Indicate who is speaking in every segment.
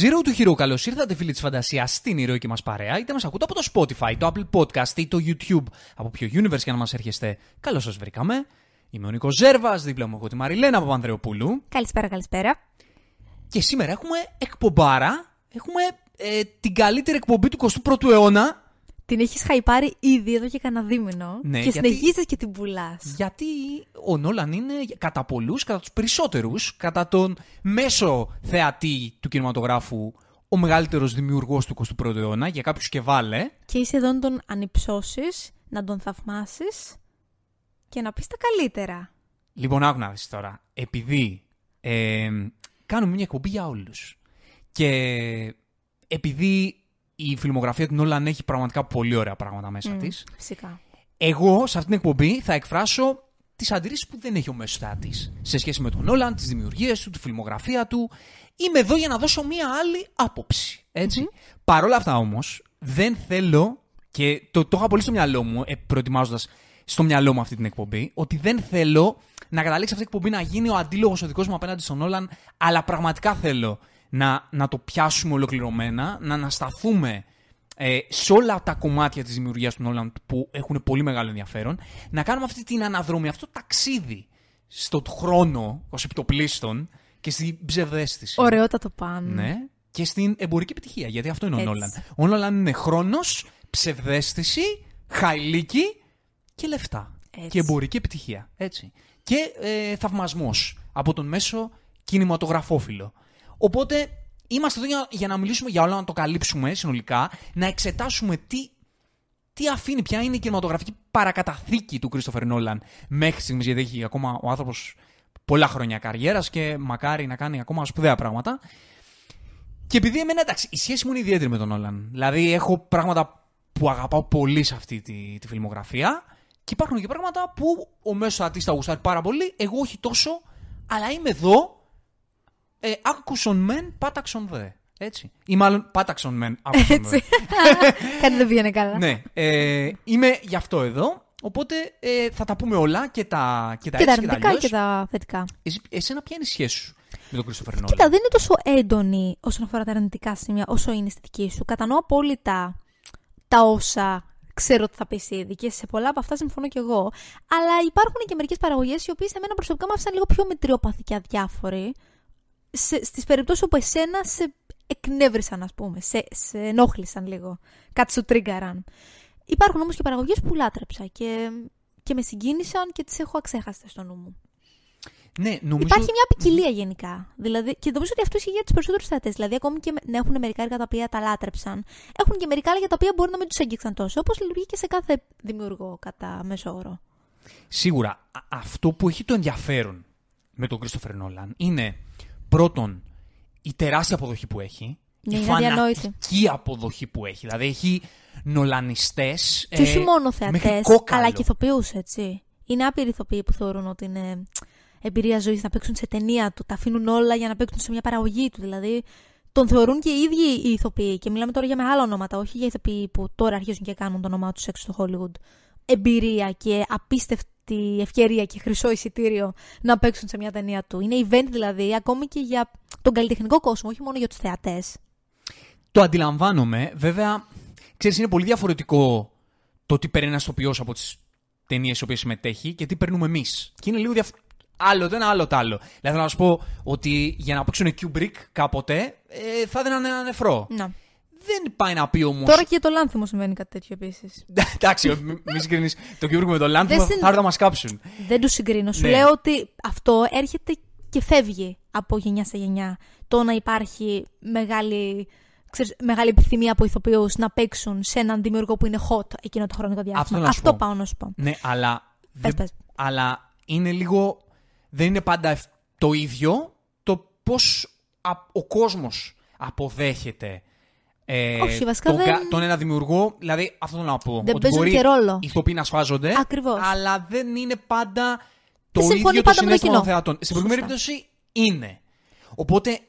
Speaker 1: Zero του Hero, καλώς ήρθατε φίλοι της φαντασίας στην ηρωική μας παρέα. Είτε μας ακούτε από το Spotify, το Apple Podcast ή το YouTube, από ποιο universe για να μας έρχεστε. Καλώς σας βρήκαμε. Είμαι ο Νίκος Ζέρβας, δίπλα μου έχω τη Μαριλένα Παπανδρεοπούλου.
Speaker 2: Καλησπέρα, καλησπέρα.
Speaker 1: Και σήμερα έχουμε εκπομπάρα. Έχουμε ε, την καλύτερη εκπομπή του 21ου αιώνα.
Speaker 2: Την έχεις χαϊπάρει ήδη εδώ και κανένα δίμηνο.
Speaker 1: Ναι,
Speaker 2: και
Speaker 1: γιατί-
Speaker 2: συνεχίζεις και την πουλάς.
Speaker 1: Γιατί ο Νόλαν είναι κατά πολλούς, κατά τους περισσότερους, κατά τον μέσο θεατή του κινηματογράφου, ο μεγαλύτερος δημιουργός του 21ου αιώνα, για κάποιους και βάλε.
Speaker 2: Και είσαι εδώ να τον ανυψώσεις, να τον θαυμάσεις και να πεις τα καλύτερα.
Speaker 1: Λοιπόν, άκου να δεις τώρα. Επειδή ε, κάνουμε μια εκπομπή για όλους και επειδή η φιλμογραφία του Νόλαν έχει πραγματικά πολύ ωραία πράγματα μέσα
Speaker 2: Μμ,
Speaker 1: της,
Speaker 2: Φυσικά.
Speaker 1: εγώ σε αυτήν την εκπομπή θα εκφράσω τις αντιρρήσεις που δεν έχει ο μέσος θεατής σε σχέση με τον Νόλαν, τις δημιουργίες του, τη φιλμογραφία του. Είμαι εδώ για να δώσω μια άλλη άποψη. Έτσι. Παρ' όλα αυτά όμως, δεν θέλω και το, το είχα πολύ στο μυαλό μου, ε, προετοιμάζοντας στο μυαλό μου αυτή την εκπομπή, ότι δεν θέλω να καταλήξει αυτή η εκπομπή να γίνει ο αντίλογος ο δικός μου απέναντι στον Νόλαν, αλλά πραγματικά θέλω να, να το πιάσουμε ολοκληρωμένα, να ανασταθούμε ε, σε όλα τα κομμάτια της δημιουργίας του Νόλαν που έχουν πολύ μεγάλο ενδιαφέρον, να κάνουμε αυτή την αναδρομή, αυτό το ταξίδι στον χρόνο ως επιτοπλίστων και στην ψευδέστηση.
Speaker 2: Ωραιότατο πάνω.
Speaker 1: Ναι. Και στην εμπορική επιτυχία, γιατί αυτό είναι ο
Speaker 2: Έτσι.
Speaker 1: Νόλαν. Ο Νόλαν είναι χρόνος, ψευδέστηση, χαϊλίκι και λεφτά.
Speaker 2: Έτσι.
Speaker 1: Και εμπορική επιτυχία. Έτσι. Και ε, θαυμασμός από τον μέσο κινηματογραφόφιλο. Οπότε είμαστε εδώ για, για να μιλήσουμε για όλα, να το καλύψουμε συνολικά, να εξετάσουμε τι, τι αφήνει, ποια είναι η κινηματογραφική παρακαταθήκη του Κρίστοφερ Νόλαν μέχρι στιγμής, γιατί έχει ακόμα ο άνθρωπος πολλά χρόνια καριέρας και μακάρι να κάνει ακόμα σπουδαία πράγματα. Και επειδή εμένα εντάξει, η σχέση μου είναι ιδιαίτερη με τον Όλαν. Δηλαδή έχω πράγματα που αγαπάω πολύ σε αυτή τη, τη φιλμογραφία και υπάρχουν και πράγματα που ο μέσος ατίστα γουστάρει πάρα πολύ, εγώ όχι τόσο, αλλά είμαι εδώ. Ε, άκουσον μεν, πάταξον δε. Έτσι. Ή μάλλον πάταξον μεν, άκουσον δε.
Speaker 2: Έτσι. Κάτι δεν πήγαινε καλά.
Speaker 1: ναι. Ε, είμαι γι' αυτό εδώ. Οπότε ε, θα τα πούμε όλα και τα, και τα,
Speaker 2: Και τα
Speaker 1: έτσι και τα
Speaker 2: αρνητικά
Speaker 1: αλλιώς.
Speaker 2: και τα θετικά.
Speaker 1: Εσύ, εσένα ποια είναι η σχέση σου με τον Κρίστοφερ Νόλαν.
Speaker 2: Κοίτα, δεν είναι τόσο έντονη όσον αφορά τα αρνητικά σημεία όσο είναι στη δική σου. Κατανοώ απόλυτα τα όσα ξέρω ότι θα πεις ήδη και σε πολλά από αυτά συμφωνώ κι εγώ. Αλλά υπάρχουν και μερικές παραγωγές οι οποίες εμένα προσωπικά μου άφησαν λίγο πιο μετριοπαθή και αδιάφοροι. Στις περιπτώσεις όπου εσένα σε εκνεύρισαν, ας πούμε, σε, σε ενόχλησαν λίγο. Κάτι σου τρίγκαραν. Υπάρχουν όμως και παραγωγές που λάτρεψα και, και με συγκίνησαν και τις έχω αξέχαστες στο νου μου.
Speaker 1: Ναι, νομίζω...
Speaker 2: Υπάρχει μια ποικιλία γενικά. Δηλαδή, και νομίζω ότι αυτό ισχύει για τους περισσότερους θεατές. Δηλαδή, ακόμη και με- να έχουν μερικά έργα τα οποία τα λάτρεψαν, έχουν και μερικά άλλα για τα οποία μπορεί να μην τους έγγιξαν τόσο. Όπως λειτουργεί και σε κάθε δημιουργό κατά μέσο όρο.
Speaker 1: Σίγουρα α- αυτό που έχει το ενδιαφέρον με τον Κρίστοφερ Νόλαν είναι πρώτον η τεράστια αποδοχή που έχει.
Speaker 2: Ναι,
Speaker 1: η
Speaker 2: είναι αδιανόητη.
Speaker 1: φανατική αποδοχή που έχει. Δηλαδή έχει νολανιστές.
Speaker 2: και όχι μόνο θεατές, αλλά και ηθοποιούς, έτσι. Είναι άπειροι ηθοποιοί που θεωρούν ότι είναι εμπειρία ζωής να παίξουν σε ταινία του. Τα αφήνουν όλα για να παίξουν σε μια παραγωγή του. Δηλαδή, τον θεωρούν και οι ίδιοι οι ηθοποιοί. Και μιλάμε τώρα για μεγάλα ονόματα, όχι για ηθοποιοί που τώρα αρχίζουν και κάνουν το όνομά τους έξω στο Hollywood. Εμπειρία και απίστευτη ευκαιρία και χρυσό εισιτήριο να παίξουν σε μια ταινία του. Είναι event δηλαδή, ακόμη και για τον καλλιτεχνικό κόσμο, όχι μόνο για τους θεατές.
Speaker 1: Το αντιλαμβάνομαι. Βέβαια, ξέρεις, είναι πολύ διαφορετικό το τι παίρνει ένας ηθοποιός από τις ταινίες στι οποίες συμμετέχει και τι παίρνουμε εμείς. Και είναι λίγο διαφορετικό. Άλλο το ένα, άλλο το άλλο. Δηλαδή, θέλω να σου πω ότι για να παίξουν Kubrick κάποτε ε, θα έδιναν ένα νεφρό.
Speaker 2: Να.
Speaker 1: Δεν πάει να πει όμω.
Speaker 2: Τώρα και για το Λάνθιμο συμβαίνει κάτι τέτοιο επίσης.
Speaker 1: Εντάξει, μη μη συγκρίνει το Kubrick με τον Λάνθιμο,
Speaker 2: Δεν
Speaker 1: θα
Speaker 2: συν-
Speaker 1: έρθουν να μας κάψουν.
Speaker 2: Δεν τους συγκρίνω. Σου
Speaker 1: Ναι.
Speaker 2: λέω ότι αυτό έρχεται και φεύγει από γενιά σε γενιά. Το να υπάρχει μεγάλη, ξέρεις, μεγάλη επιθυμία από ηθοποιούς να παίξουν σε έναν δημιουργό που είναι hot εκείνο το χρονικό διάστημα.
Speaker 1: Αυτό να σου πω.
Speaker 2: πάω να σου πω.
Speaker 1: Ναι, αλλά.
Speaker 2: Πες,
Speaker 1: δεν-
Speaker 2: πες.
Speaker 1: Αλλά είναι λίγο. Δεν είναι πάντα ευ- το ίδιο το πώς ο κόσμος αποδέχεται. Ε,
Speaker 2: Όχι, βασικά
Speaker 1: τον,
Speaker 2: δεν-
Speaker 1: κα- τον ένα δημιουργό, δηλαδή αυτό θέλω να πω.
Speaker 2: Δεν
Speaker 1: ότι
Speaker 2: παίζουν
Speaker 1: μπορεί
Speaker 2: και ρόλο.
Speaker 1: Οι ηθοποιοί να σφάζονται.
Speaker 2: Ακριβώς.
Speaker 1: Αλλά δεν είναι πάντα το
Speaker 2: Δεν συμφωνεί
Speaker 1: ίδιο το
Speaker 2: πάντα με το
Speaker 1: συνέστημα των
Speaker 2: κοινό.
Speaker 1: θεατών. Στην προηγούμενη
Speaker 2: Σωστά.
Speaker 1: περίπτωση είναι. Οπότε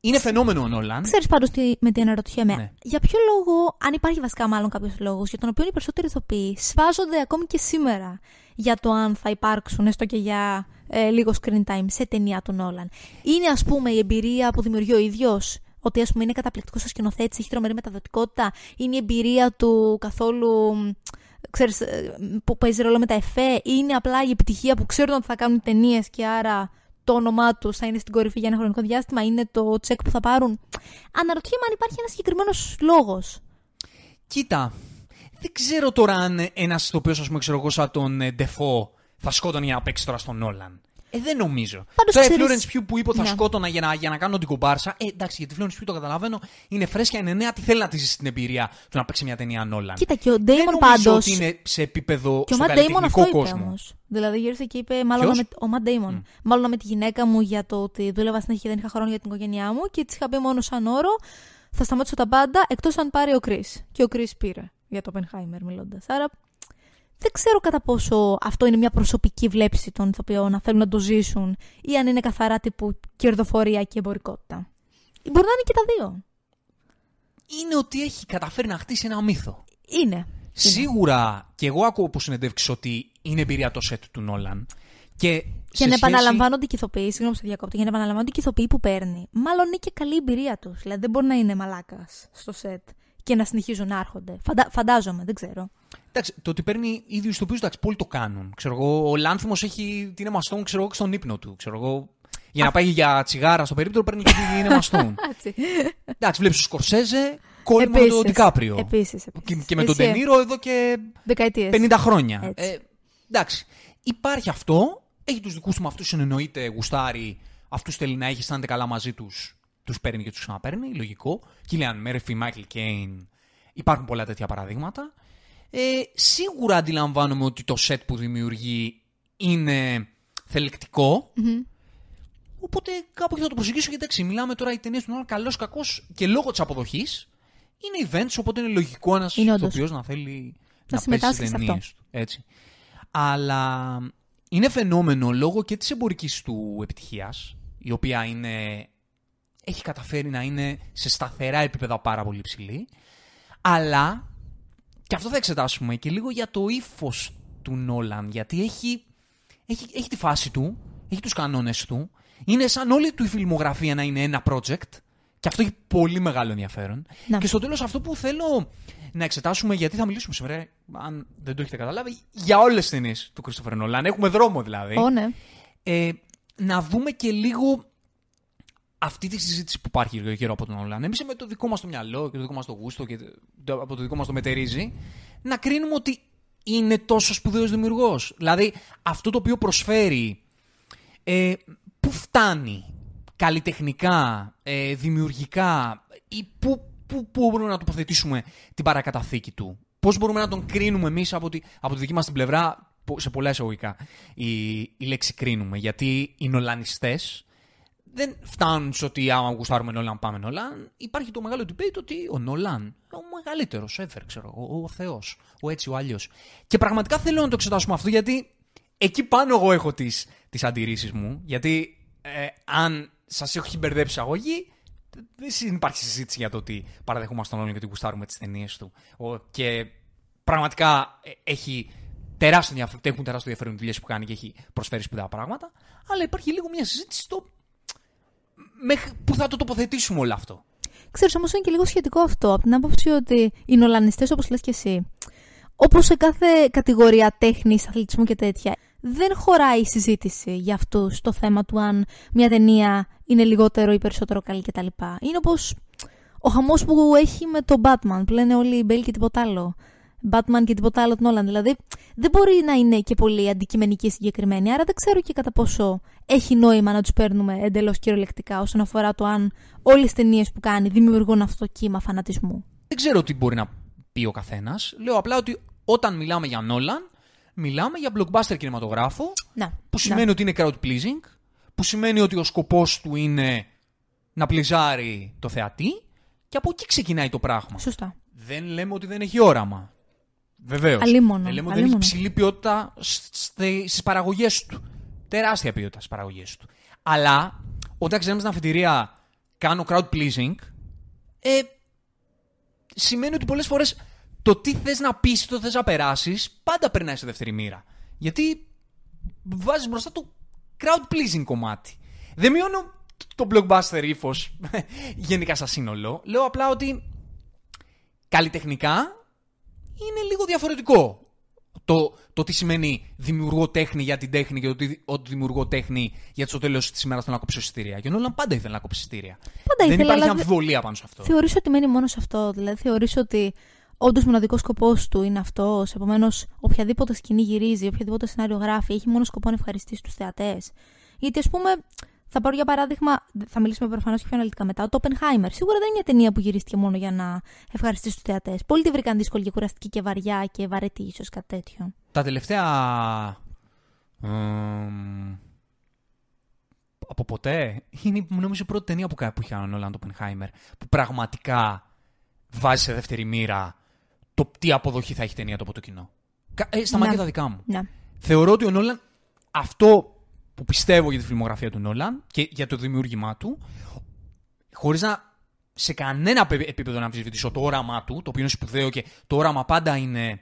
Speaker 1: είναι φαινόμενο ο Νόλαν.
Speaker 2: Ξέρεις πάντως τι με τι αναρωτιέμαι.
Speaker 1: Ναι.
Speaker 2: Για ποιο λόγο, αν υπάρχει βασικά μάλλον κάποιος λόγος, για τον οποίο οι περισσότεροι ηθοποιοί σφάζονται ακόμη και σήμερα για το αν θα υπάρξουν έστω και για ε, λίγο screen time σε ταινία του Νόλαν. Είναι ας πούμε η εμπειρία που δημιουργεί ο ίδιος; Ότι, ας πούμε, είναι καταπληκτικός ο σκηνοθέτης, έχει τρομερή μεταδοτικότητα, είναι η εμπειρία του καθόλου. Ξέρεις, ε, που παίζει ρόλο με τα εφέ, ή είναι απλά η επιτυχία που ξέρουν ότι θα κάνουν ταινίες και άρα το όνομά τους θα είναι στην κορυφή για ένα χρονικό διάστημα, είναι το τσεκ που θα πάρουν. Αναρωτιέμαι αν υπάρχει ένας συγκεκριμένος λόγος.
Speaker 1: Κοίτα, δεν ξέρω τώρα αν ένας ηθοποιός, ας πούμε, ξέρω εγώ, σαν τον ε, Ντεφό, θα σκότωνε για να παίξει τώρα στον Όλαν. Ε, δεν νομίζω.
Speaker 2: Πάντως
Speaker 1: τώρα
Speaker 2: ξέρεις-
Speaker 1: η Florence Pugh που είπε ότι θα
Speaker 2: Ναι.
Speaker 1: σκότωνα για να, για να κάνω την κομπάρσα. Ε, εντάξει, για τη Florence Pugh το καταλαβαίνω. Είναι φρέσκια, είναι νέα. Τι θέλει να τη ζήσει την εμπειρία του να παίξει μια ταινία Νόλαν.
Speaker 2: Κοίτα, και ο
Speaker 1: δεν
Speaker 2: Ντέιμον
Speaker 1: νομίζω
Speaker 2: πάντω.
Speaker 1: ότι είναι σε επίπεδο
Speaker 2: Και ο
Speaker 1: στο
Speaker 2: Ματ Ντέιμον αυτό
Speaker 1: καλλιτεχνικό
Speaker 2: είπε
Speaker 1: κόσμο.
Speaker 2: όμως. Δηλαδή γύρισε και είπε, μάλλον
Speaker 1: Ποιος;
Speaker 2: με, ο Ματ Ντέιμον. Μάλλον με τη γυναίκα μου για το ότι δούλευα συνέχεια και δεν είχα χρόνο για την οικογένειά μου και της είχα πει μόνο σαν όρο θα σταματήσω τα πάντα εκτός αν πάρει ο Κρι. Και ο Κρι πήρε για το Oppenheimer μιλώντας. Άρα δεν ξέρω κατά πόσο αυτό είναι μια προσωπική βλέψη των ηθοποιών να θέλουν να το ζήσουν ή αν είναι καθαρά τύπου κερδοφορία και εμπορικότητα. Μπορεί να είναι και τα δύο.
Speaker 1: Είναι ότι έχει καταφέρει να χτίσει ένα μύθο.
Speaker 2: Είναι.
Speaker 1: Σίγουρα και εγώ ακούω από συνεντεύξεις ότι είναι εμπειρία το σετ του Νόλαν. Και,
Speaker 2: Και
Speaker 1: σε
Speaker 2: να
Speaker 1: σχέση-
Speaker 2: επαναλαμβάνονται και οι ηθοποιοί, συγγνώμη που σε διακόπτω, για να επαναλαμβάνονται και οι ηθοποιοί που παίρνει. Μάλλον είναι και καλή η εμπειρία τους. Δηλαδή δεν μπορεί να είναι μαλάκας στο σετ και να συνεχίζουν να έρχονται. Φαντα... Φαντάζομαι, δεν ξέρω.
Speaker 1: Εντάξει, το ότι παίρνει ίδιους ηθοποιούς, εντάξει, πολλοί το κάνουν. Ξέρω εγώ, ο Λάνθιμος έχει την Emma Stone, ξέρω εγώ, και στον ύπνο του. Ξέρω εγώ, για να πάει για τσιγάρα στο περίπτερο παίρνει και την Emma Stone.
Speaker 2: Έτσι.
Speaker 1: εντάξει, βλέπεις τον Σκορσέζε, κόλλημα με τον Ντικάπριο.
Speaker 2: Επίσης.
Speaker 1: Και, και με τον Τενήρο εδώ και
Speaker 2: Δεκαετίες.
Speaker 1: 50 χρόνια.
Speaker 2: Έτσι.
Speaker 1: Ε, εντάξει. Υπάρχει αυτό. Έχει τους δικούς του με αυτούς εννοείται γουστάρει. Αυτούς θέλει να έχει, αισθάνεται καλά μαζί τους. Τους παίρνει και τους ξαναπαίρνει. Λογικό. Κίλιαν Μέρφυ, Μάικλ Κέιν. Υπάρχουν πολλά τέτοια παραδείγματα. Ε, σίγουρα αντιλαμβάνομαι ότι το σετ που δημιουργεί είναι θελεκτικό. Οπότε κάπου εκεί θα το προσεγγίσω γιατί εντάξει, μιλάμε τώρα οι ταινίες του Νόλαν καλός κακός και λόγω της αποδοχής είναι events, οπότε είναι λογικό ένας
Speaker 2: Είναι όντως.
Speaker 1: ηθοποιός να θέλει να,
Speaker 2: συμμετάσχει
Speaker 1: παίξει
Speaker 2: σε
Speaker 1: ταινίες
Speaker 2: αυτό.
Speaker 1: του. Έτσι. Αλλά είναι φαινόμενο λόγω και της εμπορικής του επιτυχίας, η οποία είναι, έχει καταφέρει να είναι σε σταθερά επίπεδα πάρα πολύ ψηλή. Αλλά, και αυτό θα εξετάσουμε και λίγο για το ύφος του Νόλαν, γιατί έχει, έχει, έχει τη φάση του, έχει τους κανόνες του, είναι σαν όλη του η φιλμογραφία να είναι ένα project και αυτό έχει πολύ μεγάλο ενδιαφέρον.
Speaker 2: Να.
Speaker 1: Και στο τέλος αυτό που θέλω να εξετάσουμε, γιατί θα μιλήσουμε σήμερα, αν δεν το έχετε καταλάβει, για όλες τις ταινίες του Christopher Nolan. Έχουμε δρόμο δηλαδή.
Speaker 2: Ω, ναι.
Speaker 1: Ε, να δούμε και λίγο αυτή τη συζήτηση που υπάρχει γύρω από τον Νόλαν. Εμείς με το δικό μας το μυαλό και το δικό μας το γούστο και το, από το δικό μας το μετερίζει, να κρίνουμε ότι είναι τόσο σπουδαίος δημιουργός. Δηλαδή, αυτό το οποίο προσφέρει, ε, πού φτάνει καλλιτεχνικά, ε, δημιουργικά, ή πού, πού, πού μπορούμε να τοποθετήσουμε την παρακαταθήκη του. Πώς μπορούμε να τον κρίνουμε εμείς από τη, από τη δική μας την πλευρά, πο- σε πολλά εισαγωγικά, η, η λέξη κρίνουμε. Γιατί οι νολανιστές δεν φτάνουν σε ότι άμα γουστάρουμε Νόλαν πάμε Νόλαν. Υπάρχει το μεγάλο debate ότι ο Νόλαν, ο μεγαλύτερος ever, ξέρω εγώ, ο Θεός, ο έτσι, ο αλλιώ. Και πραγματικά θέλω να το εξετάσουμε αυτό γιατί εκεί πάνω εγώ έχω τις τις αντιρρήσεις μου. Γιατί ε, αν σας έχει μπερδέψει εισαγωγή, δεν υπάρχει συζήτηση για το ότι παραδεχόμαστε τον Νόλαν και ότι γουστάρουμε τις ταινίες του. Ο- και πραγματικά ε, έχει τεράστιο ενδιαφέρον, έχουν τεράστιο ενδιαφέρον δουλειές που κάνει και έχει προσφέρει σπουδαία πράγματα. Αλλά υπάρχει λίγο μια συζήτηση στο μέχρι που θα το τοποθετήσουμε όλο αυτό.
Speaker 2: Ξέρεις, όμως είναι και λίγο σχετικό αυτό, από την άποψη ότι οι νολανιστές, όπως λες και εσύ, όπως σε κάθε κατηγορία τέχνης, αθλητισμού και τέτοια, δεν χωράει η συζήτηση για αυτούς το θέμα του αν μια ταινία είναι λιγότερο ή περισσότερο καλή κτλ. Είναι όπως ο χαμός που έχει με το Batman, που λένε όλοι Μπέλ και τίποτα άλλο. Batman και τίποτα άλλο τον Όλαν. Δηλαδή, δεν μπορεί να είναι και πολύ αντικειμενική συγκεκριμένη. Άρα δεν ξέρω και κατά πόσο έχει νόημα να τους παίρνουμε εντελώς κυριολεκτικά όσον αφορά το αν όλες τις ταινίες που κάνει δημιουργούν αυτό το κύμα φανατισμού.
Speaker 1: Δεν ξέρω τι μπορεί να πει ο καθένας. Λέω απλά ότι όταν μιλάμε για Νόλαν, μιλάμε για blockbuster κινηματογράφο,
Speaker 2: Να.
Speaker 1: που σημαίνει
Speaker 2: να.
Speaker 1: ότι είναι crowd pleasing, που σημαίνει ότι ο σκοπός του είναι να πληζάρει το θεατή, και από εκεί ξεκινάει το πράγμα.
Speaker 2: Σωστά.
Speaker 1: Δεν λέμε ότι δεν έχει όραμα. Βεβαίως.
Speaker 2: Αλίμονο,
Speaker 1: Δεν λέμε ότι δεν έχει
Speaker 2: αλίμονο.
Speaker 1: ψηλή ποιότητα στι παραγωγές του. Τεράστια ποιότητα στις παραγωγές του. Αλλά όταν ξέρουμε στην αφιτηρία κάνω crowd pleasing, ε, σημαίνει ότι πολλές φορές το τι θες να πεις, το θες να περάσεις, πάντα περνάει σε δεύτερη μοίρα. Γιατί βάζεις μπροστά το crowd pleasing κομμάτι. Δεν μειώνω το blockbuster ύφος γενικά σαν σύνολο. Λέω απλά ότι καλλιτεχνικά είναι λίγο διαφορετικό το, το τι σημαίνει δημιουργώ τέχνη για την τέχνη και το ότι, ότι δημιουργώ τέχνη γιατί στο τέλος της ημέρας θέλω να κόψω εισιτήρια. Και ο Νόλαν πάντα ήθελε να κόψει εισιτήρια.
Speaker 2: Πάντα
Speaker 1: Δεν
Speaker 2: ήθελε,
Speaker 1: υπάρχει
Speaker 2: αλλά
Speaker 1: αμφιβολία πάνω σε αυτό.
Speaker 2: Θεωρείς ότι μένει μόνο σε αυτό. Δηλαδή, θεωρείς ότι όντως μοναδικό σκοπός του είναι αυτός. Επομένως, οποιαδήποτε σκηνή γυρίζει, οποιοδήποτε σενάριο γράφει, έχει μόνο σκοπό να ευχαριστήσει τους θεατές. Γιατί, ας πούμε, θα πάρω για παράδειγμα, θα μιλήσουμε προφανώς και πιο αναλυτικά μετά, το Oppenheimer. Σίγουρα δεν είναι μια ταινία που γυρίστηκε μόνο για να ευχαριστήσει τους θεατές. Πολλοί τη βρήκαν δύσκολη και κουραστική και βαριά και βαρετή, ίσως κάτι τέτοιο.
Speaker 1: Τα τελευταία. εμ, από ποτέ. Είναι νομίζω η πρώτη ταινία που, κα- που είχε ο Νόλαν το Oppenheimer. Που πραγματικά βάζει σε δεύτερη μοίρα το τι αποδοχή θα έχει η ταινία του από το κοινό. Κα- Ε, στα
Speaker 2: Ναι.
Speaker 1: μάτια τα δικά μου.
Speaker 2: Ναι.
Speaker 1: Θεωρώ ότι ο Νόλαν αυτό που πιστεύω για τη φιλμογραφία του Νόλαν και για το δημιούργημά του, χωρίς να σε κανένα πε- επίπεδο να αμφισβητήσω το όραμά του, το οποίο είναι σπουδαίο και το όραμα πάντα είναι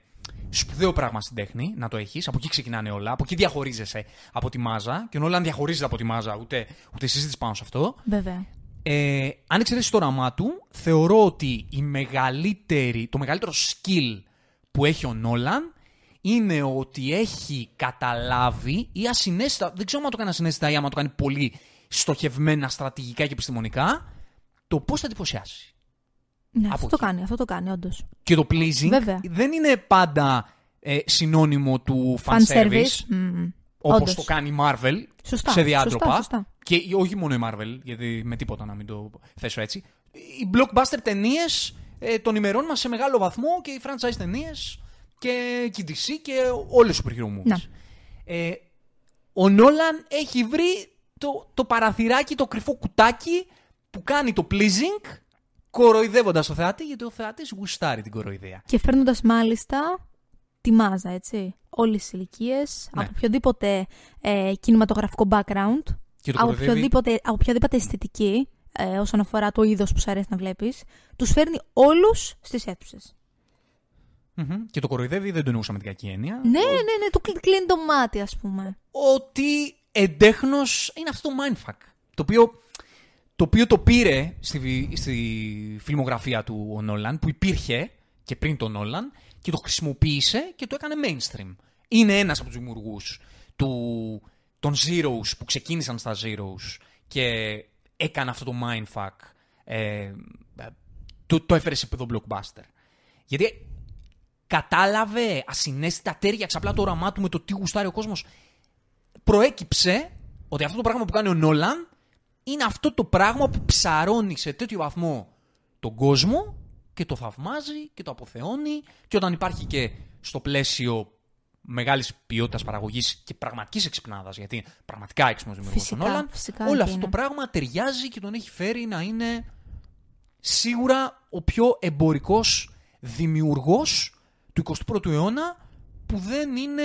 Speaker 1: σπουδαίο πράγμα στην τέχνη, να το έχεις. Από εκεί ξεκινάνε όλα, από εκεί διαχωρίζεσαι από τη μάζα. Και ο Νόλαν διαχωρίζεται από τη μάζα, ούτε, ούτε συζήτηση πάνω σε αυτό.
Speaker 2: Βέβαια.
Speaker 1: Ε, αν εξαιρέσεις το όραμά του, θεωρώ ότι η μεγαλύτερη, το μεγαλύτερο skill που έχει ο Νόλαν είναι ότι έχει καταλάβει ή ασυναίσθητα, δεν ξέρω αν το κάνει ασυναίσθητα ή άμα το κάνει πολύ στοχευμένα, στρατηγικά και επιστημονικά, το πώς θα εντυπωσιάσει.
Speaker 2: Ναι,
Speaker 1: Από
Speaker 2: αυτό το
Speaker 1: εκεί.
Speaker 2: κάνει, αυτό το κάνει, όντως.
Speaker 1: Και το pleasing
Speaker 2: Βέβαια.
Speaker 1: δεν είναι πάντα ε, συνώνυμο του fan,
Speaker 2: Fan
Speaker 1: service,
Speaker 2: service. Μμμ.
Speaker 1: όπως
Speaker 2: Όντως.
Speaker 1: το κάνει η Marvel,
Speaker 2: Σωστά.
Speaker 1: σε διάτροπα.
Speaker 2: Σωστά, σωστά.
Speaker 1: Και όχι μόνο η Marvel, γιατί με τίποτα να μην το θέσω έτσι. Οι blockbuster ταινίες ε, των ημερών μας σε μεγάλο βαθμό και οι franchise ταινίες και, και η DC και όλες οι superhero movies.
Speaker 2: Ναι.
Speaker 1: Ε, ο Νόλαν έχει βρει το, το παραθυράκι, το κρυφό κουτάκι που κάνει το pleasing κοροϊδεύοντας το θεάτη, γιατί ο θεάτης γουστάρει την κοροϊδία.
Speaker 2: Και φέρνοντας μάλιστα τη μάζα, έτσι. Όλες τις ηλικίες,
Speaker 1: Ναι.
Speaker 2: από οποιοδήποτε ε, κινηματογραφικό background,
Speaker 1: Και το
Speaker 2: από
Speaker 1: κοροϊδεύει
Speaker 2: οποιοδήποτε, από οποιαδήποτε αισθητική, ε, όσον αφορά το είδος που σου αρέσει να βλέπεις, τους φέρνει όλους στις αίθουσες.
Speaker 1: Μμμ. Και το κοροϊδεύει, δεν το εννοούσα με την κακή έννοια.
Speaker 2: Ναι, ναι, ναι, του κλ- κλείνει το μάτι, ας πούμε.
Speaker 1: ότι εντέχνος είναι αυτό το mindfuck. Το οποίο το, οποίο το πήρε στη, βι- στη φιλμογραφία του ο Νόλαν, που υπήρχε και πριν τον Νόλαν, και το χρησιμοποίησε και το έκανε mainstream. Είναι ένας από τους δημιουργούς του, των Zeros που ξεκίνησαν στα Zeros και έκανε αυτό το mindfuck. Ε, το, το έφερε σε επίπεδο blockbuster. Γιατί κατάλαβε ασυναίσθητα, τέριαξε απλά το όραμά του με το τι γουστάρει ο κόσμος προέκυψε ότι αυτό το πράγμα που κάνει ο Νόλαν είναι αυτό το πράγμα που ψαρώνει σε τέτοιο βαθμό τον κόσμο και το θαυμάζει και το αποθεώνει και όταν υπάρχει και στο πλαίσιο μεγάλης ποιότητας παραγωγής και πραγματικής εξυπνάδας, γιατί είναι πραγματικά έξυπνος δημιουργός ο
Speaker 2: Φυσικά,
Speaker 1: Νόλαν,
Speaker 2: φυσικά
Speaker 1: όλο
Speaker 2: και
Speaker 1: αυτό το
Speaker 2: είναι.
Speaker 1: πράγμα ταιριάζει και τον έχει φέρει να είναι σίγουρα ο πιο εμπορικός δημιουργός του 21ου αιώνα που δεν είναι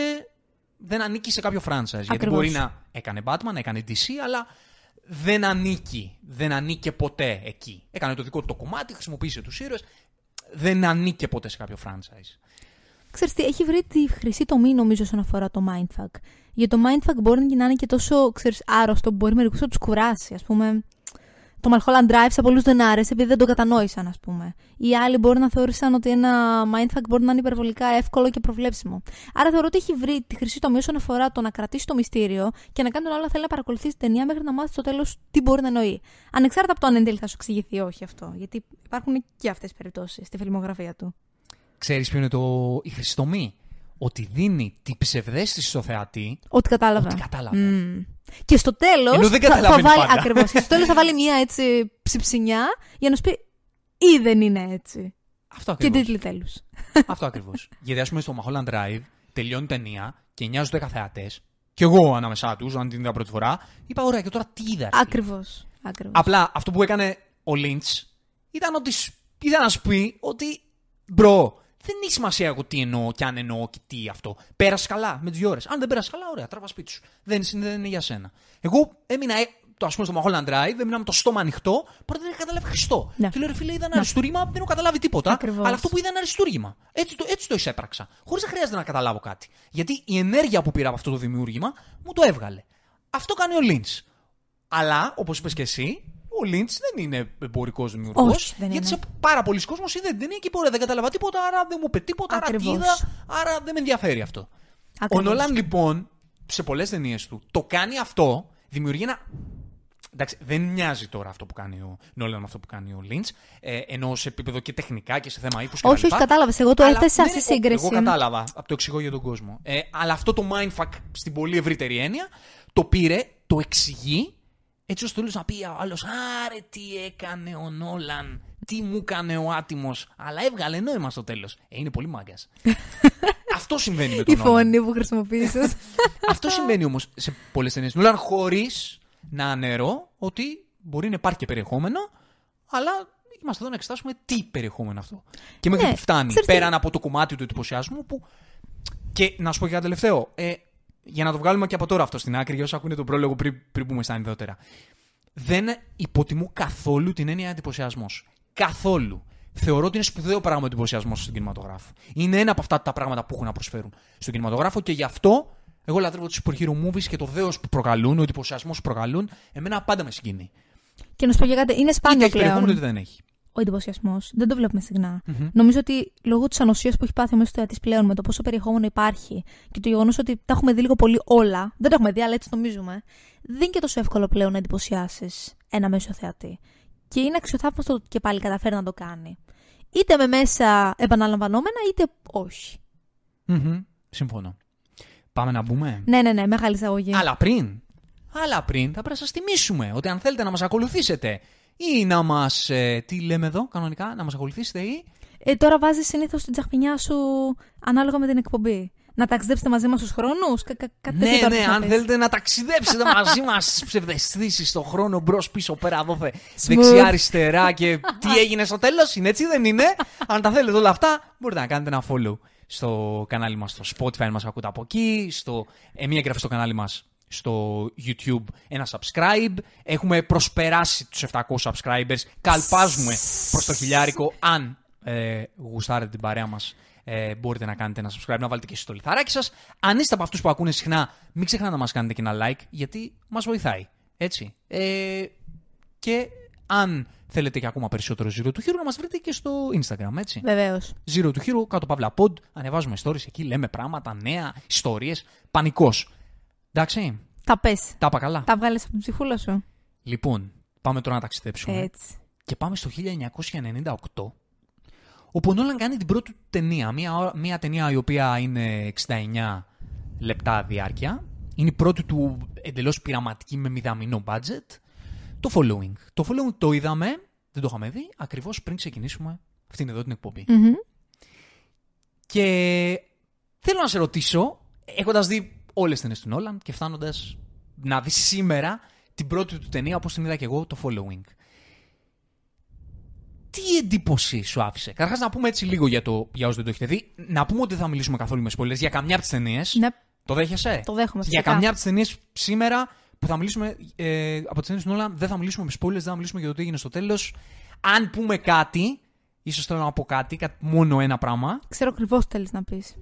Speaker 1: δεν ανήκει σε κάποιο franchise. Γιατί
Speaker 2: Ακριβώς.
Speaker 1: μπορεί να έκανε Batman, έκανε DC, αλλά δεν ανήκει. Δεν ανήκε ποτέ εκεί. Έκανε το δικό του το κομμάτι, χρησιμοποίησε τους ήρωες. Δεν ανήκε ποτέ σε κάποιο franchise.
Speaker 2: Ξέρεις τι, έχει βρει τη χρυσή τομή νομίζω όσον αφορά το mindfuck. Γιατί το mindfuck μπορεί να είναι και τόσο ξέρεις, άρρωστο που μπορεί μερικούς να τους κουράσει. Ας πούμε, το Mulholland Drive σε πολλούς δεν άρεσε επειδή δεν το κατανόησαν, ας πούμε. Οι άλλοι μπορεί να θεώρησαν ότι ένα mindfuck μπορεί να είναι υπερβολικά εύκολο και προβλέψιμο. Άρα θεωρώ ότι έχει βρει τη χρυσή τομή όσον αφορά το να κρατήσει το μυστήριο και να κάνει τον άλλο να θέλει να παρακολουθήσει την ταινία μέχρι να μάθει στο τέλος τι μπορεί να εννοεί. Ανεξάρτητα από το αν εν τέλει θα σου εξηγηθεί ή όχι αυτό. Γιατί υπάρχουν και αυτές τις περιπτώσεις στη φιλμογραφία του.
Speaker 1: Ξέρεις ποιο είναι το... η χρυσή τομή; Ότι δίνει την ψευδέστηση στο θεατή
Speaker 2: Ότι κατάλαβα.
Speaker 1: ότι κατάλαβε.
Speaker 2: Μμμ. Και στο τέλος.
Speaker 1: Ενώ δεν
Speaker 2: θα, θα
Speaker 1: καταλαβαίνει
Speaker 2: βάλει.
Speaker 1: πάντα.
Speaker 2: Ακριβώς. Και στο τέλος θα βάλει μια έτσι ψιψινιά για να σου πει ή δεν είναι έτσι.
Speaker 1: Αυτό
Speaker 2: Και
Speaker 1: ακριβώς.
Speaker 2: τίτλοι τέλους.
Speaker 1: Αυτό ακριβώς. Γιατί ας πούμε στο Mulholland Drive τελειώνει η ταινία και 9 στους 10 θεατές, και εγώ ανάμεσά τους, αν την είδα πρώτη φορά, είπα: Ωραία, και τώρα τι είδα. εσύ;»
Speaker 2: Ακριβώς. Ακριβώς.
Speaker 1: Απλά αυτό που έκανε ο Λιντς ήταν ότι σ- ήταν να σου πει ότι bro, δεν έχει σημασία εγώ τι εννοώ και αν εννοώ και τι αυτό. Πέρασε καλά με τις δύο ώρες. Αν δεν πέρασε καλά, ωραία, τράβα σπίτι σου. Δεν, είναι- δεν είναι για σένα. Εγώ έμεινα, ε, το ας πούμε στο Mulholland Drive, έμεινα με το στόμα ανοιχτό, πρώτα δεν είχα καταλάβει Χριστό.
Speaker 2: Ναι.
Speaker 1: Και λέω ρε φίλε, είδα ένα αριστούργημα, δεν έχω καταλάβει τίποτα.
Speaker 2: Ακριβώς.
Speaker 1: Αλλά αυτό που είδα είναι αριστούργημα. Έτσι το, έτσι το εισέπραξα. Χωρίς να χρειάζεται να καταλάβω κάτι. Γιατί η ενέργεια που πήρα από αυτό το δημιούργημα μου το έβγαλε. Αυτό κάνει ο Λίντ. Αλλά, όπως είπες και εσύ, ο Λίντ δεν είναι εμπορικός δημιουργός.
Speaker 2: Όχι, δεν
Speaker 1: Γιατί
Speaker 2: είναι.
Speaker 1: σε πάρα πολλοί κόσμοι είδε την ταινία και είπε: «Ωραία, δεν κατάλαβα τίποτα, άρα δεν μου είπε τίποτα, άρα
Speaker 2: Ακριβώς.
Speaker 1: τι είδα, άρα δεν με ενδιαφέρει αυτό.
Speaker 2: Ακριβώς.
Speaker 1: Ο Νόλαν λοιπόν σε πολλές ταινίες του το κάνει αυτό, δημιουργεί ένα. Εντάξει, δεν μοιάζει τώρα αυτό που κάνει ο Νόλαν με αυτό που κάνει ο Λίντ, ε, ενώ σε επίπεδο και τεχνικά και σε θέμα ύφους και
Speaker 2: Όχι,
Speaker 1: τα λοιπά.
Speaker 2: όχι, κατάλαβες. Εγώ το
Speaker 1: Αλλά
Speaker 2: έθεσα
Speaker 1: δεν
Speaker 2: σε
Speaker 1: είναι-
Speaker 2: σύγκριση.
Speaker 1: Εγώ κατάλαβα, από το εξηγώ για τον κόσμο. Ε, αλλά αυτό το mindfuck στην πολύ ευρύτερη έννοια το πήρε, το εξηγεί, έτσι ώστε όλος να πει ο άλλος: Άρε, τι έκανε ο Νόλαν, τι μου έκανε ο άτιμος. Αλλά έβγαλε νόημα στο τέλος. Ε, είναι πολύ μάγκας. αυτό συμβαίνει με τον
Speaker 2: Η
Speaker 1: Νόλαν.
Speaker 2: φωνή που χρησιμοποίησες.
Speaker 1: Αυτό συμβαίνει όμως σε πολλές ταινίες. Νόλαν χωρίς να ανερώ ότι μπορεί να υπάρχει και περιεχόμενο, αλλά είμαστε εδώ να εξετάσουμε τι περιεχόμενο αυτό. Και μέχρι
Speaker 2: Ναι,
Speaker 1: που φτάνει,
Speaker 2: ξέρεις τι-
Speaker 1: πέραν από το κομμάτι του εντυπωσιασμού που. Και να σου πω και κάτι τελευταίο. Ε, για να το βγάλουμε και από τώρα αυτό στην άκρη, για όσοι ακούνε τον πρόλογο πριν, πριν πούμε στα ανιδότερα. Δεν υποτιμώ καθόλου την έννοια εντυπωσιασμός. Καθόλου. Θεωρώ ότι είναι σπουδαίο πράγμα ο εντυπωσιασμός στον κινηματογράφο. Είναι ένα από αυτά τα πράγματα που έχουν να προσφέρουν στον κινηματογράφο και γι' αυτό εγώ λατρεύω τους superhero movies και το δέος που προκαλούν, ο εντυπωσιασμός που προκαλούν. Εμένα πάντα με συγκινεί.
Speaker 2: και να σου πω και κάτι, είναι
Speaker 1: Είτε
Speaker 2: σπάνιο
Speaker 1: έχει περιεχόμενο
Speaker 2: πλέον.
Speaker 1: είτε δεν έχει.
Speaker 2: Ο εντυπωσιασμός. Δεν το βλέπουμε συχνά. Νομίζω ότι λόγω της ανοσίας που έχει πάθει ο μέσο θεατή πλέον με το πόσο περιεχόμενο υπάρχει και το γεγονός ότι τα έχουμε δει λίγο πολύ όλα, δεν τα έχουμε δει, αλλά έτσι νομίζουμε, δεν είναι και τόσο εύκολο πλέον να εντυπωσιάσεις ένα μέσο θεατή. Και είναι αξιοθαύμαστο ότι και πάλι καταφέρει να το κάνει. Είτε με μέσα επαναλαμβανόμενα, είτε όχι.
Speaker 1: Μμμ. Συμφωνώ. Πάμε να μπούμε;
Speaker 2: Ναι, ναι, ναι, μεγάλη εισαγωγή.
Speaker 1: Αλλά πριν, αλλά πριν θα πρέπει να σας θυμίσουμε ότι αν θέλετε να μας ακολουθήσετε ή να μας, ε, τι λέμε εδώ κανονικά, να μας ακολουθήσετε ή...
Speaker 2: Ε, τώρα βάζεις συνήθως την τσαχπινιά σου ανάλογα με την εκπομπή. Να ταξιδέψετε μαζί μας στους χρόνους. Κα, κα, κάτι τέτοιο
Speaker 1: Ναι,
Speaker 2: τώρα
Speaker 1: ναι,
Speaker 2: θες να
Speaker 1: αν
Speaker 2: πεις.
Speaker 1: θέλετε να ταξιδέψετε μαζί μας στις ψευδεστήσεις στον χρόνο μπρος πίσω πέρα δόθε
Speaker 2: Smooth.
Speaker 1: δεξιά αριστερά και τι έγινε στο τέλος, είναι έτσι δεν είναι; αν τα θέλετε όλα αυτά μπορείτε να κάνετε ένα follow στο κανάλι μας στο Spotify αν μας ακούτε από εκεί, στο, ε, μία εγγραφή στο κανάλι μας στο YouTube, ένα subscribe. Έχουμε προσπεράσει τους 700 subscribers. Καλπάζουμε προς το χιλιάρικο. Αν ε, γουστάρετε την παρέα μας, ε, μπορείτε να κάνετε ένα subscribe, να βάλετε και εσείς το λιθαράκι σας. Αν είστε από αυτούς που ακούνε συχνά, μην ξεχνάτε να μας κάνετε και ένα like, γιατί μας βοηθάει. Έτσι. Ε, και αν θέλετε και ακόμα περισσότερο Zero to Hero, να μας βρείτε και στο Instagram, έτσι.
Speaker 2: Βεβαίως.
Speaker 1: Zero to Hero, κάτω παύλα pod, ανεβάζουμε stories εκεί, λέμε πράγματα, νέα, ιστορίες, πανικός. Εντάξει,
Speaker 2: Τα πες.
Speaker 1: τα είπα καλά.
Speaker 2: Τα βγάλει από την ψυχούλα σου.
Speaker 1: Λοιπόν, πάμε τώρα να ταξιδέψουμε.
Speaker 2: Έτσι.
Speaker 1: Και πάμε στο 1998, όπου ο Νόλαν κάνει την πρώτη του ταινία. Μια, ώρα- μια ταινία η οποία είναι 69 λεπτά διάρκεια. Είναι η πρώτη του εντελώς πειραματική με μηδαμινό budget. Το following. Το following το είδαμε, δεν το είχαμε δει, ακριβώς πριν ξεκινήσουμε αυτήν εδώ την εκπομπή.
Speaker 2: Μμμ.
Speaker 1: Και θέλω να σε ρωτήσω, έχοντας δει όλες τις ταινίες του Νόλαν και φτάνοντας να δεις σήμερα την πρώτη του ταινία όπως την είδα και εγώ, το Following. Τι εντύπωση σου άφησε; Καταρχάς να πούμε έτσι λίγο για, το, για όσους δεν το έχετε δει. Να πούμε ότι δεν θα μιλήσουμε καθόλου με spoilers για καμιά από τις ταινίες.
Speaker 2: Ναι,
Speaker 1: Το δέχεσαι;
Speaker 2: το δέχομαι.
Speaker 1: Για
Speaker 2: φυσικά.
Speaker 1: καμιά από τις ταινίες σήμερα που θα μιλήσουμε ε, από τις ταινίες του Νόλαν δεν θα μιλήσουμε με spoilers, δεν θα μιλήσουμε για το τι έγινε στο τέλος. Αν πούμε κάτι, ίσως θέλω να πω κάτι, κάτι μόνο ένα πράγμα,
Speaker 2: Ξέρω ακριβώς τι θέλεις να πεις.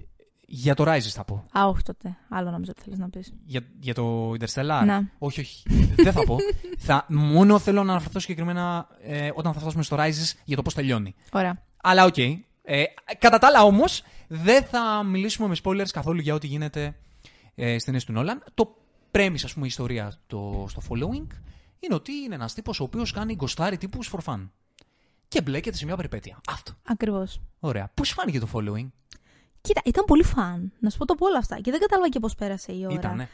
Speaker 1: Για το Rises θα πω.
Speaker 2: Α, όχι τότε. Άλλο νομίζω ότι θέλεις να πεις.
Speaker 1: Για, για το Interstellar;
Speaker 2: Ναι.
Speaker 1: Όχι, όχι. Δεν θα πω. θα, μόνο θέλω να αναφερθώ συγκεκριμένα ε, όταν θα φτάσουμε στο Rises για το πώς τελειώνει.
Speaker 2: Ωραία.
Speaker 1: Αλλά οκ. Ε, κατά τα άλλα όμως, δεν θα μιλήσουμε με spoilers καθόλου για ό,τι γίνεται ε, στις ταινίες του Νόλαν. Το premise, ας πούμε, η ιστορία το, στο Following είναι ότι είναι ένας τύπος ο οποίος κάνει γκοστάρι τύπους for fun. Και μπλέκεται σε μια περιπέτεια. Αυτό.
Speaker 2: Ακριβώς.
Speaker 1: Ωραία. Πώς σου φάνηκε το following,
Speaker 2: Κοίτα, ήταν πολύ φαν. Να σου πω το πω όλα αυτά. Και δεν κατάλαβα και πώς πέρασε η ώρα.
Speaker 1: Ήτανε.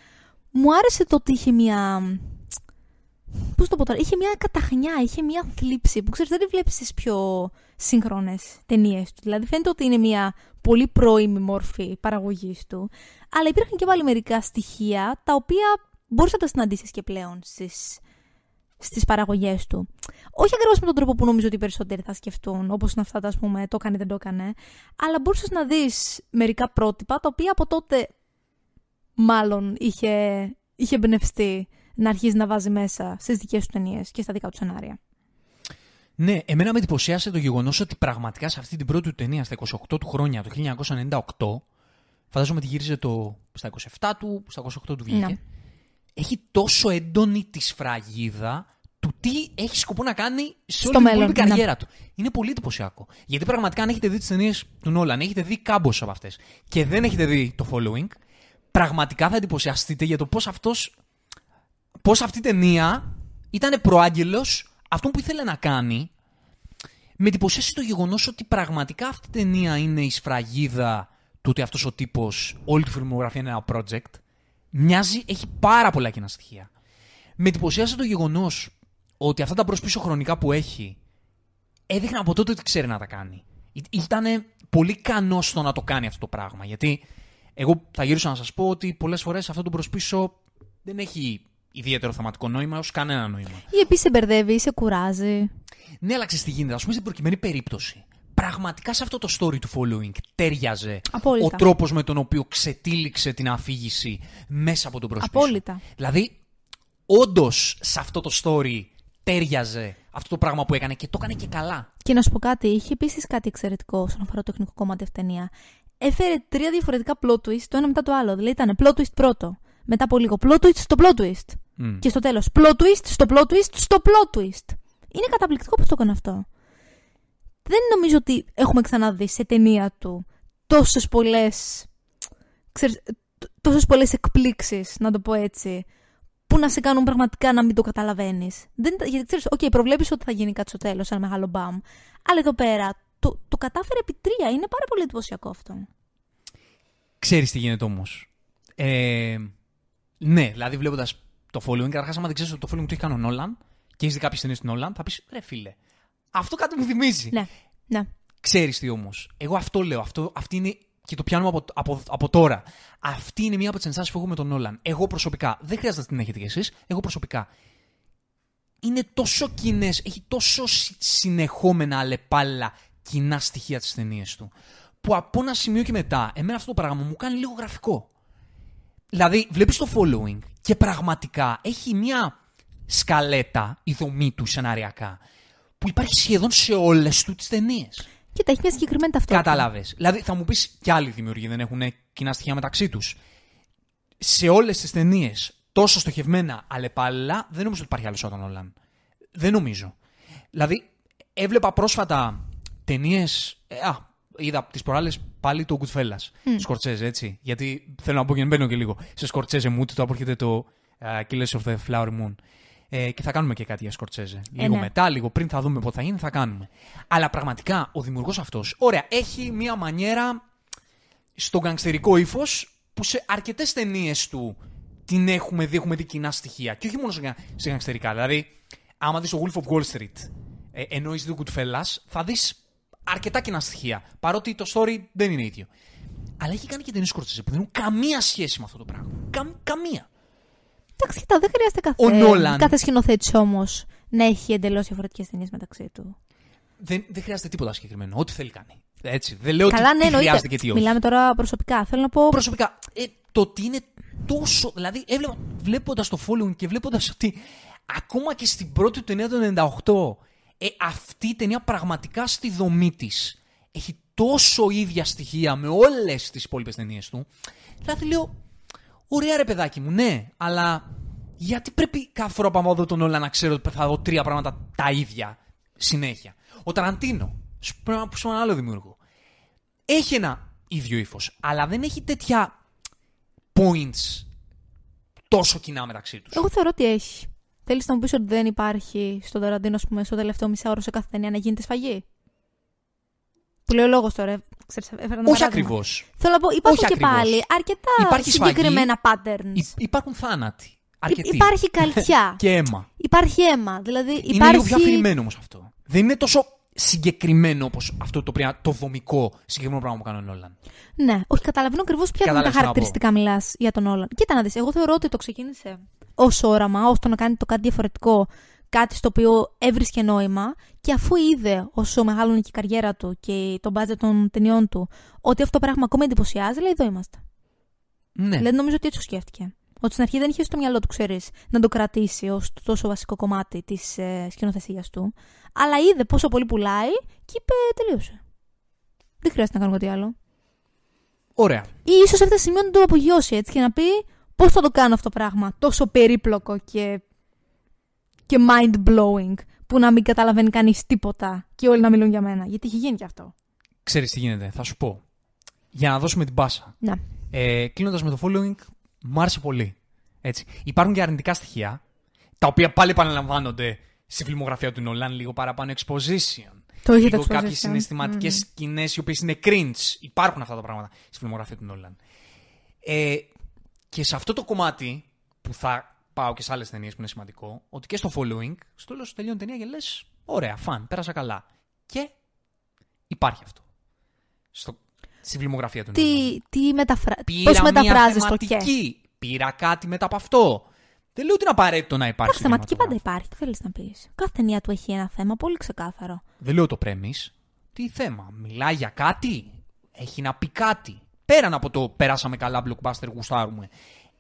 Speaker 2: Μου άρεσε το ότι είχε μια. Πώς το πω τώρα, είχε μια καταχνιά, είχε μια θλίψη που ξέρεις, δεν τη βλέπεις στις πιο σύγχρονες ταινίες του. Δηλαδή, φαίνεται ότι είναι μια πολύ πρώιμη μόρφη παραγωγής του. Αλλά υπήρχαν και πάλι μερικά στοιχεία τα οποία μπορούσε να τα συναντήσεις και πλέον στις στις παραγωγές του. Όχι ακριβώς με τον τρόπο που νομίζω ότι οι περισσότεροι θα σκεφτούν, όπως είναι αυτά τα, ας πούμε, το έκανε δεν το έκανε, αλλά μπορούσες να δεις μερικά πρότυπα, τα οποία από τότε μάλλον είχε, είχε εμπνευστεί να αρχίζει να βάζει μέσα στις δικές του ταινίες και στα δικά του σενάρια.
Speaker 1: Ναι, εμένα με εντυπωσίασε το γεγονός ότι πραγματικά σε αυτή την πρώτη του ταινία στα 28 του χρόνια, το 1998, φαντάζομαι ότι γύριζε το, στα 27 του, στα 28 του βγήκε,
Speaker 2: Ναι.
Speaker 1: Έχει τόσο έντονη τη σφραγίδα του τι έχει σκοπό να κάνει σε
Speaker 2: Στο
Speaker 1: όλη την
Speaker 2: μέλλον,
Speaker 1: υπόλοιπη
Speaker 2: ναι.
Speaker 1: καριέρα του. Είναι πολύ εντυπωσιακό. Γιατί πραγματικά, αν έχετε δει τις ταινίες του Νόλαν, έχετε δει κάμποσε από αυτές και δεν έχετε δει το following, πραγματικά θα εντυπωσιαστείτε για το πώς αυτός. Πώς αυτή η ταινία ήταν προάγγελος αυτόν που ήθελε να κάνει. Με εντυπωσίασε το γεγονός ότι πραγματικά αυτή η ταινία είναι η σφραγίδα του ότι αυτός ο τύπος, όλη του φιλμογραφία είναι ένα project. Μοιάζει, έχει πάρα πολλά κοινά στοιχεία. Με εντυπωσίασε το γεγονός ότι αυτά τα μπρος-πίσω χρονικά που έχει έδειχναν από τότε ότι ξέρει να τα κάνει. Ήταν πολύ ικανός στο να το κάνει αυτό το πράγμα. Γιατί εγώ θα γυρίσω να σας πω ότι πολλές φορές αυτό το μπρος-πίσω δεν έχει ιδιαίτερο θεματικό νόημα ως κανένα νόημα.
Speaker 2: Ή επίσης σε μπερδεύει ή σε κουράζει.
Speaker 1: Ναι, αλλά ξέρεις τι γίνεται. Α πούμε στην προκειμένη περίπτωση. Πραγματικά σε αυτό το story του following τέριαζε
Speaker 2: Απόλυτα.
Speaker 1: ο τρόπος με τον οποίο ξετύλιξε την αφήγηση μέσα από τον προσπίσω.
Speaker 2: Απόλυτα.
Speaker 1: Δηλαδή, όντως σε αυτό το story τέριαζε αυτό το πράγμα που έκανε και το έκανε και καλά.
Speaker 2: Και να σου πω κάτι, είχε επίσης κάτι εξαιρετικό όσον αφορά το τεχνικό κομμάτι αυτή ταινία. Έφερε τρία διαφορετικά plot twist το ένα μετά το άλλο. Δηλαδή ήταν plot twist πρώτο. Μετά από λίγο plot twist στο plot twist.
Speaker 1: Μμ.
Speaker 2: Και στο τέλος plot twist στο plot twist στο plot twist. Είναι καταπληκτικό που το έκανε αυτό. Δεν νομίζω ότι έχουμε ξαναδεί σε ταινία του τόσες πολλές. Τόσες πολλές εκπλήξεις, να το πω έτσι, που να σε κάνουν πραγματικά να μην το καταλαβαίνεις. Γιατί ξέρεις, OK, προβλέπεις ότι θα γίνει κάτι στο τέλος, ένα μεγάλο μπαμ. Αλλά εδώ πέρα το, το κατάφερε επί τρία. Είναι πάρα πολύ εντυπωσιακό αυτό.
Speaker 1: Ξέρεις τι γίνεται όμως. Ε, ναι, δηλαδή βλέποντας το following, καταρχάς, άμα δεν ξέρεις ότι το following το έχει κάνει ο Νόλαν και έχεις δει κάποιες ταινίες του Νόλαν, θα πεις ρε φίλε, αυτό κάτι μου θυμίζει.
Speaker 2: Ναι, ναι.
Speaker 1: Ξέρεις τι όμως. Εγώ αυτό λέω. Αυτό, αυτή είναι. Και το πιάνουμε από, από, από τώρα. Αυτή είναι μία από τις ενστάσεις που έχω με τον Νόλαν. Εγώ προσωπικά. Δεν χρειάζεται να την έχετε κι εσείς. Εγώ προσωπικά. Είναι τόσο κοινές. Έχει τόσο συ- συνεχόμενα αλλεπάλληλα κοινά στοιχεία τις ταινίες του. Που από ένα σημείο και μετά, εμένα αυτό το πράγμα μου κάνει λίγο γραφικό. Δηλαδή, βλέπεις το following και πραγματικά έχει μία σκαλέτα, η δομή του σεναριακά, που υπάρχει σχεδόν σε όλες του τι ταινίες.
Speaker 2: Κοίτα, έχει μια συγκεκριμένη ταυτότητα.
Speaker 1: Κατάλαβες. Δηλαδή, θα μου πεις και άλλοι δημιουργοί δεν έχουν κοινά στοιχεία μεταξύ τους. Σε όλες τις ταινίες, τόσο στοχευμένα αλλεπάλληλα, δεν νομίζω ότι υπάρχει άλλος σαν τον Όλαν. Δεν νομίζω. Δηλαδή, έβλεπα πρόσφατα ταινίες. α, είδα τις προάλλες πάλι το Goodfellas. Mm. Σκορτσέζε, έτσι. Γιατί θέλω να πω και να μπαίνω και λίγο σε Σκορτσέζε μου, το έρχεται το uh, Killers of the Flower Moon. Ε, και θα κάνουμε και κάτι για Σκορτσέζε. Λίγο
Speaker 2: ναι.
Speaker 1: μετά, λίγο πριν θα δούμε πότε θα γίνει, θα κάνουμε. Αλλά πραγματικά ο δημιουργός αυτός, ωραία, έχει μία μανιέρα στο γκανγκστερικό ύφος που σε αρκετές ταινίες του την έχουμε δει, έχουμε δει κοινά στοιχεία. Και όχι μόνο σε, γκα- σε γκανγκστερικά. Δηλαδή, άμα δεις το Wolf of Wall Street, ε, ενώ έχει δει το Goodfellas, θα δεις αρκετά κοινά στοιχεία. Παρότι το story δεν είναι ίδιο. Αλλά έχει κάνει και ταινίες Σκορτσέζε που δεν έχουν καμία σχέση με αυτό το πράγμα. Καμ, καμία.
Speaker 2: Εντάξει, κοίτα, δεν χρειάζεται κάθε,
Speaker 1: Ο Νόλαν.
Speaker 2: κάθε σκηνοθέτης όμως να έχει εντελώς διαφορετικές ταινίες μεταξύ του.
Speaker 1: Δεν, δεν χρειάζεται τίποτα συγκεκριμένο. Ό,τι θέλει κάνει. Έτσι. Δεν λέω
Speaker 2: Καλά,
Speaker 1: ότι
Speaker 2: ναι,
Speaker 1: τι
Speaker 2: εννοείται.
Speaker 1: χρειάζεται και τι όχι.
Speaker 2: Μιλάμε τώρα προσωπικά. Θέλω να πω.
Speaker 1: Προσωπικά, ε, το ότι είναι τόσο. Δηλαδή, έβλεπα, βλέποντας το following και βλέποντας ότι ακόμα και στην πρώτη του ταινία του 98, ε, αυτή η ταινία πραγματικά στη δομή της έχει τόσο ίδια στοιχεία με όλες τις υπόλοιπες ταινίες του. Δηλαδή, λέω, ωραία ρε παιδάκι μου, ναι, αλλά γιατί πρέπει κάθε φορά που άμα δω τον όλα να ξέρω ότι θα δω τρία πράγματα τα ίδια συνέχεια. Ο Ταραντίνο, σου πρέπει να πω σε έναν άλλο δημιουργό, έχει ένα ίδιο ύφος, αλλά δεν έχει τέτοια points τόσο κοινά μεταξύ τους.
Speaker 2: Εγώ θεωρώ ότι έχει. Θέλεις να μου πεις ότι δεν υπάρχει στον Ταραντίνο, ας πούμε, στο τελευταίο μισάωρο σε κάθε ταινία να γίνεται σφαγή; Που λέει ο λόγος τώρα. ε, Ξέρεις, έφερα ένα
Speaker 1: Όχι
Speaker 2: παράδειγμα.
Speaker 1: ακριβώς.
Speaker 2: Θέλω να πω, υπάρχουν
Speaker 1: Όχι
Speaker 2: και
Speaker 1: ακριβώς.
Speaker 2: πάλι αρκετά
Speaker 1: Υπάρχει σφαγή,
Speaker 2: συγκεκριμένα patterns.
Speaker 1: Υπάρχουν θάνατοι.
Speaker 2: Υ-
Speaker 1: Αρκετοί.
Speaker 2: Υπάρχει καλτιά.
Speaker 1: Και αίμα.
Speaker 2: Υπάρχει αίμα. Δηλαδή
Speaker 1: Είναι
Speaker 2: υπάρχει.
Speaker 1: λίγο πιο αφηρημένο όμως αυτό. Δεν είναι τόσο συγκεκριμένο όπως αυτό το, πριά- το δομικό συγκεκριμένο πράγμα που κάνει ο Νόλαν.
Speaker 2: Ναι, όχι, καταλαβαίνω ακριβώς ποια είναι τα
Speaker 1: Κατάλαβες τι να
Speaker 2: χαρακτηριστικά μιλάς για τον Όλαν. Κοίτα να δεις, εγώ θεωρώ ότι το ξεκίνησε ως όραμα, ω το να κάνει το κάτι διαφορετικό, κάτι στο οποίο έβρισκε νόημα και αφού είδε όσο μεγάλωνε και η καριέρα του και το μπάτζετ των ταινιών του, ότι αυτό το πράγμα ακόμα εντυπωσιάζει, λέει εδώ είμαστε.
Speaker 1: Ναι.
Speaker 2: Δηλαδή νομίζω ότι έτσι το σκέφτηκε. Ότι στην αρχή δεν είχε στο μυαλό του, ξέρεις, να το κρατήσει ως το τόσο βασικό κομμάτι της ε, σκηνοθεσίας του. Αλλά είδε πόσο πολύ πουλάει και είπε τελείωσε. Δεν χρειάζεται να κάνω κάτι άλλο.
Speaker 1: Ωραία.
Speaker 2: Ή ίσως έφτασε σημείο να το απογειώσει έτσι και να πει Πώς θα το κάνω αυτό το πράγμα τόσο περίπλοκο και, και mind-blowing που να μην καταλαβαίνει κανείς τίποτα και όλοι να μιλούν για μένα. Γιατί έχει γίνει και αυτό.
Speaker 1: Ξέρεις τι γίνεται, θα σου πω. Για να δώσουμε την πάσα.
Speaker 2: Ναι.
Speaker 1: Ε, Κλείνοντας με το following, μου άρεσε πολύ. Έτσι. Υπάρχουν και αρνητικά στοιχεία, τα οποία πάλι επαναλαμβάνονται στη φιλμογραφία του Νολάν, λίγο παραπάνω exposition.
Speaker 2: Το είχε
Speaker 1: λίγο
Speaker 2: το
Speaker 1: κάποιες
Speaker 2: exposition.
Speaker 1: συναισθηματικές
Speaker 2: Μμμ.
Speaker 1: σκηνές οι οποίες είναι cringe. Υπάρχουν αυτά τα πράγματα στη φιλμογραφία του Νόλαν. Ε, και σε αυτό το κομμάτι που θα πάω και σε άλλες ταινίες που είναι σημαντικό, ότι και στο following, στο τέλο τελειώνει η ταινία και λες: Ωραία, φαν, πέρασα καλά. Και υπάρχει αυτό. Στο, στη φιλμογραφία του Νόλαν.
Speaker 2: Τι, τι μεταφρα...
Speaker 1: Πήρα
Speaker 2: Πώς
Speaker 1: μια
Speaker 2: μεταφράζεις το και.
Speaker 1: θεματική. Πήρα κάτι μετά από αυτό. Δεν λέω ότι είναι απαραίτητο να υπάρχει.
Speaker 2: Εντάξει,
Speaker 1: στο
Speaker 2: θεματική πάντα
Speaker 1: κινηματογράφο.
Speaker 2: υπάρχει. Τι θέλεις να πεις. Κάθε ταινία του έχει ένα θέμα πολύ ξεκάθαρο.
Speaker 1: Δεν λέω το premise. Τι θέμα. Μιλάει για κάτι; Έχει να πει κάτι; Πέραν από το περάσαμε καλά, blockbuster, γουστάρουμε.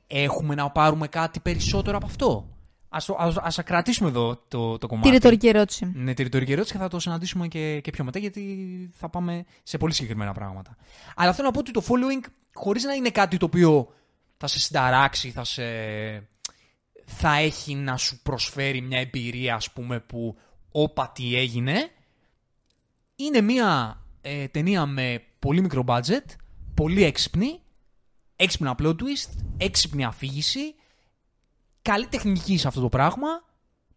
Speaker 1: Έχουμε να πάρουμε κάτι περισσότερο από αυτό. Ας, το, ας, ας κρατήσουμε εδώ το, το κομμάτι.
Speaker 2: Τη ρητορική ερώτηση.
Speaker 1: Ναι, τη ρητορική ερώτηση και θα το συναντήσουμε και, και πιο μετά γιατί θα πάμε σε πολύ συγκεκριμένα πράγματα. Αλλά θέλω να πω ότι το following, χωρίς να είναι κάτι το οποίο θα σε συνταράξει, θα σε... θα έχει να σου προσφέρει μια εμπειρία, ας πούμε, που όπα τι έγινε, είναι μια ε, ταινία με πολύ μικρό budget, πολύ έξυπνη, έξυπνα plot twist, έξυπνη αφήγηση, καλή τεχνική σε αυτό το πράγμα.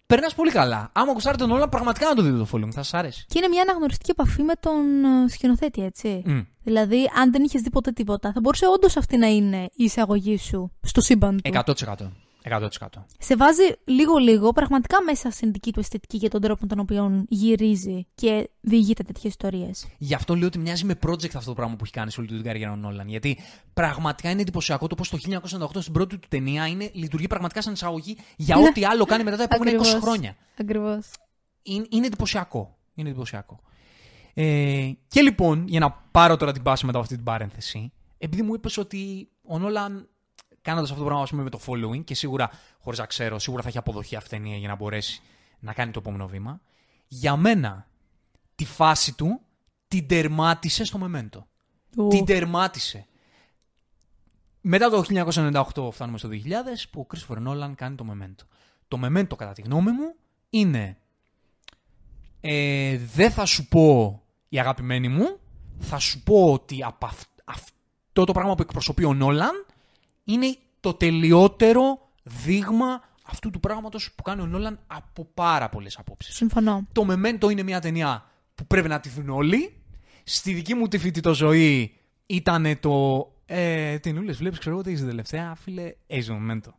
Speaker 1: Περνάς πολύ καλά. Άμα γουστάρετε τον όλα, πραγματικά να το δείτε το following, θα σας αρέσει.
Speaker 2: Και είναι μια αναγνωριστική επαφή με τον ε, σκηνοθέτη, έτσι.
Speaker 1: Μμ.
Speaker 2: Δηλαδή, αν δεν είχες δει ποτέ τίποτα, θα μπορούσε όντως αυτή να είναι η εισαγωγή σου στο σύμπαν του.
Speaker 1: 100%. 100%.
Speaker 2: Σε βάζει λίγο-λίγο πραγματικά μέσα στην δική του αισθητική για τον τρόπο με τον οποίο γυρίζει και διηγείται τέτοιες ιστορίες.
Speaker 1: Γι' αυτό λέω ότι μοιάζει με project αυτό το πράγμα που έχει κάνει σε όλη του την καριέρα ο Νόλαν. Γιατί πραγματικά είναι εντυπωσιακό το πώς το 1998 στην πρώτη του ταινία είναι, λειτουργεί πραγματικά σαν εισαγωγή για
Speaker 2: Ναι.
Speaker 1: ό,τι άλλο κάνει μετά τα επόμενα 20 χρόνια.
Speaker 2: Ακριβώς.
Speaker 1: είναι, είναι εντυπωσιακό. Είναι εντυπωσιακό. Ε, και λοιπόν, για να πάρω τώρα την πάση μετά από αυτή την παρένθεση, επειδή μου είπες ότι ο Νόλαν κάνοντας αυτό το πράγμα ας πούμε, με το following και σίγουρα, χωρίς να ξέρω, σίγουρα θα έχει αποδοχή αυτή η ταινία για να μπορέσει να κάνει το επόμενο βήμα. Για μένα, τη φάση του την τερμάτισε στο Μεμέντο. Την τερμάτισε. Μετά το 1998 φτάνουμε στο 2000 που ο Christopher Nolan κάνει το Memento. Το Memento κατά τη γνώμη μου είναι ε, δεν θα σου πω η αγαπημένη μου, θα σου πω ότι από αυ- αυτό το πράγμα που εκπροσωπεί ο Νόλαν είναι το τελειότερο δείγμα αυτού του πράγματος που κάνει ο Νόλαν από πάρα πολλές απόψεις.
Speaker 2: Συμφωνώ.
Speaker 1: Το Memento είναι μια ταινία που πρέπει να τη δουν όλοι. Στη δική μου τη φοιτητό ζωή ήταν το. Ε, ταινούλες βλέπεις, ξέρω εγώ τι έχεις τελευταία, φίλε. Έχεις το Memento.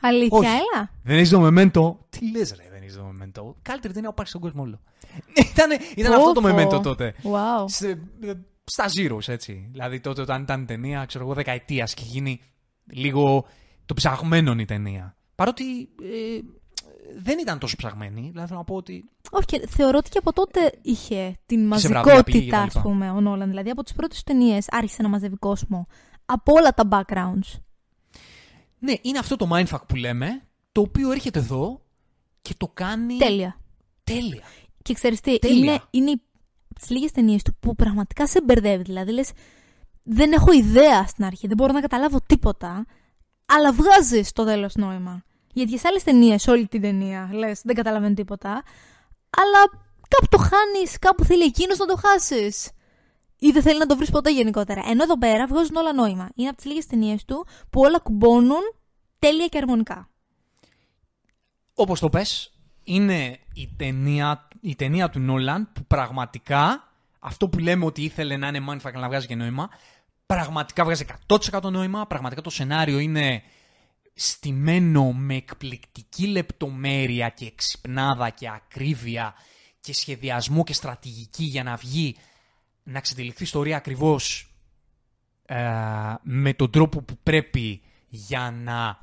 Speaker 2: Αλήθεια,
Speaker 1: Όχι.
Speaker 2: έλα.
Speaker 1: Δεν έχεις το Memento; Τι λες, ρε, δεν έχεις το Memento; Καλύτερη ταινία που υπάρχει στον κόσμο όλο. ήταν ήταν
Speaker 2: Πω,
Speaker 1: αυτό το
Speaker 2: πω.
Speaker 1: Memento τότε.
Speaker 2: Wow.
Speaker 1: Σε- ε, στα Zeros, έτσι. Δηλαδή τότε όταν ήταν η ταινία, ξέρω εγώ, δεκαετίας και γίνει λίγο το ψαγμένον η ταινία. Παρότι ε, δεν ήταν τόσο ψαγμένη. Δηλαδή θέλω να πω ότι.
Speaker 2: Όχι, και θεωρώ ότι και από τότε είχε την
Speaker 1: Σε βραβεία πήγε και
Speaker 2: μαζικότητα,
Speaker 1: τα
Speaker 2: ας
Speaker 1: λοιπά.
Speaker 2: πούμε, ο Νόλαν. Δηλαδή, από τις πρώτες ταινίες άρχισε να μαζεύει κόσμο. Από όλα τα backgrounds.
Speaker 1: Ναι, είναι αυτό το mindfuck που λέμε, το οποίο έρχεται εδώ και το κάνει.
Speaker 2: Τέλεια.
Speaker 1: Τέλεια.
Speaker 2: Και ξέρεις τι,
Speaker 1: Τέλεια.
Speaker 2: είναι, είναι από τις λίγες ταινίες του που πραγματικά σε μπερδεύει. Δηλαδή, λες, δεν έχω ιδέα στην αρχή, δεν μπορώ να καταλάβω τίποτα, αλλά βγάζεις στο τέλος νόημα. Γιατί σε άλλες ταινίες, όλη την ταινία, λες, δεν καταλαβαίνω τίποτα, αλλά κάπου το χάνεις, κάπου θέλει εκείνος να το χάσεις. Ή δεν θέλει να το βρεις ποτέ γενικότερα. Ενώ εδώ πέρα βγάζουν όλα νόημα. Είναι από τις λίγες ταινίες του που όλα κουμπώνουν τέλεια και αρμονικά.
Speaker 1: Όπως το πες, είναι η ταινία, η ταινία του Νόλαν που πραγματικά αυτό που λέμε ότι ήθελε να είναι mindfuck και να βγάζει και νόημα, πραγματικά βγάζει 100% νόημα. Πραγματικά το σενάριο είναι στημένο με εκπληκτική λεπτομέρεια και εξυπνάδα και ακρίβεια και σχεδιασμό και στρατηγική για να βγει να ξετυλιχθεί η ιστορία ακριβώς ε, με τον τρόπο που πρέπει για να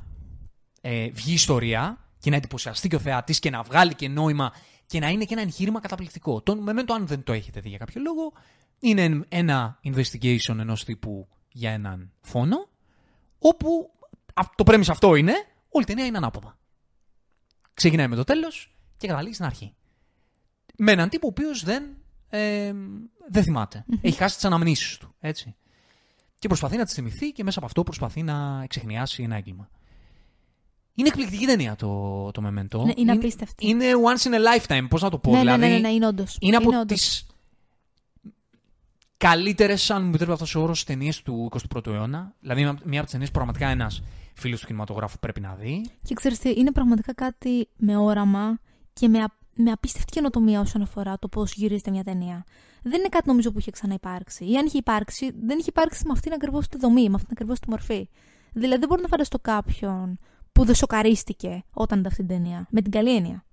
Speaker 1: ε, βγει η ιστορία και να εντυπωσιαστεί και ο θεατής και να βγάλει και νόημα και να είναι και ένα εγχείρημα καταπληκτικό. Το Memento, αν δεν το έχετε δει για κάποιο λόγο, είναι ένα investigation ενός τύπου για έναν φόνο, όπου α- το premise αυτό είναι, όλη η ταινία είναι ανάποδα. Ξεκινάει με το τέλος και καταλήγει στην αρχή. Με έναν τύπο ο οποίος δεν, ε, δεν θυμάται. Έχει χάσει τις αναμνήσεις του, έτσι. Και προσπαθεί να τη θυμηθεί και μέσα από αυτό προσπαθεί να εξεχνιάσει ένα έγκλημα. Είναι εκπληκτική ταινία το, το Memento.
Speaker 2: Ναι, είναι απίστευτη.
Speaker 1: Είναι once in a lifetime, πώς να το πω.
Speaker 2: ναι,
Speaker 1: δηλαδή,
Speaker 2: ναι, ναι, ναι, είναι όντως.
Speaker 1: είναι από
Speaker 2: όντως.
Speaker 1: τις καλύτερες, αν μου επιτρέπει αυτός ο όρος, ταινίες του 21ου αιώνα. Δηλαδή, μία από τις ταινίες που πραγματικά ένας φίλος του κινηματογράφου πρέπει να δει.
Speaker 2: Και ξέρεις τι, είναι πραγματικά κάτι με όραμα και με, α- με απίστευτη καινοτομία όσον αφορά το πώς γυρίζεται μια ταινία. Δεν είναι κάτι νομίζω που είχε ξαναυπάρξει. Ή αν είχε υπάρξει, δεν είχε υπάρξει με αυτήν ακριβώς τη δομή, με αυτήν ακριβώς τη μορφή. Δηλαδή, δεν μπορώ να φανταστώ κάποιον που δεν σοκαρίστηκε όταν είδε αυτή την ταινία. Με την καλή έννοια.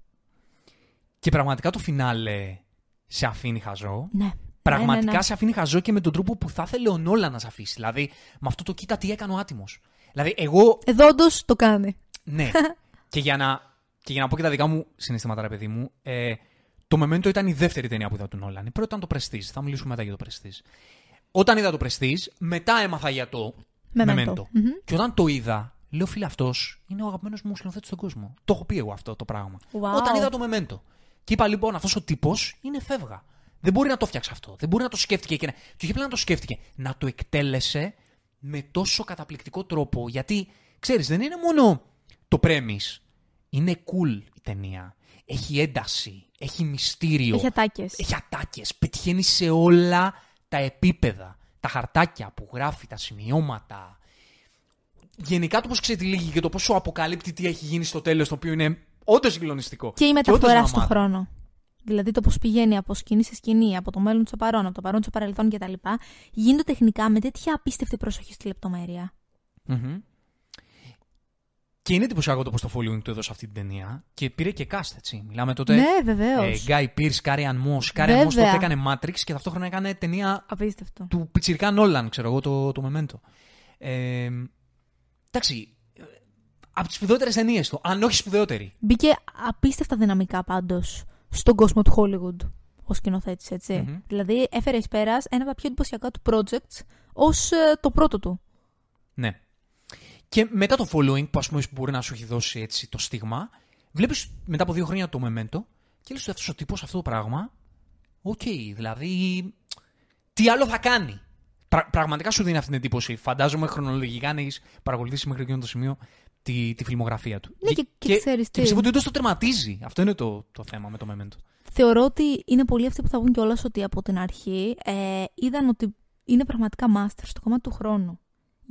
Speaker 1: Και πραγματικά το φινάλε σε αφήνει χαζό.
Speaker 2: Ναι.
Speaker 1: Πραγματικά
Speaker 2: ναι, ναι, ναι.
Speaker 1: σε αφήνει χαζό και με τον τρόπο που θα ήθελε ο Νόλα να σε αφήσει. Δηλαδή, με αυτό το κοίτα τι έκανε ο άτιμος. Δηλαδή, εγώ.
Speaker 2: Εδώ όντως το κάνει.
Speaker 1: Ναι. και, για να, και για να πω και τα δικά μου συναισθήματα, ρε παιδί μου, ε, το Memento ήταν η δεύτερη ταινία που είδα του Νόλαν. Η πρώτη ήταν το Prestige. Θα μιλήσουμε μετά για το Prestige. Όταν είδα το Prestige, μετά έμαθα για το
Speaker 2: Memento.
Speaker 1: Memento.
Speaker 2: Μμμ.
Speaker 1: Και όταν το είδα, λέω φίλε, αυτός είναι ο αγαπημένος μου σκηνοθέτης στον κόσμο. Το έχω πει εγώ αυτό το πράγμα.
Speaker 2: Wow.
Speaker 1: Όταν είδα το Memento. Και είπα λοιπόν, αυτός ο τύπος είναι φεύγα. Δεν μπορεί να το φτιάξει αυτό. Δεν μπορεί να το σκέφτηκε και να. Και όχι απλά να το σκέφτηκε, να το εκτέλεσε με τόσο καταπληκτικό τρόπο. Γιατί, ξέρεις, δεν είναι μόνο το premise. Είναι cool η ταινία. Έχει ένταση. Έχει μυστήριο.
Speaker 2: Έχει ατάκες.
Speaker 1: Έχει ατάκες. Πετυχαίνει σε όλα τα επίπεδα. Τα χαρτάκια που γράφει, τα σημειώματα. Γενικά το πώς ξετυλίγει και το πόσο αποκαλύπτει τι έχει γίνει στο τέλος, το οποίο είναι όντως συγκλονιστικό.
Speaker 2: Και η
Speaker 1: όντως
Speaker 2: μεταφορά στον
Speaker 1: δραμάτι.
Speaker 2: χρόνο. Δηλαδή το πώς πηγαίνει από σκηνή σε σκηνή, από το μέλλον στο παρόν, από το παρόν στο παρελθόν κτλ. Γίνεται τεχνικά με τέτοια απίστευτη προσοχή στη λεπτομέρεια.
Speaker 1: Μμμ. Και είναι εντυπωσιακό το πώς το Following του έδωσε αυτή την ταινία. Και πήρε και cast, έτσι. Μιλάμε τότε.
Speaker 2: ναι, βεβαίως.
Speaker 1: ε, Guy Pearce, Carrie-Anne Moss. Carrie-Anne Moss
Speaker 2: Βέβαια.
Speaker 1: τότε έκανε Matrix και ταυτόχρονα έκανε ταινία
Speaker 2: Απίστευτο.
Speaker 1: του Πιτσιρικά Νόλαν, ξέρω εγώ, το, το Memento. Ε, εντάξει. ε, Από τις σπουδαιότερες ταινίες του. Αν όχι σπουδαιότερη.
Speaker 2: Μπήκε απίστευτα δυναμικά πάντως στον κόσμο του Hollywood ως σκηνοθέτης, έτσι.
Speaker 1: Μμμ.
Speaker 2: Δηλαδή έφερε εις πέρας ένα από τα πιο εντυπωσιακά του projects ως το πρώτο του.
Speaker 1: Ναι. Και μετά το following, που ας πούμε μπορεί να σου έχει δώσει έτσι το στίγμα, βλέπεις μετά από δύο χρόνια το Memento και λες αυτός ο τύπος αυτό το πράγμα. Οκ, δηλαδή. Τι άλλο θα κάνει; Πρα- πραγματικά σου δίνει αυτή την εντύπωση. Φαντάζομαι χρονολογικά να έχεις παρακολουθήσει μέχρι εκείνο το σημείο τη, τη φιλμογραφία του.
Speaker 2: Ναι, και- και ξέρεις
Speaker 1: και
Speaker 2: τι.
Speaker 1: πιστεύω ότι όντως το τερματίζει. Αυτό είναι το, το θέμα με το Memento.
Speaker 2: Θεωρώ ότι είναι πολλοί αυτοί που θα βγουν κιόλας ότι από την αρχή ε, είδαν ότι είναι πραγματικά master στο κομμάτι του χρόνου.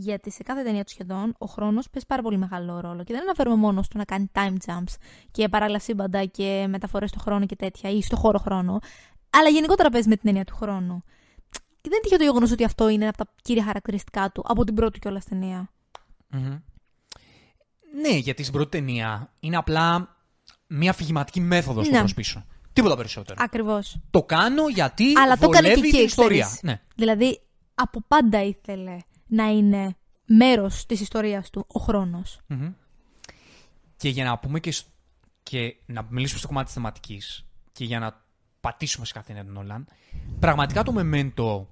Speaker 2: Γιατί σε κάθε ταινία του σχεδόν ο χρόνος παίζει πάρα πολύ μεγάλο ρόλο. Και δεν αναφέρομαι μόνο στο να κάνει time jumps και παράλληλα σύμπαντα και μεταφορές στο χρόνο και τέτοια ή στο χώρο χρόνο. Αλλά γενικότερα παίζει με την έννοια του χρόνου. Και δεν είναι τυχαίο το γεγονός ότι αυτό είναι ένα από τα κύρια χαρακτηριστικά του από την πρώτη κιόλας ταινία.
Speaker 1: Μμμ. Ναι, γιατί στην πρώτη ταινία είναι απλά μια αφηγηματική μέθοδος
Speaker 2: Ναι.
Speaker 1: προ πίσω. Τίποτα περισσότερο.
Speaker 2: Ακριβώς.
Speaker 1: Το κάνω γιατί
Speaker 2: Αλλά το έκανε
Speaker 1: βολεύει
Speaker 2: και
Speaker 1: την
Speaker 2: εκεί,
Speaker 1: ιστορία.
Speaker 2: ξέρεις.
Speaker 1: Ναι.
Speaker 2: Δηλαδή, από πάντα ήθελε να είναι μέρος της ιστορίας του ο χρόνος.
Speaker 1: Μμμ. Και για να πούμε και, σ- και να μιλήσουμε στο κομμάτι της θεματικής και για να πατήσουμε σε κάθε του Νόλαν, πραγματικά το Memento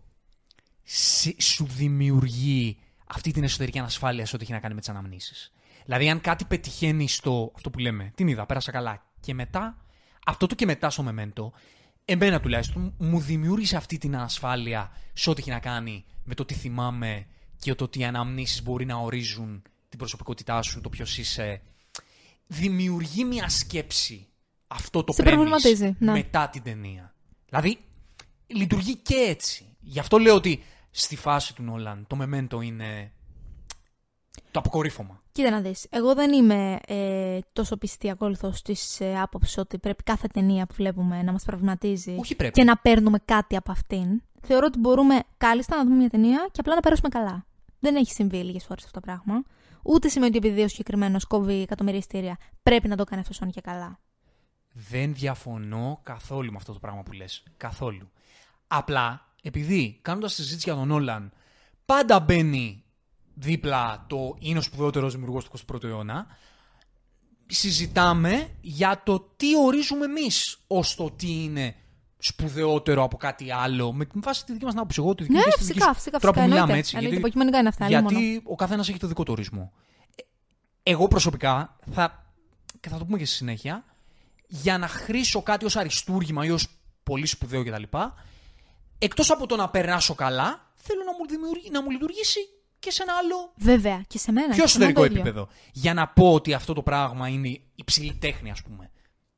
Speaker 1: σε- σου δημιουργεί αυτή την εσωτερική ανασφάλεια σε ό,τι έχει να κάνει με τις αναμνήσεις. Δηλαδή, αν κάτι πετυχαίνει στο. αυτό που λέμε, την είδα, πέρασα καλά. Και μετά, αυτό το και μετά στο Memento, εμένα τουλάχιστον, μου δημιούργησε αυτή την ανασφάλεια σε ό,τι έχει να κάνει με το τι θυμάμαι και το ότι οι αναμνήσεις μπορεί να ορίζουν την προσωπικότητά σου, το ποιος είσαι. Δημιουργεί μια σκέψη αυτό το
Speaker 2: Σε
Speaker 1: premise
Speaker 2: προβληματίζει, ναι.
Speaker 1: μετά την ταινία. Δηλαδή, λειτουργεί και έτσι. Γι' αυτό λέω ότι στη φάση του Νόλαν το Memento είναι το αποκορύφωμα.
Speaker 2: Κοίτα να δεις, εγώ δεν είμαι ε, τόσο πιστή ακόλουθος της ε, άποψης ότι πρέπει κάθε ταινία που βλέπουμε να μας προβληματίζει
Speaker 1: Όχι πρέπει.
Speaker 2: και να παίρνουμε κάτι από αυτήν. Θεωρώ ότι μπορούμε κάλλιστα να δούμε μια ταινία και απλά να περάσουμε καλά. Δεν έχει συμβεί λίγες φορές αυτό το πράγμα. Ούτε σημαίνει ότι επειδή ο συγκεκριμένος κόβει εκατομμύρια ειστήρια πρέπει να το κάνει αυτός σαν και καλά.
Speaker 1: Δεν διαφωνώ καθόλου με αυτό το πράγμα που λες. Καθόλου. Απλά, επειδή κάνοντας τη συζήτηση για τον Νόλαν, πάντα μπαίνει δίπλα το είναι ο σπουδαιότερος δημιουργός του 21ου αιώνα, συζητάμε για το τι ορίζουμε εμείς ως το τι είναι σπουδαιότερο από κάτι άλλο, με την βάση τη δική μας άποψη. Εγώ, τη δική
Speaker 2: Ναι,
Speaker 1: μου και στη δική
Speaker 2: φυσικά,
Speaker 1: σου.
Speaker 2: φυσικά.
Speaker 1: Τώρα
Speaker 2: φυσικά
Speaker 1: που μιλάμε
Speaker 2: εννοείται.
Speaker 1: έτσι.
Speaker 2: Εννοείται,
Speaker 1: γιατί-
Speaker 2: υποκειμενικά είναι αυτά. άλλη μόνο.
Speaker 1: γιατί ο καθένας έχει το δικό του ορισμό. Ε, Εγώ προσωπικά θα. και θα το πούμε και στη συνέχεια. Για να χρήσω κάτι ως αριστούργημα ή ως πολύ σπουδαίο κτλ. Εκτός από το να περάσω καλά, θέλω να μου, δημιουργεί, να μου λειτουργήσει και σε ένα άλλο
Speaker 2: Βέβαια. Και σε μένα.
Speaker 1: πιο
Speaker 2: και σε μένα
Speaker 1: εσωτερικό
Speaker 2: το ίδιο.
Speaker 1: επίπεδο. Για να πω ότι αυτό το πράγμα είναι υψηλή τέχνη, ας πούμε.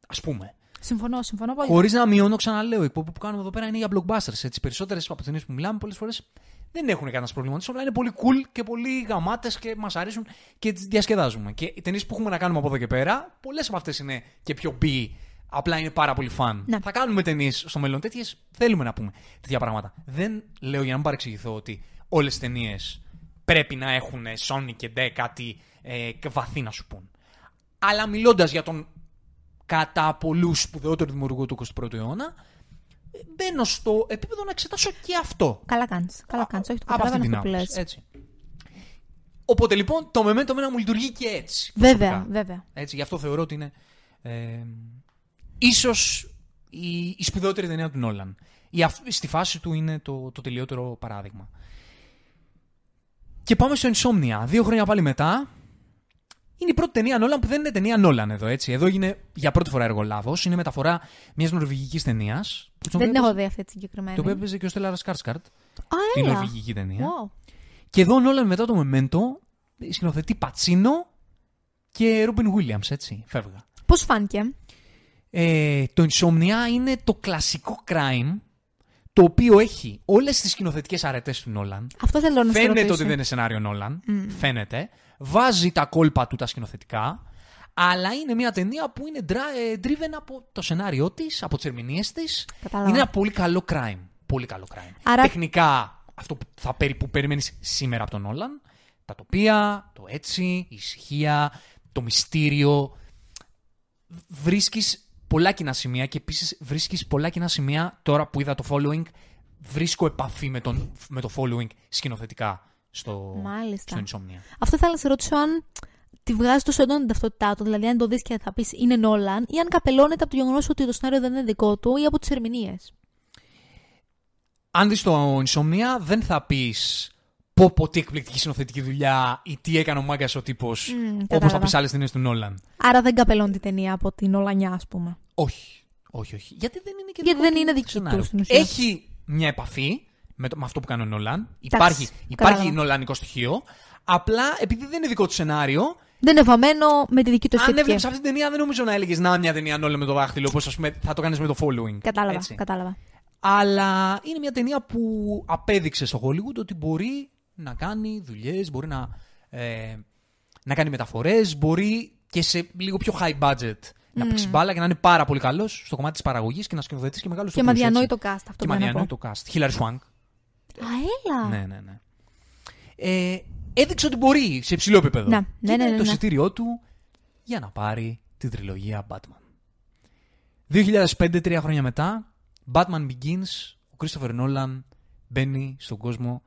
Speaker 1: Ας πούμε.
Speaker 2: Συμφωνώ, συμφωνώ πολύ.
Speaker 1: Χωρίς να μειώνω, ξαναλέω, η εκπομπή που κάνουμε εδώ πέρα είναι για blockbusters. Έτσι. Περισσότερες από τις ταινίες που μιλάμε πολλές φορές δεν έχουν κανένας πρόβλημα. Αλλά είναι πολύ cool και πολύ γαμάτες και μας αρέσουν και τις διασκεδάζουμε. Και οι ταινίες που έχουμε να κάνουμε από εδώ και πέρα, πολλές από αυτές είναι και πιο B. Απλά είναι πάρα πολύ fun.
Speaker 2: Ναι.
Speaker 1: Θα κάνουμε ταινίες στο μέλλον τέτοιες. Θέλουμε να πούμε τέτοια πράγματα. Δεν λέω για να μην παρεξηγηθώ ότι όλες τις ταινίες πρέπει να έχουν Sony και Ντε κάτι ε, βαθύ να σου πούν. Αλλά μιλώντας για τον κατά πολλού σπουδαιότερο δημιουργό του 21ου αιώνα, ε, μπαίνω στο επίπεδο να εξετάσω και αυτό.
Speaker 2: Καλά κάνεις. Καλά κάνεις. Όχι, το
Speaker 1: από αυτή
Speaker 2: καταλαβαίνω
Speaker 1: την
Speaker 2: αυτό που λες.
Speaker 1: άποψη. Έτσι. Οπότε λοιπόν το Memento μένα μου λειτουργεί και έτσι.
Speaker 2: Βέβαια,
Speaker 1: προσωπικά.
Speaker 2: βέβαια.
Speaker 1: Έτσι, γι' αυτό θεωρώ ότι είναι ε, ίσως η, η σπουδαιότερη ταινία του Νόλαν. Η, αυ- στη φάση του είναι το, το τελειότερο παράδειγμα. Και πάμε στο Insomnia. Δύο χρόνια πάλι μετά. Είναι η πρώτη ταινία Νόλαν που δεν είναι ταινία Νόλαν εδώ, έτσι. Εδώ είναι για πρώτη φορά εργολάβο. Είναι μεταφορά μιας νορβηγικής ταινίας.
Speaker 2: Δεν την έχω δει αυτή τη συγκεκριμένη.
Speaker 1: Το οποίο έπαιζε και ο Στέλλαρας Σκάρσκαρτ.
Speaker 2: Α,
Speaker 1: Την
Speaker 2: έλα.
Speaker 1: νορβηγική ταινία.
Speaker 2: Wow.
Speaker 1: Και εδώ ο Νόλαν μετά το Memento σκηνοθετεί Πατσίνο και Ρούμπιν Williams, έτσι. Φεύγα.
Speaker 2: Πώς φάνηκε;
Speaker 1: Ε, το Insomnia είναι το κλασικό crime το οποίο έχει όλες τις σκηνοθετικές αρετές του Νόλαν.
Speaker 2: Αυτό θέλω να σε
Speaker 1: Φαίνεται
Speaker 2: ρωτήσω.
Speaker 1: ότι δεν είναι σενάριο Νόλαν. Φαίνεται. Βάζει τα κόλπα του τα σκηνοθετικά. Αλλά είναι μια ταινία που είναι dra- ε, driven από το σενάριό της, από τις ερμηνείες της.
Speaker 2: Κατάλαβα.
Speaker 1: Είναι ένα πολύ καλό crime. Πολύ καλό crime.
Speaker 2: Άρα-
Speaker 1: Τεχνικά, αυτό που, θα περι, που περιμένεις σήμερα από τον Νόλαν. Τα τοπία, το έτσι, η ησυχία, το μυστήριο. Βρίσκεις πολλά κοινά σημεία και επίσης βρίσκεις πολλά κοινά σημεία τώρα που είδα το following. Βρίσκω επαφή με, τον, με το following σκηνοθετικά στο,
Speaker 2: Μάλιστα.
Speaker 1: στο Insomnia.
Speaker 2: Αυτό θα ήθελα να σε ρωτήσω αν τη βγάζεις τόσο έντονη την ταυτότητά του, δηλαδή αν το δεις και θα πεις είναι Νόλαν, ή αν καπελώνεται από το γεγονός ότι το σενάριο δεν είναι δικό του ή από τις ερμηνείες.
Speaker 1: Αν δεις το Insomnia, δεν θα πεις πω πω τι εκπληκτική συνοθετική δουλειά ή τι έκανε ο μάγκας ο τύπος
Speaker 2: Μμμ,
Speaker 1: όπως θα
Speaker 2: κατάλαβα.
Speaker 1: πεις άλλες ταινίες του Νόλαν.
Speaker 2: Άρα δεν καπελώνει την ταινία από την Νολανιά, ας πούμε.
Speaker 1: Όχι. Όχι, όχι. Γιατί δεν είναι και
Speaker 2: Γιατί
Speaker 1: δικό
Speaker 2: δεν
Speaker 1: του
Speaker 2: είναι δική του
Speaker 1: σενάριο.
Speaker 2: στην ουσία.
Speaker 1: Έχει μια επαφή με, το, με αυτό που κάνει ο Νόλαν. Υπάρχει, υπάρχει
Speaker 2: κατάλαβα.
Speaker 1: νολανικό στοιχείο. Απλά επειδή δεν είναι δικό του σενάριο,
Speaker 2: Δεν είναι βαμμένο με τη δική του
Speaker 1: αν
Speaker 2: αισθητική.
Speaker 1: έβλεπες αυτή την ταινία, δεν νομίζω να έλεγες Να, μια ταινία Νόλαν με το δάχτυλο, όπως θα το κάνεις με το following.
Speaker 2: Κατάλαβα,
Speaker 1: Έτσι.
Speaker 2: κατάλαβα.
Speaker 1: Αλλά είναι μια ταινία που απέδειξε στο Hollywood ότι μπορεί να κάνει δουλειές, μπορεί να, ε, να κάνει μεταφορές, μπορεί και σε λίγο πιο high budget να παίξεις μπάλα και να είναι πάρα πολύ καλός στο κομμάτι της παραγωγής και να σκηνοθετήσει και μεγάλους
Speaker 2: Και με αδιανόητο cast αυτό
Speaker 1: Και
Speaker 2: που
Speaker 1: με
Speaker 2: να πω.
Speaker 1: αδιανόητο cast. Hilary Swank.
Speaker 2: Α, έλα.
Speaker 1: Ναι, ναι, ναι. Ε, έδειξε ότι μπορεί σε υψηλό επίπεδο.
Speaker 2: Ναι,
Speaker 1: Και
Speaker 2: ναι,
Speaker 1: ήταν
Speaker 2: ναι, ναι,
Speaker 1: το
Speaker 2: ναι.
Speaker 1: εισιτήριό του για να πάρει την τριλογία Batman. 2005, τρία χρόνια μετά, Batman Begins, ο Christopher Nolan μπαίνει στον κόσμο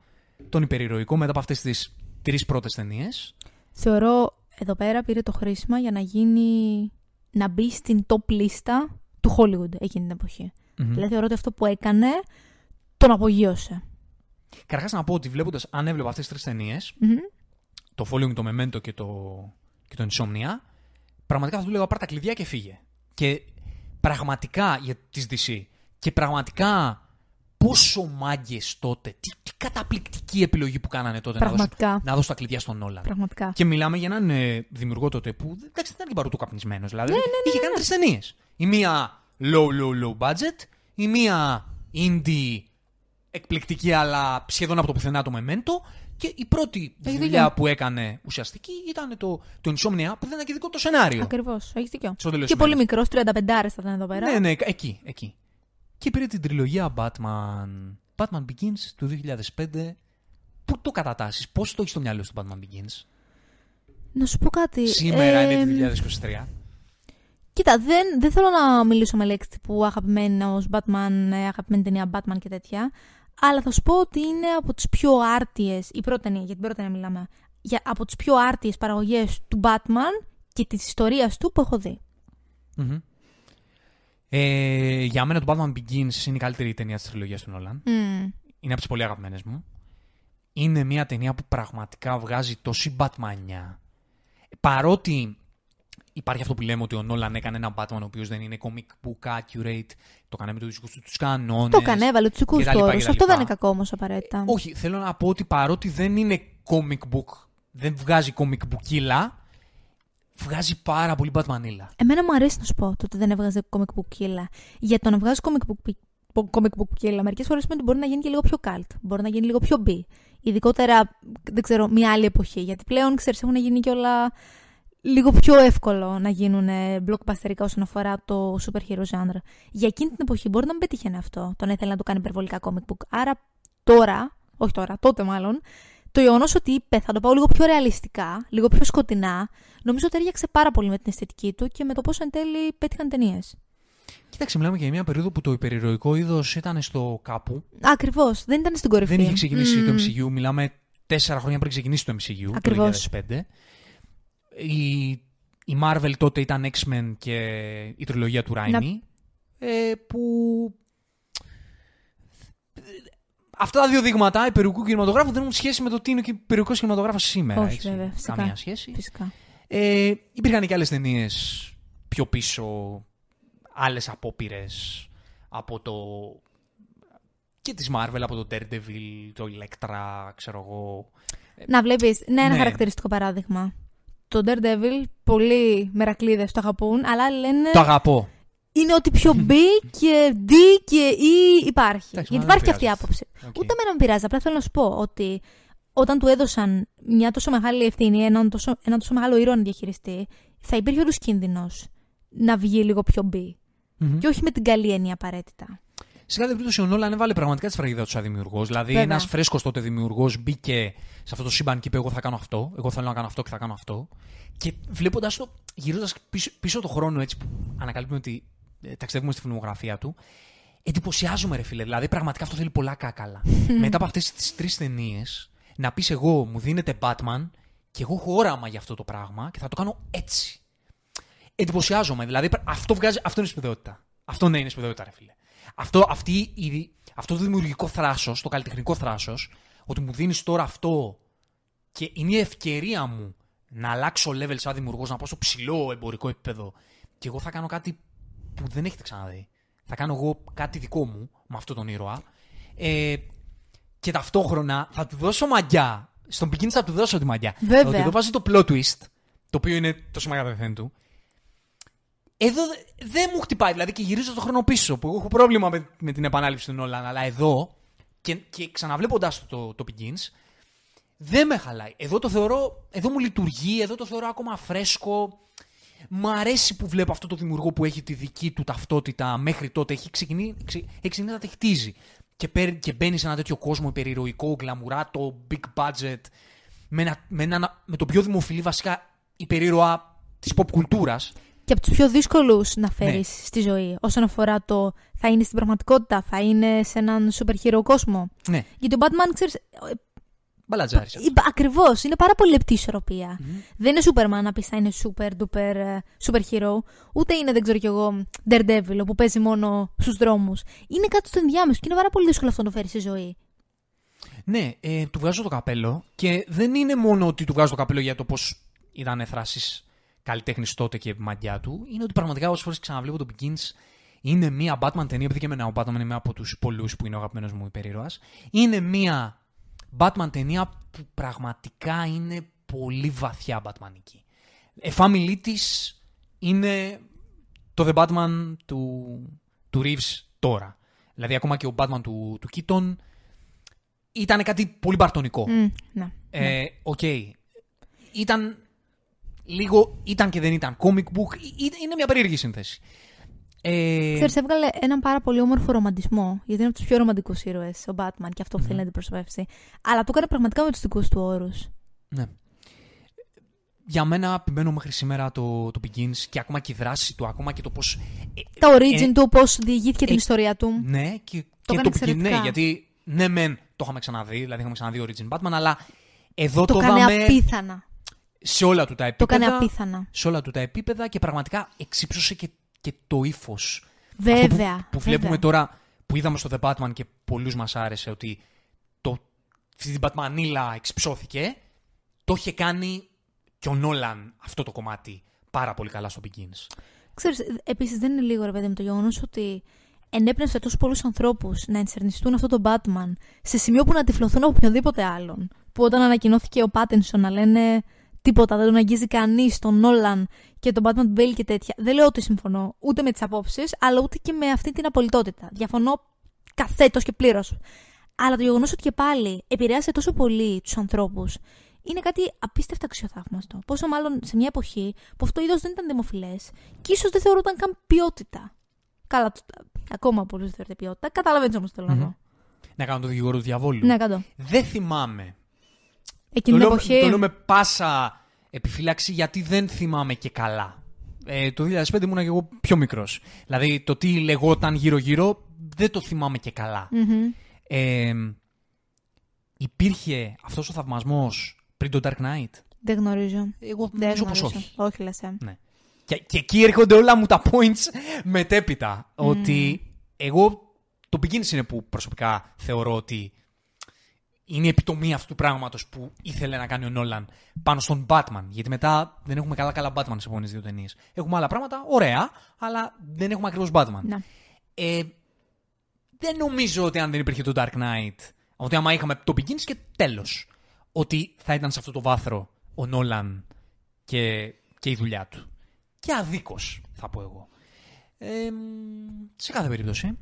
Speaker 1: τον υπερηρωικό μετά από αυτές τις τρεις πρώτες ταινίες.
Speaker 2: Θεωρώ εδώ πέρα πήρε το χρήσιμα για να γίνει. να μπει στην top λίστα του Hollywood εκείνη την εποχή. Δηλαδή θεωρώ ότι αυτό που έκανε τον απογείωσε.
Speaker 1: Καταρχάς να πω ότι βλέποντας, αν έβλεπα αυτές τις τρεις ταινίες,
Speaker 2: Μμμ.
Speaker 1: το Following, το Memento και το, και το Insomnia, πραγματικά θα του λέγα πάρ' τα κλειδιά και φύγε. Και πραγματικά για τις DC και πραγματικά πόσο μάγκες τότε, τι, τι καταπληκτική επιλογή που κάνανε τότε να δώσουν,
Speaker 2: Πραγματικά.
Speaker 1: να δώσουν τα κλειδιά στον Νόλαν.
Speaker 2: Πραγματικά.
Speaker 1: Και μιλάμε για έναν ε, δημιουργό τότε που εντάξει, δεν ήταν και παρούτου καπνισμένος.
Speaker 2: Ναι,
Speaker 1: Δηλαδή είχε κάνει τρεις ταινίες. Η μία low, low, low budget, η μία indie εκπληκτική αλλά σχεδόν από το πουθενά το Memento και η πρώτη
Speaker 2: Έχει
Speaker 1: δουλειά
Speaker 2: δίκιο.
Speaker 1: που έκανε ουσιαστική ήταν το, το Insomnia που δεν ήταν και δικό το σενάριο.
Speaker 2: Ακριβώς. Έχεις δίκιο.
Speaker 1: Στο τέλος
Speaker 2: Και
Speaker 1: της
Speaker 2: πολύ
Speaker 1: ημέρας.
Speaker 2: μικρός, 35 θα ήταν εδώ πέρα.
Speaker 1: Ναι, ναι, εκεί, εκεί. Και πήρε την τριλογία Batman. Batman Begins του 2005. Πού το κατατάσσεις, πώς το έχεις στο μυαλό σου το Batman Begins;
Speaker 2: Να σου πω κάτι.
Speaker 1: Σήμερα
Speaker 2: Ε,
Speaker 1: είναι 2023.
Speaker 2: Κοίτα, δεν, δεν θέλω να μιλήσω με λέξη τύπου αγαπημένο Batman, ε, αγαπημένη ταινία Batman και τέτοια. Αλλά θα σου πω ότι είναι από τις πιο άρτιες, η πρώτη ταινία, για την πρώτη ταινία μιλάμε, για, από τις πιο άρτιες παραγωγές του Batman και της ιστορίας του που έχω δει.
Speaker 1: Μμμ. Ε, για μένα το Batman Begins είναι η καλύτερη ταινία της τριλογίας του Νόλαν.
Speaker 2: Μμ.
Speaker 1: Είναι από τις πολύ αγαπημένες μου. Είναι μια ταινία που πραγματικά βγάζει τόση μπατμανιά. Παρότι υπάρχει αυτό που λέμε ότι ο Νόλαν έκανε ένα Batman ο οποίος δεν είναι comic book accurate, το έκανε με του δικού του κανόνες.
Speaker 2: Το έκανε, έβαλε τους δικού
Speaker 1: κτλ,
Speaker 2: του όρου.
Speaker 1: κτλ.
Speaker 2: Αυτό δεν είναι κακό όμως απαραίτητα.
Speaker 1: Όχι, θέλω να πω ότι παρότι δεν είναι comic book, δεν βγάζει comic bookίλα, βγάζει πάρα πολύ Batmanίλα.
Speaker 2: Εμένα μου αρέσει να σου πω το ότι δεν έβγαζε comic book κύλα. Για το να βγάζει comic book, comic book κύλα, μερικές φορές σημαίνει ότι μπορεί να γίνει και λίγο πιο cult. Μπορεί να γίνει λίγο πιο B. Ειδικότερα, δεν ξέρω, μια άλλη εποχή. Γιατί πλέον, ξέρεις, έχουν γίνει και όλα λίγο πιο εύκολο να γίνουν blockbusterικά όσον αφορά το super hero genre. Για εκείνη την εποχή μπορεί να μην πετύχαινε αυτό, το να ήθελε να το κάνει υπερβολικά comic book. Άρα τώρα, όχι τώρα, τότε μάλλον, το γεγονός ότι είπε θα το πάω λίγο πιο ρεαλιστικά, λίγο πιο σκοτεινά, νομίζω ότι έριαξε πάρα πολύ με την αισθητική του και με το πώς εν τέλει πέτυχαν ταινίες.
Speaker 1: Κοίταξε, μιλάμε για μια περίοδο που το υπερηρωικό είδος ήταν στο κάπου.
Speaker 2: Ακριβώς, δεν ήταν στην κορυφή.
Speaker 1: Δεν είχε ξεκινήσει
Speaker 2: Μμμ.
Speaker 1: το MCU. Μιλάμε τέσσερα χρόνια πριν ξεκινήσει το MCU.
Speaker 2: Ακριβώς.
Speaker 1: Το 2005. Η, η Marvel τότε ήταν X-Men και η τριλογία του Raimi. Ε, που. Αυτά τα δύο δείγματα υπερηρωικού κινηματογράφου δεν έχουν σχέση με το τι είναι ο υπερηρωικό κινηματογράφος σήμερα.
Speaker 2: Όχι,
Speaker 1: έτσι.
Speaker 2: βέβαια, φυσικά.
Speaker 1: Καμία σχέση.
Speaker 2: Φυσικά.
Speaker 1: Ε, υπήρχαν και άλλες ταινίες πιο πίσω, άλλες απόπειρες από το... και της Marvel, από το Daredevil, το Electra, ξέρω εγώ.
Speaker 2: Να βλέπεις, ναι, ένα
Speaker 1: Ναι.
Speaker 2: χαρακτηριστικό παράδειγμα. Το Daredevil, πολλοί μερακλείδες το αγαπούν, αλλά λένε
Speaker 1: Το αγαπώ.
Speaker 2: Είναι ό,τι πιο B και D και E υπάρχει.
Speaker 1: Εντάξει,
Speaker 2: Γιατί
Speaker 1: μα δεν
Speaker 2: υπάρχει και αυτή η
Speaker 1: πειράζει.
Speaker 2: άποψη.
Speaker 1: Οκ.
Speaker 2: Ούτε εμένα με πειράζει. Απλά θέλω να σου πω ότι όταν του έδωσαν μια τόσο μεγάλη ευθύνη, έναν τόσο, έναν τόσο μεγάλο ήρωα να διαχειριστεί, θα υπήρχε όλος ο κίνδυνος να βγει λίγο πιο B.
Speaker 1: Μμμ.
Speaker 2: Και όχι με την καλή έννοια απαραίτητα.
Speaker 1: Σε κάθε περίπτωση ο Νόλαν έβαλε πραγματικά τη φραγίδα του σαν δημιουργός. Δηλαδή,
Speaker 2: Βέβαια.
Speaker 1: ένας φρέσκος τότε δημιουργός μπήκε σε αυτό το σύμπαν και είπε: Εγώ θα κάνω αυτό. Εγώ θέλω να κάνω αυτό και θα κάνω αυτό. Και βλέποντας το, γυρίζοντα πίσω, πίσω το χρόνο έτσι που ανακαλύπτουμε ότι ε, ταξιδεύουμε στη φιλμογραφία του, εντυπωσιάζομαι, ρε φίλε. Δηλαδή, πραγματικά αυτό θέλει πολλά κάκαλα. Μετά από αυτές τις τρεις ταινίες, να πεις: Εγώ μου δίνετε Batman και εγώ έχω όραμα για αυτό το πράγμα και θα το κάνω έτσι. Εντυπωσιάζομαι. Δηλαδή, αυτό, βγάζει, αυτό είναι σπουδαιότητα. Αυτό ναι, είναι σπουδαιότητα, ρε φίλε. Αυτό, αυτή, η, αυτό το δημιουργικό θράσος, το καλλιτεχνικό θράσος, ότι μου δίνεις τώρα αυτό και είναι η ευκαιρία μου να αλλάξω level σαν δημιουργός, να πάω στο ψηλό εμπορικό επίπεδο και εγώ θα κάνω κάτι που δεν έχετε ξαναδεί. Θα κάνω εγώ κάτι δικό μου με αυτόν τον ήρωα. Ε, και ταυτόχρονα θα του δώσω μαγιά. Στον Begins θα του δώσω τη μαγιά.
Speaker 2: Βέβαια.
Speaker 1: Ότι εδώ βάζει το plot twist, το οποίο είναι το σημαντικό του. Εδώ δε- δεν μου χτυπάει, δηλαδή και γυρίζω το χρόνο πίσω, που εγώ έχω πρόβλημα με, με την επανάληψη του Νόλαν, αλλά εδώ και, και ξαναβλέποντα το, το, το Begins, δεν με χαλάει. Εδώ το θεωρώ, εδώ μου λειτουργεί, εδώ το θεωρώ ακόμα φρέσκο. Μ' αρέσει που βλέπω αυτό το δημιουργό που έχει τη δική του ταυτότητα μέχρι τότε. Έχει ξεκινήσει, ξε- έχει ξεκινήσει να τη χτίζει. Και, παίρνει- και μπαίνει σε ένα τέτοιο κόσμο υπερηρωικό, γκλαμουράτο, big budget, με, ένα, με, ένα, με τον πιο δημοφιλή βασικά υπερήρωα της pop κουλτούρας.
Speaker 2: Και από τους πιο δύσκολους να φέρεις
Speaker 1: Ναι.
Speaker 2: στη ζωή όσον αφορά το θα είναι στην πραγματικότητα, θα είναι σε έναν super hero κόσμο.
Speaker 1: Ναι,
Speaker 2: Γιατί ο Batman, ξέρεις,
Speaker 1: μπαλατζάρι.
Speaker 2: Ακριβώς, είναι πάρα πολύ λεπτή ισορροπία. Δεν είναι Superman να πεις θα είναι super duper ε, super hero, ούτε είναι, δεν ξέρω κι εγώ, Daredevil, που παίζει μόνο στους δρόμους. Είναι κάτι στο ενδιάμεσο και είναι πάρα πολύ δύσκολο αυτό να το φέρεις στη ζωή.
Speaker 1: Ναι, ε, του βγάζω το καπέλο και δεν είναι μόνο ότι του βγάζω το καπέλο για το πώς ήταν θράσει καλλιτέχνης τότε και μαγιά του. Είναι ότι πραγματικά όσες φορές ξαναβλέπω το Begins είναι μια Batman ταινία, επειδή και εμένα ο Batman είναι μία από τους πολλούς που είναι ο αγαπημένος μου υπερήρωας. Είναι μια Batman ταινία που πραγματικά είναι πολύ βαθιά Batmanική. Εφάμιλή της είναι το The Batman του, του Reeves τώρα. Δηλαδή, ακόμα και ο Batman του, του Keaton ήταν κάτι πολύ μπαρτονικό.
Speaker 2: Μμ, ναι.
Speaker 1: Ε, Οκ. Ήταν λίγο, ήταν και δεν ήταν comic book. Ή- ή- Είναι μια περίεργη σύνθεση. Ε,
Speaker 2: Ξέρεις, έβγαλε έναν πάρα πολύ όμορφο ρομαντισμό, γιατί είναι από τους πιο ρομαντικούς ήρωες ο Batman και αυτό που θέλει να αντιπροσωπεύσει. Αλλά το έκανε πραγματικά με τους δικούς του όρους.
Speaker 1: ναι. Για μένα επιμένω μέχρι σήμερα το, το Begins και ακόμα και η δράση του, ακόμα και το πώς... ε,
Speaker 2: Τα origin
Speaker 1: ε,
Speaker 2: του, πώς διηγήθηκε την
Speaker 1: ε,
Speaker 2: ιστορία του.
Speaker 1: Ναι, και
Speaker 2: Το
Speaker 1: και
Speaker 2: έκανε
Speaker 1: το Begin, ναι,
Speaker 2: εξαιρετικά.
Speaker 1: γιατί ναι μεν το είχαμε ξαναδεί, δηλαδή είχαμε ξαναδεί Origin Batman, αλλά εδώ
Speaker 2: Το
Speaker 1: το,
Speaker 2: έκανε
Speaker 1: είδαμε
Speaker 2: απίθανα.
Speaker 1: σε όλα του τα
Speaker 2: Το
Speaker 1: επίπεδα.
Speaker 2: έκανε απίθανα.
Speaker 1: σε όλα του τα επίπεδα και πραγματικά εξύψωσε και, και το ύφος.
Speaker 2: Βέβαια.
Speaker 1: Αυτό που, που βλέπουμε
Speaker 2: βέβαια.
Speaker 1: τώρα, που είδαμε στο The Batman και πολλούς μας άρεσε ότι το, αυτή την Batmanίλα εξυψώθηκε, το είχε κάνει και ο Νόλαν αυτό το κομμάτι πάρα πολύ καλά στο Begins.
Speaker 2: Ξέρεις, επίσης δεν είναι λίγο ρε παιδί με το γεγονός ότι ενέπνευσε τόσους πολλούς ανθρώπους να ενστερνιστούν αυτό το Batman σε σημείο που να τυφλωθούν από οποιοδήποτε άλλον. Που όταν ανακοινώθηκε ο Πάτενσον να λένε τίποτα, δεν τον αγγίζει κανείς, τον Νόλαν και τον Batman Bale και τέτοια. Δεν λέω ότι συμφωνώ ούτε με τις απόψεις, αλλά ούτε και με αυτή την απολυτότητα. Διαφωνώ καθέτος και πλήρως. Αλλά το γεγονός ότι και πάλι επηρέασε τόσο πολύ τους ανθρώπους είναι κάτι απίστευτα αξιοθαύμαστο. Πόσο μάλλον σε μια εποχή που αυτό είδος δεν ήταν δημοφιλές και ίσως δεν θεωρούταν καν ποιότητα. Καλά, ακόμα πολλούς δεν θεωρείται ποιότητα. Καταλαβαίνεις όμως τι θέλω να πω.
Speaker 1: Να κάνω το δικηγόρο του διαβόλου.
Speaker 2: Ναι, κάτω.
Speaker 1: Δεν θυμάμαι.
Speaker 2: Εκείνη
Speaker 1: το,
Speaker 2: την
Speaker 1: λέω,
Speaker 2: εποχή.
Speaker 1: το λέω με πάσα επιφύλαξη γιατί δεν θυμάμαι και καλά. Ε, το 2005 ήμουν και εγώ πιο μικρός. Δηλαδή το τι λεγόταν γύρω-γύρω δεν το θυμάμαι και καλά.
Speaker 2: Μμμ.
Speaker 1: Ε, υπήρχε αυτός ο θαυμασμός πριν το Dark Knight;
Speaker 2: Δεν γνωρίζω.
Speaker 1: Εγώ
Speaker 2: Δεν
Speaker 1: νομίζω πως
Speaker 2: γνωρίζω.
Speaker 1: όχι.
Speaker 2: Όχι, λες, ε.
Speaker 1: Ναι. Και, και εκεί έρχονται όλα μου τα points μετέπειτα. Ότι εγώ το beginnings είναι που προσωπικά θεωρώ ότι είναι η επιτομή αυτού του πράγματος που ήθελε να κάνει ο Νόλαν πάνω στον Batman. Γιατί μετά δεν έχουμε καλά καλά Batman σε επόμενες δύο ταινίες. Έχουμε άλλα πράγματα, ωραία, αλλά δεν έχουμε ακριβώς Batman.
Speaker 2: Να.
Speaker 1: Ε, δεν νομίζω ότι αν δεν υπήρχε το Dark Knight, ότι άμα είχαμε το Begins και τέλος, ότι θα ήταν σε αυτό το βάθρο ο Νόλαν και, και η δουλειά του. Και αδίκως, θα πω εγώ. Ε, σε κάθε περίπτωση.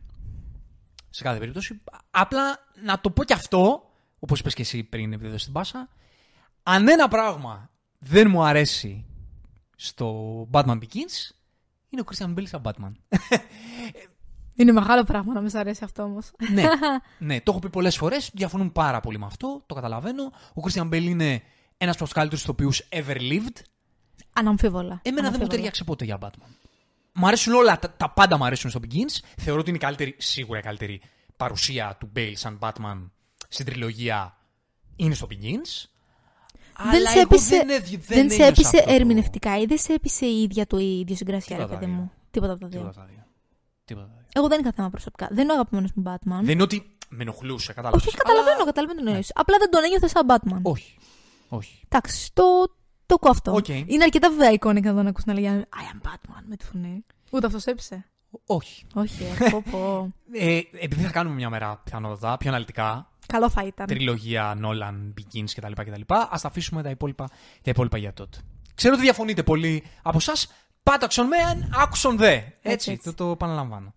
Speaker 1: Σε κάθε περίπτωση. Απλά να το πω και αυτό, όπως είπες και εσύ πριν επειδή στην πάσα, αν ένα πράγμα δεν μου αρέσει στο Batman Begins, είναι ο Christian Bale σαν Batman.
Speaker 2: Είναι μεγάλο πράγμα να μες σ' αρέσει αυτό όμως.
Speaker 1: ναι, ναι, το έχω πει πολλές φορές. Διαφωνούν πάρα πολύ με αυτό. Το καταλαβαίνω. Ο Christian Bale είναι ένας από τους καλύτερους ηθοποιούς ever lived.
Speaker 2: Αναμφίβολα.
Speaker 1: Εμένα δεν μου
Speaker 2: Αναμφίβολα.
Speaker 1: ταιριάξε ποτέ για Batman. Μ' αρέσουν όλα, τα, τα πάντα μου αρέσουν στο Begins. Θεωρώ ότι είναι η καλύτερη, σίγουρα η καλύτερη παρουσία του Bale σαν Batman στην τριλογία είναι στο Begins.
Speaker 2: Δεν
Speaker 1: Αλλά
Speaker 2: σε
Speaker 1: εγώ
Speaker 2: έπεισε,
Speaker 1: δεν,
Speaker 2: δεν,
Speaker 1: δεν,
Speaker 2: σε
Speaker 1: ένιωσα
Speaker 2: έπεισε
Speaker 1: αυτό το-
Speaker 2: ερμηνευτικά ή δεν σε έπεισε η ίδια του η ιδιοσυγκρασία, ρε
Speaker 1: Τίποτα
Speaker 2: παιδί
Speaker 1: τα
Speaker 2: μου;
Speaker 1: δύο.
Speaker 2: Τίποτα από τα
Speaker 1: Τίποτα
Speaker 2: δύο.
Speaker 1: τα δύο. Τίποτα τα δύο.
Speaker 2: Εγώ δεν είχα θέμα προσωπικά. Δεν είναι ο αγαπημένος μου Batman.
Speaker 1: Δεν είναι ότι με ενοχλούσε, κατάλαβες.
Speaker 2: Όχι, όχι, καταλαβαίνω,
Speaker 1: Αλλά-
Speaker 2: καταλαβαίνω τι εννοείς. Απλά δεν τον ένιωθε σαν Batman.
Speaker 1: Όχι. Όχι.
Speaker 2: Εντάξει, το, το ακούω αυτό.
Speaker 1: Οκ.
Speaker 2: Είναι αρκετά βέβαια iconic να τον ακούς να λέγει I am Batman με τη φωνή. Ούτε αυτός σε έπεισε.
Speaker 1: Όχι.
Speaker 2: Όχι, ε, πω, πω.
Speaker 1: Ε, επειδή θα κάνουμε μια μέρα πιθανότατα πιο αναλυτικά,
Speaker 2: Καλό θα ήταν.
Speaker 1: τριλογία Nolan, Begins κτλ. κτλ. Α τα αφήσουμε τα υπόλοιπα, τα υπόλοιπα για τότε. Ξέρω ότι διαφωνείτε πολύ από εσάς. Πάταξον με, άκουσον δε. Έτσι,
Speaker 2: έτσι.
Speaker 1: το, το επαναλαμβάνω.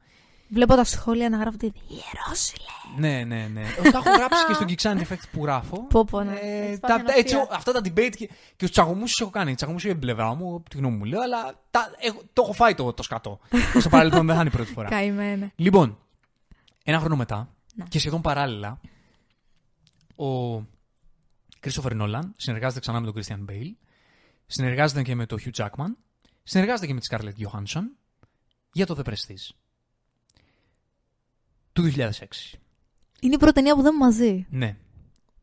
Speaker 2: Βλέπω τα σχόλια να γράφονται Ιερόσιλε.
Speaker 1: Ναι, ναι, ναι. Ε, τα έχω γράψει και στο Geek Effect που γράφω.
Speaker 2: Πω, πω, ναι.
Speaker 1: Ε,
Speaker 2: Έχεις
Speaker 1: τα,
Speaker 2: πάθει
Speaker 1: τα- έτσι,
Speaker 2: αναπτία.
Speaker 1: αυτά τα debate και, και τους τσαγωμούς έχω κάνει. Τσαγωμούς είναι η πλευρά μου, τη γνώμη μου λέω, αλλά τα, έχω, το έχω φάει το, το σκατό. Στο παρελθόν δεν θα είναι η πρώτη φορά.
Speaker 2: Καημένε.
Speaker 1: Λοιπόν, ένα χρόνο μετά
Speaker 2: Να.
Speaker 1: και σχεδόν παράλληλα, ο Christopher Nolan συνεργάζεται ξανά με τον Christian Bale, συνεργάζεται και με τον Hugh Jackman, συνεργάζεται και με τη Scarlett Johansson για το The Prestige του 2006.
Speaker 2: Είναι η πρώτη ταινία που δεν είμαι μαζί.
Speaker 1: Ναι.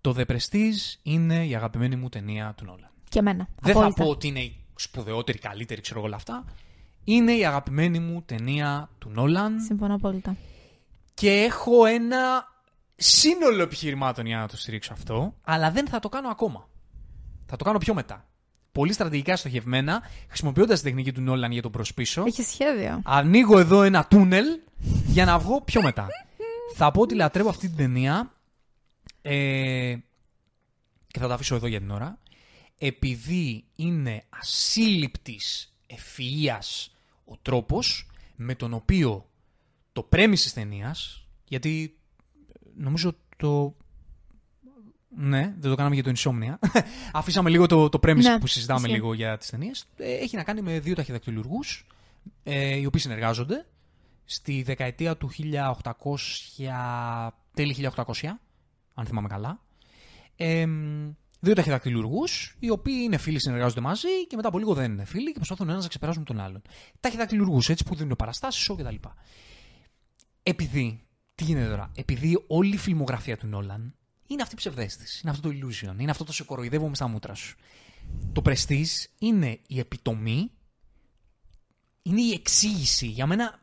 Speaker 1: Το The Prestige είναι η αγαπημένη μου ταινία του Nolan.
Speaker 2: Και εμένα.
Speaker 1: Δεν
Speaker 2: Απόλυτα.
Speaker 1: θα πω ότι είναι η σπουδαιότερη, καλύτερη, ξέρω εγώ όλα αυτά. Είναι η αγαπημένη μου ταινία του Nolan.
Speaker 2: Συμφωνώ απόλυτα.
Speaker 1: Και έχω ένα σύνολο επιχειρημάτων για να το στηρίξω αυτό, αλλά δεν θα το κάνω ακόμα. Θα το κάνω πιο μετά. Πολύ στρατηγικά στοχευμένα, χρησιμοποιώντας τη τεχνική του Νόλαν για τον προσπίσω.
Speaker 2: Έχει σχέδιο.
Speaker 1: Ανοίγω εδώ ένα τούνελ για να βγω πιο μετά. θα πω ότι λατρεύω αυτή την ταινία ε, και θα το αφήσω εδώ για την ώρα. Επειδή είναι ασύλληπτης ευφυΐας ο τρόπος με τον οποίο το πρέμιση της ταινίας, γιατί νομίζω το... Ναι, δεν το κάναμε για το Insomnia. Αφήσαμε λίγο το, το premise
Speaker 2: Ναι,
Speaker 1: που συζητάμε
Speaker 2: ισχύει.
Speaker 1: λίγο για τις ταινίες. Ε, έχει να κάνει με δύο ταχυδακτηλουργούς, ε, οι οποίοι συνεργάζονται στη δεκαετία του 1800, τέλη 1800, αν θυμάμαι καλά. Ε, δύο ταχυδακτηλουργούς, οι οποίοι είναι φίλοι, συνεργάζονται μαζί και μετά από λίγο δεν είναι φίλοι και προσπαθούν ο ένας να ξεπεράσουν τον άλλον. Ταχυδακτηλουργούς, έτσι που δίνουν παραστάσεις, show κτλ. Επειδή, τι γίνεται τώρα, επειδή όλη η φιλμογραφία του Νόλαν είναι αυτή η ψευδέστηση, είναι αυτό το illusion, είναι αυτό το σε κοροϊδεύω με στα μούτρα σου. Το Prestige είναι η επιτομή, είναι η εξήγηση. Για μένα,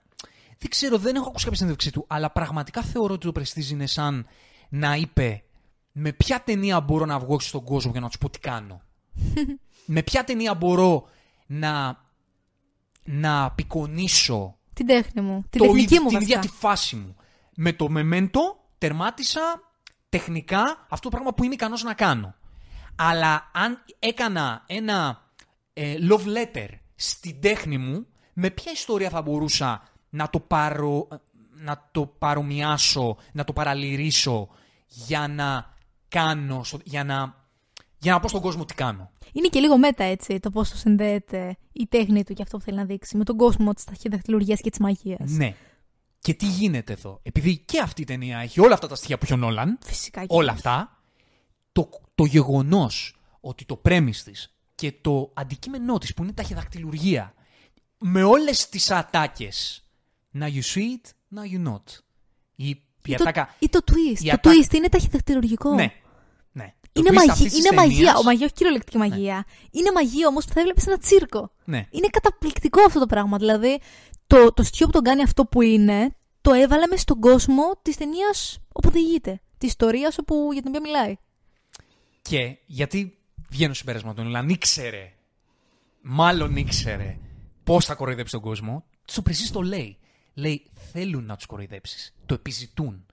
Speaker 1: δεν ξέρω, δεν έχω ακούσει κάποια συνέντευξή του, αλλά πραγματικά θεωρώ ότι το Prestige είναι σαν να είπε με ποια ταινία μπορώ να βγω έξω στον κόσμο για να τους πω τι κάνω; με ποια ταινία μπορώ να να απεικονίσω
Speaker 2: Την τέχνη μου. Την
Speaker 1: το
Speaker 2: τεχνική
Speaker 1: ίδιο-
Speaker 2: μου
Speaker 1: την ίδια
Speaker 2: βασικά.
Speaker 1: τη φάση μου. Με το μεμέντο τερμάτισα τεχνικά αυτό το πράγμα που είμαι ικανός να κάνω. Αλλά αν έκανα ένα ε, love letter στην τέχνη μου, με ποια ιστορία θα μπορούσα να το, παρο, να το παρομοιάσω, να το παραλυρίσω για να κάνω, στο- για να, για να πω στον κόσμο τι κάνω.
Speaker 2: Είναι και λίγο μέτα έτσι το πόσο συνδέεται η τέχνη του και αυτό που θέλει να δείξει με τον κόσμο της ταχυδακτηλουργία και της μαγείας.
Speaker 1: Ναι. Και τι γίνεται εδώ; Επειδή και αυτή η ταινία έχει όλα αυτά τα στοιχεία που έχει ο Νόλαν,
Speaker 2: Φυσικά και
Speaker 1: όλα
Speaker 2: όχι.
Speaker 1: αυτά, το, το γεγονός ότι το πρέμις της και το αντικείμενό της που είναι ταχυδακτηλουργία με όλες τις ατάκες να you see it, να you not. Η, η
Speaker 2: Ή το,
Speaker 1: ατάκα...
Speaker 2: ή το twist.
Speaker 1: η
Speaker 2: το
Speaker 1: ατα-
Speaker 2: twist είναι ταχυδακτηλουργικό.
Speaker 1: Ναι, ναι. Το
Speaker 2: Είναι,
Speaker 1: twist
Speaker 2: μαγι...
Speaker 1: αυτής της
Speaker 2: είναι μαγεία.
Speaker 1: ταινίας-
Speaker 2: Ο μαγεία, όχι κυριολεκτική μαγεία. Είναι μαγεία όμως που θα έβλεπες ένα τσίρκο.
Speaker 1: Ναι.
Speaker 2: Είναι καταπληκτικό αυτό το πράγμα. Δηλαδή, το, το στοιχείο που τον κάνει αυτό που είναι, το έβαλε μες στον κόσμο της ταινίας όπου διηγείται. Της ιστορίας όπου για την οποία μιλάει.
Speaker 1: Και γιατί βγαίνω συμπέρασμα του Νόλαν, ήξερε, μάλλον ήξερε πώς θα κοροϊδέψει τον κόσμο. Στο Prestige το λέει. Λέει, θέλουν να τους κοροϊδέψεις. Το επιζητούν.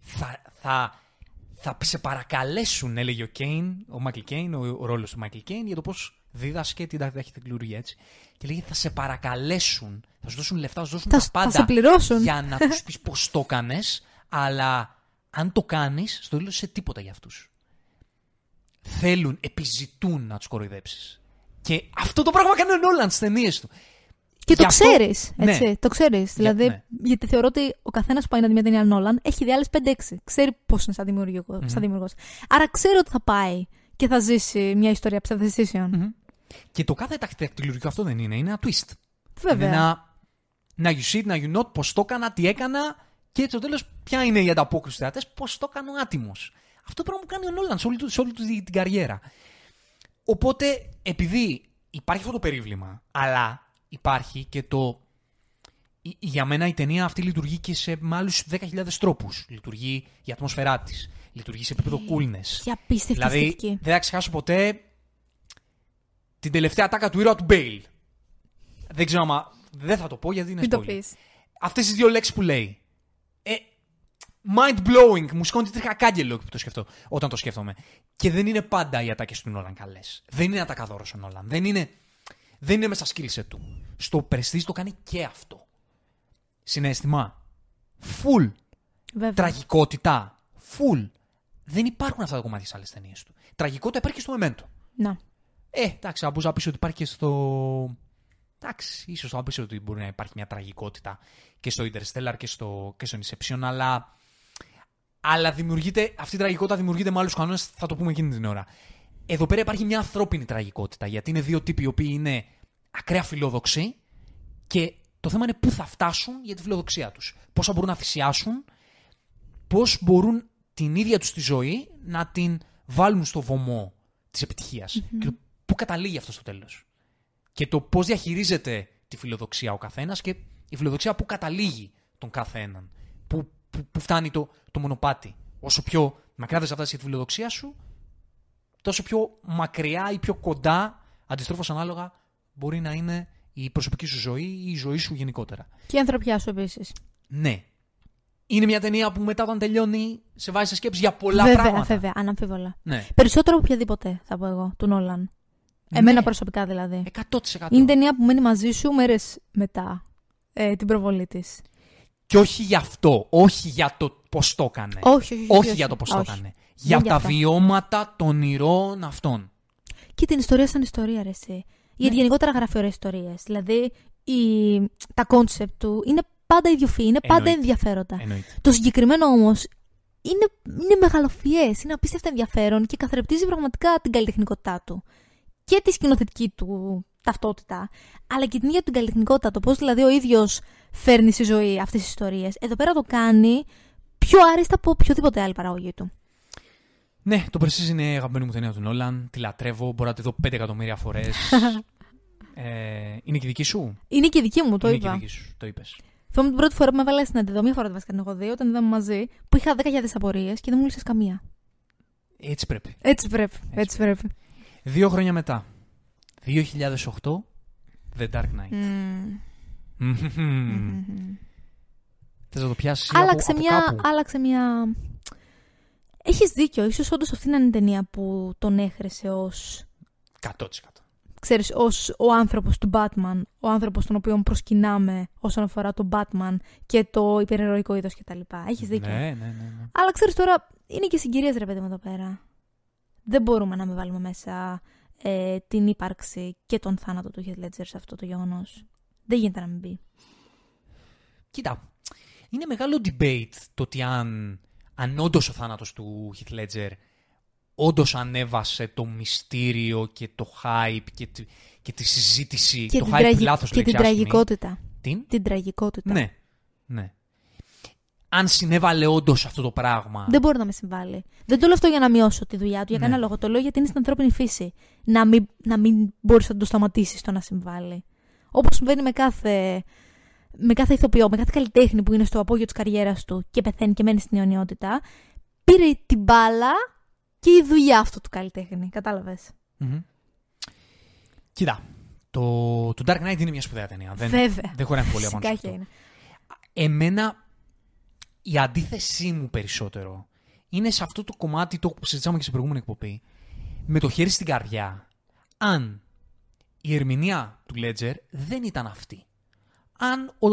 Speaker 1: Θα, θα, θα σε παρακαλέσουν, έλεγε ο Κέιν, ο Μάικλ Κέιν, ο, ο ρόλος του Μάικλ Κέιν, για το πώς δίδασκε την ταχυδακτηλουργία έτσι. Και λέγει, θα σε παρακαλέσουν, θα σου δώσουν λεφτά, θα σου δώσουν
Speaker 2: Θα,
Speaker 1: τα
Speaker 2: σ-
Speaker 1: πάντα
Speaker 2: θα σε πληρώσουν.
Speaker 1: για να τους πεις πώς το έκανε, αλλά αν το κάνεις, στο τέλος είσαι τίποτα για αυτούς. Θέλουν, επιζητούν να τους κοροϊδέψεις. Και αυτό το πράγμα κάνει ο Νόλαν στις ταινίες του.
Speaker 2: Και το
Speaker 1: Γι' αυτό-
Speaker 2: ξέρεις.
Speaker 1: Ναι.
Speaker 2: Έτσι. Το ξέρεις. Δηλαδή,
Speaker 1: ναι.
Speaker 2: γιατί θεωρώ ότι ο καθένας που πάει να δει μια ταινία Νόλαν έχει δει άλλε 5-6. Ξέρει πώς είναι σαν δημιουργικό. σαν δημιουργός. Άρα ξέρει ότι θα πάει και θα ζήσει μια ιστορία ψευδεστήσεων.
Speaker 1: Και το κάθε ταχυδακτηλουργικό αυτό δεν είναι, είναι ένα twist.
Speaker 2: Βέβαια.
Speaker 1: Είναι ένα να you see, να you not, πώς το έκανα, τι έκανα και στο τέλος ποια είναι η ανταπόκριση στους θεατές, πώς το έκανε ο άτιμος. Αυτό το πράγμα που κάνει ο Νόλαν σε όλη, του, σε όλη του την την καριέρα. Οπότε, επειδή υπάρχει αυτό το περίβλημα, αλλά υπάρχει και το. η- Για μένα η ταινία αυτή λειτουργεί και σε με άλλου 10.000 τρόπους. Λειτουργεί η ατμόσφαιρά της. Λειτουργεί σε επίπεδο coolness.
Speaker 2: Και απίστευτη
Speaker 1: Δηλαδή,
Speaker 2: αισθητική.
Speaker 1: δεν θα ξεχάσω ποτέ την τελευταία ατάκα του ήρωα του Μπέιλ. Δεν ξέρω άμα. Δεν θα το πω γιατί είναι
Speaker 2: Μην το
Speaker 1: spoiler.
Speaker 2: πεις.
Speaker 1: Αυτές τις δύο λέξεις που λέει. Ε, mind blowing. Μου σηκώνει τρίχα κάγκελο που το σκεφτώ, όταν το σκέφτομαι. Και δεν είναι πάντα οι ατάκες του Νόλαν καλές. Δεν είναι ατακαδόρο ο Νόλαν. Δεν είναι, δεν είναι μέσα στα skillset του. Στο Prestige το κάνει και αυτό. Συνέστημα. Full.
Speaker 2: Βέβαια.
Speaker 1: Τραγικότητα. Full. Δεν υπάρχουν αυτά τα κομμάτια σε άλλες ταινίες του. Τραγικότητα υπάρχει και στο Memento.
Speaker 2: Να.
Speaker 1: Ε, εντάξει, θα μπορούσα να πεις ότι υπάρχει και στο. Εντάξει, ίσως θα πει ότι μπορεί να υπάρχει μια τραγικότητα και στο Interstellar και στο, και στο Inception, αλλά. Αλλά δημιουργείται, αυτή η τραγικότητα δημιουργείται με άλλους κανόνες, θα το πούμε εκείνη την ώρα. Εδώ πέρα υπάρχει μια ανθρώπινη τραγικότητα, γιατί είναι δύο τύποι οι οποίοι είναι ακραία φιλόδοξοι και το θέμα είναι πού θα φτάσουν για τη φιλοδοξία τους. Πόσα μπορούν να θυσιάσουν, πώς μπορούν την ίδια τους τη ζωή να την βάλουν στο βωμό της επιτυχίας. Και το πού καταλήγει αυτό στο τέλος. Και το πώς διαχειρίζεται τη φιλοδοξία ο καθένας και η φιλοδοξία πού καταλήγει τον καθέναν. Πού, πού, πού φτάνει το, το μονοπάτι. Όσο πιο μακριά δεν σε φτάσεις τη φιλοδοξία σου, τόσο πιο μακριά ή πιο κοντά, αντιστρόφως ανάλογα, μπορεί να είναι η προσωπική σου ζωή ή η ζωή σου γενικότερα.
Speaker 2: Και η ανθρωπιά σου επίσης.
Speaker 1: Ναι. Είναι μια ταινία που μετά όταν τελειώνει σε βάζει σε σκέψη για πολλά
Speaker 2: Βέβαια,
Speaker 1: πράγματα.
Speaker 2: βέβαια, αναμφίβολα.
Speaker 1: Ναι.
Speaker 2: Περισσότερο από οποιαδήποτε, θα πω εγώ, του Νόλαν. Εμένα προσωπικά δηλαδή.
Speaker 1: 100%.
Speaker 2: Είναι ταινία που μένει μαζί σου μέρες μετά ε, την προβολή της.
Speaker 1: Και όχι για αυτό. Όχι για το πώς το έκανε.
Speaker 2: Όχι, όχι, όχι,
Speaker 1: Όχι
Speaker 2: όχι.
Speaker 1: για το πώς το
Speaker 2: Όχι.
Speaker 1: έκανε. Για
Speaker 2: γι'
Speaker 1: τα
Speaker 2: αυτό.
Speaker 1: βιώματα των ηρώων αυτών.
Speaker 2: Και την ιστορία σαν ιστορία, ρε, εσύ. Γιατί γενικότερα γράφει ωραίες ιστορίες. Δηλαδή, η... τα κόνσεπτ του είναι πάντα ιδιοφυή, είναι πάντα
Speaker 1: Εννοείται.
Speaker 2: ενδιαφέροντα.
Speaker 1: Εννοείται.
Speaker 2: Το συγκεκριμένο όμως είναι, είναι μεγαλοφυές, είναι απίστευτα ενδιαφέρον και καθρεπτίζει πραγματικά την καλλιτεχνικότητά του. Και τη σκηνοθετική του ταυτότητα, αλλά και την ίδια την καλλιτεχνικότητα. Το πώς δηλαδή ο ίδιος φέρνει στη ζωή αυτές τις ιστορίες. Εδώ πέρα το κάνει πιο άριστα από οποιοδήποτε άλλη παραγωγή του.
Speaker 1: Ναι, το Prestige είναι η αγαπημένη μου ταινία του Νόλαν. Τη λατρεύω. Μπορώ να τη δω 5 εκατομμύρια φορές. ε, είναι και δική σου;
Speaker 2: Είναι και δική μου, το
Speaker 1: είναι
Speaker 2: είπα.
Speaker 1: και δική σου. Το είπες.
Speaker 2: Θυμάμαι την πρώτη φορά που με έβαλες να τη δω, μία φορά βασικά την έχω δει, όταν είδαμε μαζί, που είχα 10.000 απορίες και δεν μου λύσες καμία.
Speaker 1: Έτσι πρέπει.
Speaker 2: Έτσι πρέπει. Έτσι πρέπει.
Speaker 1: Δύο χρόνια μετά. 2008. The Dark Knight.
Speaker 2: Μμμ.
Speaker 1: Θες να το πιάσεις
Speaker 2: άλλαξε,
Speaker 1: από,
Speaker 2: μια,
Speaker 1: από κάπου;
Speaker 2: άλλαξε μια. Έχεις δίκιο. Ίσως όντως αυτή να είναι η ταινία που τον έχρεσε ω.
Speaker 1: 100%.
Speaker 2: Ξέρεις, ως ο άνθρωπος του Batman, ο άνθρωπος τον οποίο προσκυνάμε όσον αφορά τον Batman και το υπερηρωικό είδος κτλ. Έχεις δίκιο.
Speaker 1: Ναι, ναι, ναι. ναι.
Speaker 2: Αλλά ξέρεις τώρα, είναι και συγκυρίες ρε παιδί μου εδώ πέρα. Δεν μπορούμε να με βάλουμε μέσα ε, την ύπαρξη και τον θάνατο του Heath Ledger σε αυτό το γεγονός. Δεν γίνεται να μην μπει.
Speaker 1: Κοίτα, είναι μεγάλο debate το ότι αν, αν όντως ο θάνατος του Heath Ledger όντως ανέβασε το μυστήριο και το hype και τη, και τη συζήτηση.
Speaker 2: Και
Speaker 1: το
Speaker 2: την,
Speaker 1: hype
Speaker 2: τραγι-
Speaker 1: λάθος
Speaker 2: και
Speaker 1: λέξη,
Speaker 2: την
Speaker 1: άσχημη.
Speaker 2: τραγικότητα.
Speaker 1: Την;
Speaker 2: Την τραγικότητα.
Speaker 1: Ναι, ναι. Αν συνέβαλε όντως αυτό το πράγμα.
Speaker 2: Δεν μπορεί να με συμβάλλει. Δεν το λέω αυτό για να μειώσω τη δουλειά του, για
Speaker 1: Ναι.
Speaker 2: κανένα λόγο. Το λέω γιατί είναι στην ανθρώπινη φύση. Να μην, να μην μπορείς να το σταματήσεις το να συμβάλλει. Όπως συμβαίνει με κάθε, με κάθε ηθοποιό, με κάθε καλλιτέχνη που είναι στο απόγειο της καριέρας του και πεθαίνει και μένει στην αιωνιότητα. Πήρε την μπάλα και η δουλειά αυτού του καλλιτέχνη. Κατάλαβες;
Speaker 1: Μμμ. Κοίτα, το, το Dark Knight είναι μια σπουδαία ταινία. Δεν,
Speaker 2: Βέβαια.
Speaker 1: δεν χωράει πολύ απάνω σε
Speaker 2: Φυσικά και
Speaker 1: αυτό.
Speaker 2: είναι.
Speaker 1: Εμένα η αντίθεσή μου περισσότερο είναι σε αυτό το κομμάτι το που συζητήσαμε και στην προηγούμενη εκπομπή. Με το χέρι στην καρδιά. Αν η ερμηνεία του Ledger δεν ήταν αυτή. Αν ο,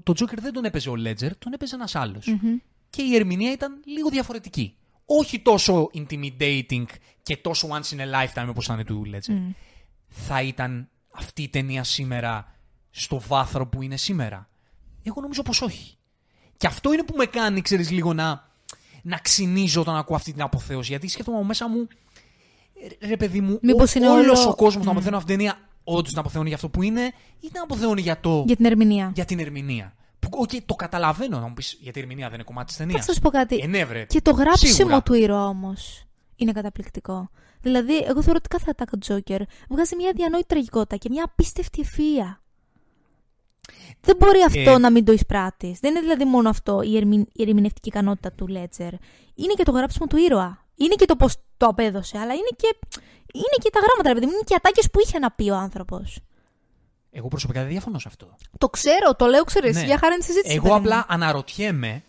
Speaker 1: το Joker δεν τον έπαιζε ο Ledger, τον έπαιζε ένας άλλος.
Speaker 2: Μμμ.
Speaker 1: Και η ερμηνεία ήταν λίγο διαφορετική. Όχι τόσο intimidating και τόσο once in a lifetime όπως ήταν του Ledger.
Speaker 2: Μμ.
Speaker 1: Θα ήταν αυτή η ταινία σήμερα στο βάθρο που είναι σήμερα. Εγώ νομίζω πως όχι. Και αυτό είναι που με κάνει, ξέρεις, λίγο να, να ξυνίζω όταν ακούω αυτή την αποθέωση. Γιατί σκέφτομαι από μέσα μου, ε, ρε παιδί μου,
Speaker 2: Μήπως είναι
Speaker 1: όλος
Speaker 2: όλο-
Speaker 1: ο κόσμος να
Speaker 2: Μμ.
Speaker 1: αποθεώνει αυτή την ταινία, όντως να αποθεώνει για αυτό που είναι, ή να αποθεώνει για, το,
Speaker 2: Για την ερμηνεία.
Speaker 1: για την ερμηνεία. Που, οκ, το καταλαβαίνω να μου πεις, γιατί η ερμηνεία δεν είναι κομμάτι της
Speaker 2: Θα
Speaker 1: ταινίας.
Speaker 2: σα πω κάτι;
Speaker 1: Ε, ναι, βρε.
Speaker 2: Και το γράψιμο
Speaker 1: Σίγουρα.
Speaker 2: του ήρωα όμως είναι καταπληκτικό. Δηλαδή, εγώ θεωρώ ότι κάθε ατάκα του Τζόκερ βγάζει μια αδιανόητη τραγικότητα και μια απίστευτη ευφυΐα. Δεν μπορεί αυτό
Speaker 1: Ε.
Speaker 2: να μην το εισπράττεις. Δεν είναι δηλαδή μόνο αυτό η, ερμη... η ερμηνευτική ικανότητα του Λέτζερ. Είναι και το γράψιμο του ήρωα. Είναι και το πώς το απέδωσε, αλλά είναι και, είναι και τα γράμματα, ρε παιδί μου. Είναι και οι ατάκες που είχε να πει ο άνθρωπος.
Speaker 1: Εγώ προσωπικά δεν διαφωνώ σε αυτό.
Speaker 2: Το ξέρω, το λέω, ξέρει.
Speaker 1: Ναι.
Speaker 2: Για χάρη τη συζήτηση.
Speaker 1: Εγώ
Speaker 2: παιδί μου.
Speaker 1: απλά αναρωτιέμαι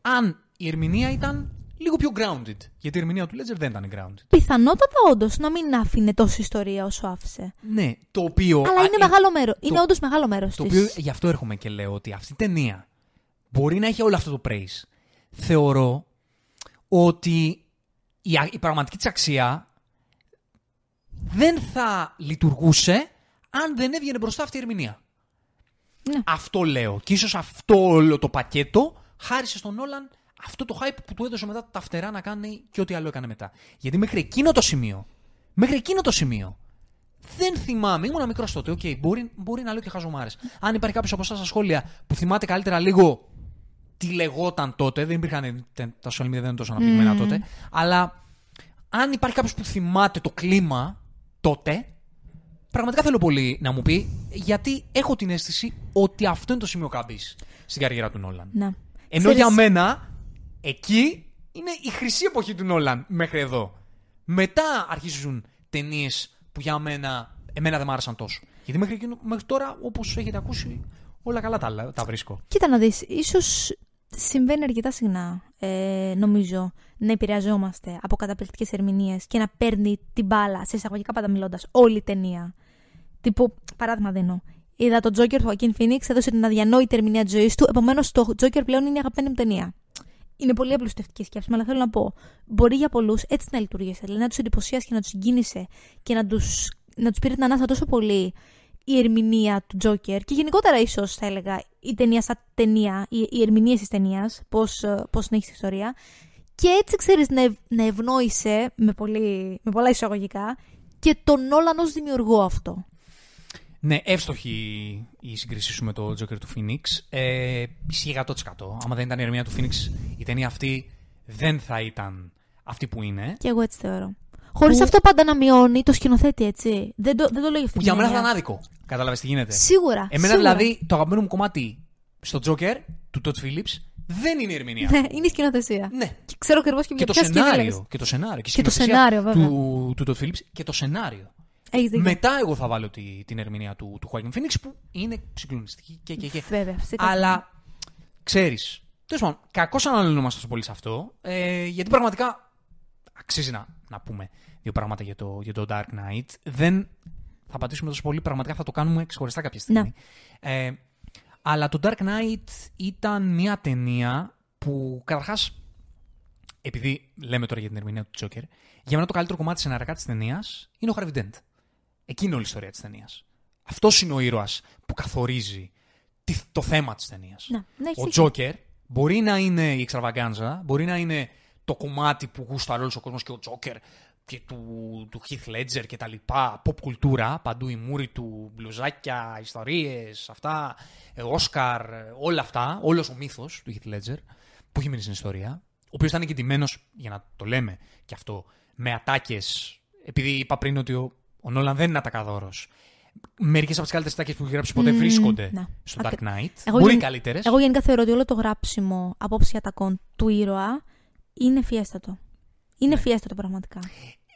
Speaker 1: αν η ερμηνεία ήταν λίγο πιο grounded. Γιατί η ερμηνεία του Ledger δεν ήταν grounded.
Speaker 2: Πιθανότατα όντως να μην άφηνε τόση ιστορία όσο άφησε.
Speaker 1: Ναι, το οποίο.
Speaker 2: Αλλά
Speaker 1: α,
Speaker 2: είναι
Speaker 1: ε,
Speaker 2: μεγάλο μέρο. Είναι όντως μεγάλο μέρος της.
Speaker 1: Το οποίο γι' αυτό έρχομαι και λέω ότι αυτή η ταινία μπορεί να έχει όλο αυτό το praise. Θεωρώ ότι η, α- η πραγματική της αξία δεν θα λειτουργούσε αν δεν έβγαινε μπροστά αυτή η ερμηνεία.
Speaker 2: Ναι.
Speaker 1: Αυτό λέω. Και ίσως αυτό όλο το πακέτο χάρισε στον Όλαν αυτό το hype που του έδωσε μετά τα φτερά να κάνει και ό,τι άλλο έκανε μετά. Γιατί μέχρι εκείνο το σημείο, μέχρι εκείνο το σημείο, δεν θυμάμαι, ήμουν μικρός τότε. Οκ, μπορεί, μπορεί να λέω και χαζομάρες. Αν υπάρχει κάποιος από εσάς στα σχόλια που θυμάται καλύτερα λίγο τι λεγόταν τότε, δεν υπήρχαν. τε- Τα social media δεν ήταν τόσο αναπτυγμένα
Speaker 2: Μμμ.
Speaker 1: τότε. Αλλά αν υπάρχει κάποιος που θυμάται το κλίμα τότε, πραγματικά θέλω πολύ να μου πει, γιατί έχω την αίσθηση ότι αυτό είναι το σημείο καμπής στην καριέρα του Νόλαν.
Speaker 2: Να.
Speaker 1: Ενώ
Speaker 2: Ξέρεις,
Speaker 1: για μένα, εκεί είναι η χρυσή εποχή του Νόλαν μέχρι εδώ. Μετά αρχίζουν ταινίες που για μένα, εμένα δεν μ' άρεσαν τόσο. Γιατί μέχρι, εκείνο- μέχρι τώρα, όπως έχετε ακούσει, όλα καλά τα, τα βρίσκω.
Speaker 2: Κοίτα να δεις, ίσως συμβαίνει αρκετά συχνά, ε, νομίζω, να επηρεαζόμαστε από καταπληκτικές ερμηνείες και να παίρνει την μπάλα, σε εισαγωγικά πάντα μιλώντας, όλη η ταινία. Τύπου, παράδειγμα δίνω. Είδα τον Τζόκερ του Joaquin Phoenix, έδωσε την αδιανόητη ερμηνεία της ζωής του, επομένως το Τζόκερ πλέον είναι η αγαπημένη μου ταινία. Είναι πολύ απλουστευτική σκέψη, αλλά θέλω να πω. Μπορεί για πολλούς έτσι να λειτουργήσει. Δηλαδή να τους εντυπωσίασε και να τους συγκίνησε και να τους να τους πήρε την ανάσα τόσο πολύ η ερμηνεία του Τζόκερ και γενικότερα ίσως θα έλεγα η ταινία σαν ταινία, οι, οι ερμηνείες της ταινίας, πώς πώς συνέχισε η ιστορία. Και έτσι ξέρεις να, ευ- να ευνόησε με, πολύ, με πολλά εισαγωγικά και τον Νόλαν ως δημιουργό αυτό.
Speaker 1: Ναι, εύστοχη η σύγκρισή σου με το Joker του Phoenix. Ε, ισχύει 100%. Άμα δεν ήταν η ερμηνεία του Phoenix, η ταινία αυτή δεν θα ήταν αυτή που είναι.
Speaker 2: Και εγώ έτσι θεωρώ. Χωρίς
Speaker 1: Που-
Speaker 2: αυτό πάντα να μειώνει το σκηνοθέτη, έτσι. Δεν το, δεν το λέω για αυτή
Speaker 1: Που
Speaker 2: την
Speaker 1: για μένα θα
Speaker 2: έννοια.
Speaker 1: ήταν άδικο. Κατάλαβες τι γίνεται.
Speaker 2: Σίγουρα.
Speaker 1: Εμένα
Speaker 2: σίγουρα.
Speaker 1: δηλαδή το αγαπημένο μου κομμάτι στο Joker του Todd Phillips δεν είναι η ερμηνεία.
Speaker 2: Ναι, είναι η σκηνοθεσία.
Speaker 1: ναι.
Speaker 2: Και ξέρω ακριβώς και
Speaker 1: Και
Speaker 2: για
Speaker 1: το
Speaker 2: ποια σκηνή
Speaker 1: σενάριο.
Speaker 2: λες.
Speaker 1: Και το σενάριο.
Speaker 2: Και το
Speaker 1: η σκηνοθεσία
Speaker 2: σενάριο, βέβαια.
Speaker 1: Του, του Todd Phillips και το σενάριο.
Speaker 2: Έχεις δίκιο.
Speaker 1: Μετά εγώ θα βάλω τη, την ερμηνεία του, του Joaquin Phoenix που είναι συγκλονιστική και, και, και.
Speaker 2: Βέβαια, φυσικά.
Speaker 1: Αλλά ξέρεις. Τέλος πάντων, κακώς αναλυνόμαστε τόσο πολύ σε αυτό. Ε, γιατί πραγματικά αξίζει να, να πούμε δύο πράγματα για το, για το Dark Knight. Δεν θα πατήσουμε τόσο πολύ. Πραγματικά θα το κάνουμε ξεχωριστά κάποια στιγμή. Ε, αλλά το Dark Knight ήταν μια ταινία που καταρχάς. Επειδή λέμε τώρα για την ερμηνεία του Joker, για μένα το καλύτερο κομμάτι σεναριακά της ταινίας είναι ο Harvey Dent. Εκείνη είναι όλη η ιστορία της ταινίας. Αυτός είναι ο ήρωας που καθορίζει τι- το θέμα της ταινίας.
Speaker 2: Ναι, ναι, έχεις
Speaker 1: Ο
Speaker 2: δίκιο.
Speaker 1: Τζόκερ μπορεί να είναι η εξτραβαγκάνζα, μπορεί να είναι το κομμάτι που γούσταρε όλος ο κόσμος και ο Τζόκερ και του, του Heath Ledger και τα λοιπά, pop κουλτούρα, παντού η μούρη του, μπλουζάκια, ιστορίες, αυτά, ε, Όσκαρ, ε, όλα αυτά, όλος ο μύθος του Heath Ledger που έχει μείνει στην ιστορία, ο οποίος ήταν και ντυμένος, για να το λέμε και αυτό, με ατάκες, επειδή είπα πριν ότι ο, ο Νόλαν δεν είναι ατακαδόρος. Μερικές από τις καλύτερες ατάκες που έχει γράψει ποτέ
Speaker 2: Μμμ,
Speaker 1: βρίσκονται
Speaker 2: ναι.
Speaker 1: στο
Speaker 2: Ακρι-
Speaker 1: Dark Knight.
Speaker 2: Εγώ
Speaker 1: Μπορεί οι
Speaker 2: γεν-
Speaker 1: καλύτερες.
Speaker 2: Εγώ γενικά θεωρώ ότι όλο το γράψιμο απόψη ατακών του ήρωα είναι φιέστατο. Είναι
Speaker 1: Ναι.
Speaker 2: φιέστατο πραγματικά.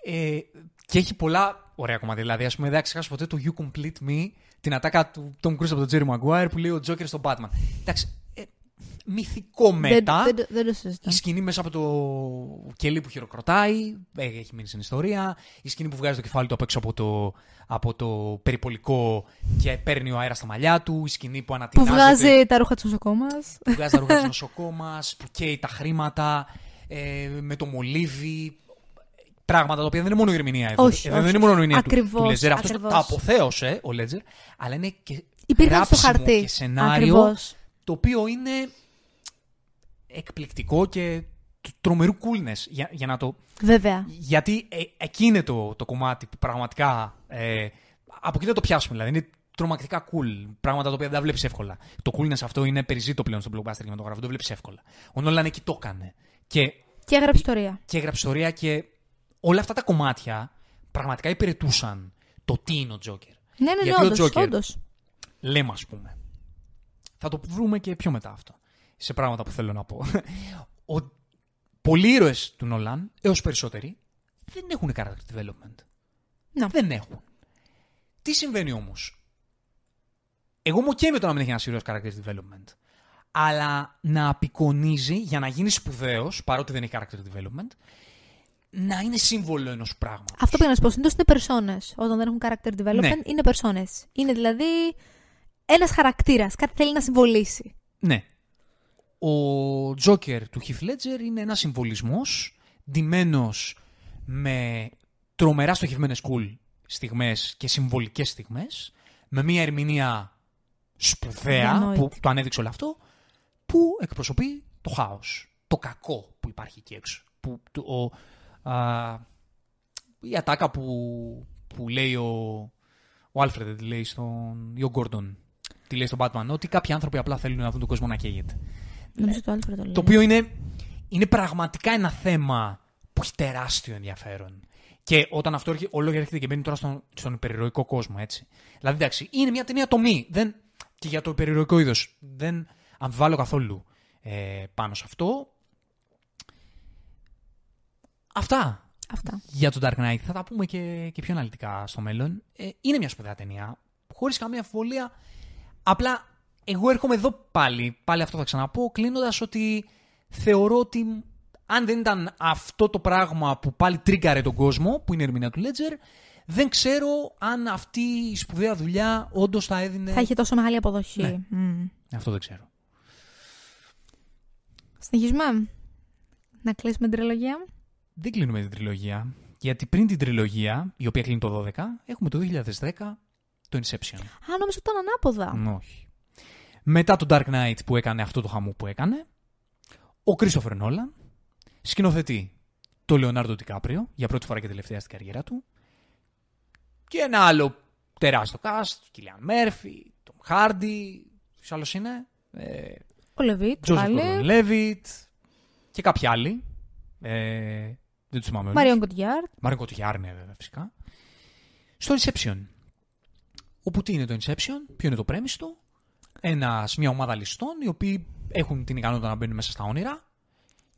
Speaker 1: Ε, και έχει πολλά ωραία κομμάτια. Δηλαδή, ας πούμε, δεν θα ξεχάσω ποτέ το You Complete Me, την ατάκα του Tom Cruise από τον Jerry Maguire που λέει ο Joker στον Batman. Εντάξει, ε, μυθικό μετά.
Speaker 2: Δεν, δεν, δεν το συζητώ.
Speaker 1: Η σκηνή μέσα από το κελί που χειροκροτάει, ε, έχει μείνει στην ιστορία. Η σκηνή που βγάζει το κεφάλι του απ' έξω από το, από το περιπολικό και παίρνει ο αέρας στα μαλλιά του. Η σκηνή που
Speaker 2: Που
Speaker 1: ανατινάζεται
Speaker 2: βγάζει τα ρούχα του νοσοκόμας.
Speaker 1: που βγάζει τα ρούχα της νοσοκόμας, που καίει τα χρήματα, ε, με το μολύβι. Πράγματα τα οποία δεν είναι μόνο η ερμηνεία εδώ.
Speaker 2: Όχι,
Speaker 1: εδώ
Speaker 2: όχι.
Speaker 1: δεν είναι μόνο η ερμηνεία του,
Speaker 2: Ακριβώς,
Speaker 1: του Λετζέρ. Αυτός
Speaker 2: ακριβώς.
Speaker 1: τα αποθέωσε ο Λέτζερ, αλλά είναι και
Speaker 2: Υπήρχαν στο
Speaker 1: γράψιμο
Speaker 2: χαρτί.
Speaker 1: και σενάριο
Speaker 2: Ακριβώς.
Speaker 1: το οποίο είναι εκπληκτικό και του τρομερού coolness. Για, για να το,
Speaker 2: Βέβαια.
Speaker 1: γιατί ε, εκεί είναι το, το κομμάτι που πραγματικά. Ε, από εκεί δεν το πιάσουμε. Δηλαδή είναι τρομακτικά cool. Πράγματα τα οποία δεν τα βλέπεις εύκολα. Το coolness αυτό είναι περιζήτο πλέον στον blockbuster κινηματογράφο. Δεν το βλέπεις εύκολα. Ο Νόλαν εκεί το έκανε. Και,
Speaker 2: Και έγραψε ιστορία.
Speaker 1: και έγραψε ιστορία και όλα αυτά τα κομμάτια πραγματικά υπηρετούσαν το τι είναι ο Τζόκερ.
Speaker 2: Ναι, ναι, ναι,
Speaker 1: Γιατί ο
Speaker 2: όντως,
Speaker 1: Τζόκερ-
Speaker 2: όντως.
Speaker 1: Λέμε, ας πούμε. Θα το βρούμε και πιο μετά αυτό. Σε πράγματα που θέλω να πω. Ο, πολλοί ήρωες του Νολάν, έως περισσότεροι, δεν έχουν character development.
Speaker 2: Ναι.
Speaker 1: Δεν έχουν. Τι συμβαίνει όμως; Εγώ μου και με το να μην έχει ένας ήρωας character development. Αλλά να απεικονίζει για να γίνει σπουδαίος, παρότι δεν έχει character development, να είναι σύμβολο ενός πράγματος.
Speaker 2: Αυτό πήγα να σου πω. Συνήθως είναι περσόνες. Όταν δεν έχουν character development,
Speaker 1: Ναι.
Speaker 2: είναι περσόνες. Είναι δηλαδή ένας χαρακτήρας. Κάτι θέλει να συμβολήσει.
Speaker 1: Ναι. Ο Τζόκερ του Heath Ledger είναι ένας συμβολισμός ντυμένος με τρομερά στοχευμένες cool στιγμές και συμβολικές στιγμές με μια ερμηνεία σπουδαία
Speaker 2: Διανόητη.
Speaker 1: που το ανέδειξε όλο αυτό που εκπροσωπεί το χάος, το κακό που υπάρχει εκεί έξω. Που, το, ο, α, η ατάκα που, που λέει ο, ο Άλφρεντ, λέει στον ή ο Γκόρντον, τι λέει στον Batman, ότι κάποιοι άνθρωποι απλά θέλουν να δουν τον κόσμο να καίγεται.
Speaker 2: Νομίζω το Άλφρεντ το λέει.
Speaker 1: Το οποίο είναι, είναι πραγματικά ένα θέμα που έχει τεράστιο ενδιαφέρον. Και όταν αυτό έρχεται, όλο έρχεται και μπαίνει τώρα στον, στον υπερηρωικό κόσμο, έτσι. Δηλαδή, εντάξει, είναι μια ταινία τομή. Δεν, και για το υπερηρωικό είδος. Δεν αμφιβάλλω καθόλου ε, πάνω σε αυτό. Αυτά
Speaker 2: Αυτά.
Speaker 1: για τον Dark Knight. Θα τα πούμε και, και πιο αναλυτικά στο μέλλον. Ε, είναι μια σπουδαία ταινία. Χωρίς καμία αμφιβολία. Απλά εγώ έρχομαι εδώ πάλι. Πάλι αυτό θα ξαναπώ. Κλείνοντας ότι θεωρώ ότι αν δεν ήταν αυτό το πράγμα που πάλι τρίγκαρε τον κόσμο, που είναι η ερμηνεία του Ledger, δεν ξέρω αν αυτή η σπουδαία δουλειά όντως θα έδινε.
Speaker 2: Θα είχε τόσο μεγάλη αποδοχή.
Speaker 1: Ναι.
Speaker 2: Μμ.
Speaker 1: Αυτό δεν ξέρω.
Speaker 2: Συνεχίζουμε. Να κλείσουμε την τριλογία.
Speaker 1: Δεν κλείνουμε την τριλογία. Γιατί πριν την τριλογία, η οποία κλείνει το 12, έχουμε το 2010 το Inception.
Speaker 2: Α, νόμιζα ότι ήταν ανάποδα.
Speaker 1: Όχι. Μετά το Dark Knight που έκανε αυτό το χαμό που έκανε, ο Christopher Nolan σκηνοθετεί το Leonardo DiCaprio για πρώτη φορά και τελευταία στην καριέρα του και ένα άλλο τεράστιο cast, Κιλιάν Μέρφυ, Tom Hardy, ποιος άλλος είναι, ε,
Speaker 2: Ο Λεβίτ,
Speaker 1: Joseph
Speaker 2: πάλι.
Speaker 1: Gordon-Levitt και κάποιοι άλλοι. Ε, δεν τους θυμάμαι όλους.
Speaker 2: Μαριόν Κοντιάρτ.
Speaker 1: Μάριο Κωτιάρ, ναι, βέβαια, φυσικά. Στο Inception. Όπου τι είναι το Inception, ποιο είναι το premise του. Ένας, μια ομάδα ληστών, οι οποίοι έχουν την ικανότητα να μπαίνουν μέσα στα όνειρα.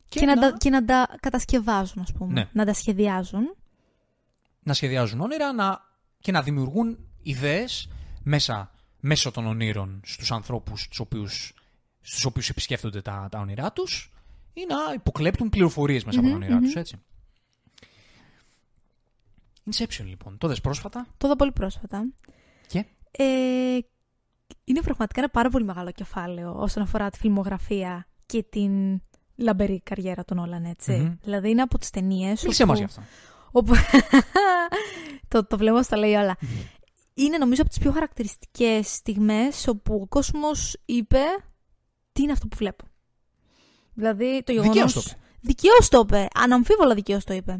Speaker 2: Και, να... τα, και να τα κατασκευάζουν, ας πούμε.
Speaker 1: Ναι.
Speaker 2: Να τα σχεδιάζουν.
Speaker 1: να σχεδιάζουν όνειρα, να και να δημιουργούν ιδέες μέσα, μέσω των ονείρων στους ανθρώπους τους οποίους, στους οποίους επισκέφτονται τα, τα όνειρά τους ή να υποκλέπτουν πληροφορίες μέσα από τα ονειρά τους, έτσι. Inception λοιπόν, το δες πρόσφατα;
Speaker 2: Το είδα πολύ πρόσφατα.
Speaker 1: και;
Speaker 2: Ε, είναι πραγματικά ένα πάρα πολύ μεγάλο κεφάλαιο όσον αφορά τη φιλμογραφία και την λαμπερή καριέρα των Όλαν, έτσι.
Speaker 1: Μμμ.
Speaker 2: Δηλαδή είναι από τις ταινίες.
Speaker 1: μίλησέ μας γι' αυτό.
Speaker 2: Όπου... το, το βλέμμα στα λέει όλα. Είναι νομίζω από τις πιο χαρακτηριστικές στιγμές όπου ο κόσμος είπε τι είναι αυτό που βλέπω. Δηλαδή το γεγονός...
Speaker 1: Δικαίως το είπε.
Speaker 2: Δικαίως το είπε. Αναμφίβολα δικαίως το είπε.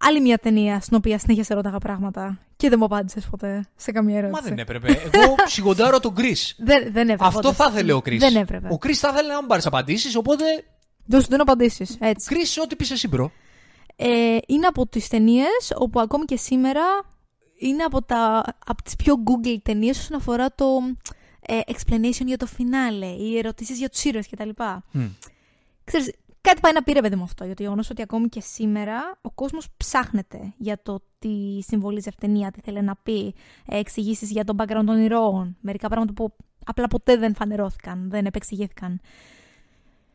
Speaker 2: Άλλη μια ταινία στην οποία συνέχεια σε ρώταγα πράγματα και δεν μου απάντησες ποτέ σε καμία ερώτηση.
Speaker 1: Μα δεν έπρεπε. Εγώ σιγοντάρω τον Κρι.
Speaker 2: Δεν, δεν έπρεπε.
Speaker 1: Αυτό
Speaker 2: όντως.
Speaker 1: θα ήθελε ο Κρις.
Speaker 2: Δεν έπρεπε.
Speaker 1: Ο Κρις θα ήθελε να μην πάρεις απαντήσεις, οπότε.
Speaker 2: Δεν σου δίνω απαντήσεις. Έτσι.
Speaker 1: Κρις, ό,τι πεις εσύ, bro.
Speaker 2: Ε, είναι από τις ταινίες όπου ακόμη και σήμερα είναι από, τα, από τις πιο googled ταινίες όσον αφορά το ε, explanation για το φινάλε, οι ερωτήσεις για τους ήρωες κτλ.
Speaker 1: Μμ.
Speaker 2: Ξέρεις, κάτι πάει να πει ρε παιδί μου αυτό, για το γεγονός ότι ακόμη και σήμερα ο κόσμος ψάχνεται για το τι συμβολίζει αυτή η ταινία, τι θέλει να πει, ε, εξηγήσεις για τον background των ηρώων, μερικά πράγματα που απλά ποτέ δεν φανερώθηκαν, δεν επεξηγήθηκαν.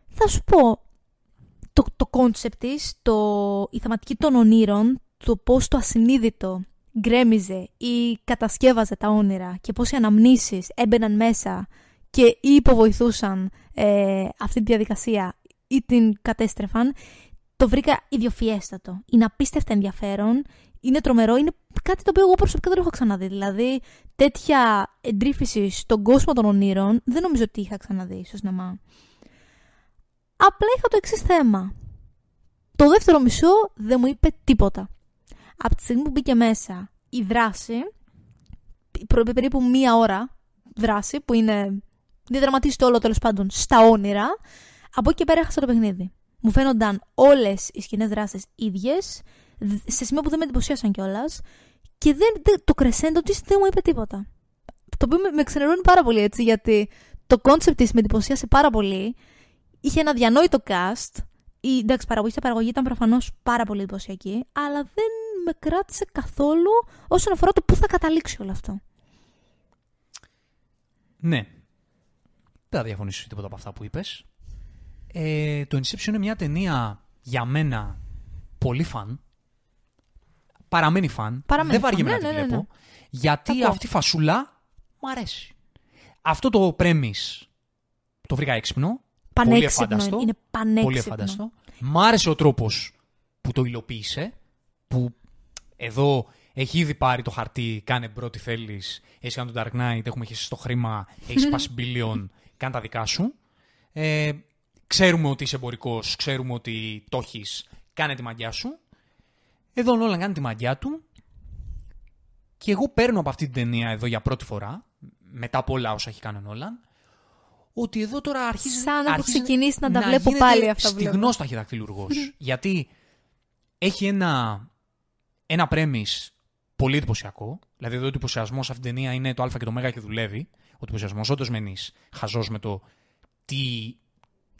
Speaker 2: Θα σου πω, το, το concept της, το, η θεματική των ονείρων, το πώς το ασυνείδητο γκρέμιζε ή κατασκεύαζε τα όνειρα και πώς οι αναμνήσεις έμπαιναν μέσα και ή υποβοηθούσαν ε, αυτή τη διαδικασία ή την κατέστρεφαν, το βρήκα ιδιοφιέστατο. Είναι απίστευτα ενδιαφέρον, είναι τρομερό, είναι κάτι το οποίο εγώ προσωπικά δεν έχω ξαναδεί. Δηλαδή, τέτοια εντρίφηση στον κόσμο των ονείρων δεν νομίζω ότι είχα ξαναδεί στο σινεμά. Απλά είχα το εξής θέμα. Το δεύτερο μισό δεν μου είπε τίποτα. Από τη στιγμή που μπήκε μέσα η δράση, προ- περίπου μία ώρα δράση, που είναι διαδραματίζει το όλο τέλος πάντων στα όνειρα, από εκεί και πέρα έχασα το παιχνίδι. Μου φαίνονταν όλες οι σκηνές δράσης ίδιες, σε σημείο που δεν με εντυπωσίασαν κιόλας, και δεν, δεν- το κρεσέντο της δεν μου είπε τίποτα. Το οποίο με, με ξενερώνει πάρα πολύ έτσι, γιατί το κόνσεπτ της με εντυπωσίασε πάρα πολύ. Είχε ένα αδιανόητο cast. Η εντάξει, παραγωγή στα παραγωγή ήταν προφανώς πάρα πολύ εντυπωσιακή, αλλά δεν με κράτησε καθόλου όσον αφορά το πού θα καταλήξει όλο αυτό.
Speaker 1: Ναι. Δεν θα διαφωνήσω σε τίποτα από αυτά που είπες. Ε, το Inception είναι μια ταινία για μένα πολύ fun. Παραμένει fun.
Speaker 2: Παραμένει
Speaker 1: Δεν βαριέμαι
Speaker 2: fun,
Speaker 1: να
Speaker 2: ναι,
Speaker 1: τη
Speaker 2: ναι, ναι,
Speaker 1: βλέπω. Γιατί
Speaker 2: Κακό.
Speaker 1: αυτή η φασούλα μου αρέσει. Αυτό το premise το βρήκα έξυπνο. Πολύ
Speaker 2: Πανέξυπνο.
Speaker 1: εφάνταστο.
Speaker 2: Είναι πανέξυπνο.
Speaker 1: Πολύ εφάνταστο. Μ' άρεσε ο τρόπος που το υλοποίησε. Που εδώ έχει ήδη πάρει το χαρτί, κάνε bro τι θέλεις. Έχει κάνει τον Dark Knight, έχουμε χέσει στο χρήμα, έχεις πιάσει billion, κάνε τα δικά σου. Ε, ξέρουμε ότι είσαι εμπορικός, ξέρουμε ότι το έχεις, κάνε τη μαγιά σου. Εδώ ο Νόλαν κάνει τη μαγιά του. Και εγώ παίρνω από αυτή την ταινία εδώ για πρώτη φορά, μετά από όλα όσα έχει κάνει ο Νόλαν, ότι εδώ τώρα αρχίζει
Speaker 2: Σαν να έχω
Speaker 1: αρχίζει
Speaker 2: ξεκινήσεις να τα βλέπω
Speaker 1: γίνεται
Speaker 2: πάλι αυτά που βλέπω.
Speaker 1: στιγνός ταχυδακτηλουργός. γιατί έχει ένα, ένα premise πολύ εντυπωσιακό. Δηλαδή εδώ ο εντυπωσιασμός σε αυτήν την ταινία είναι το Α και το Μέγα και δουλεύει. Ο εντυπωσιασμός όντως μένεις χαζός με το τι,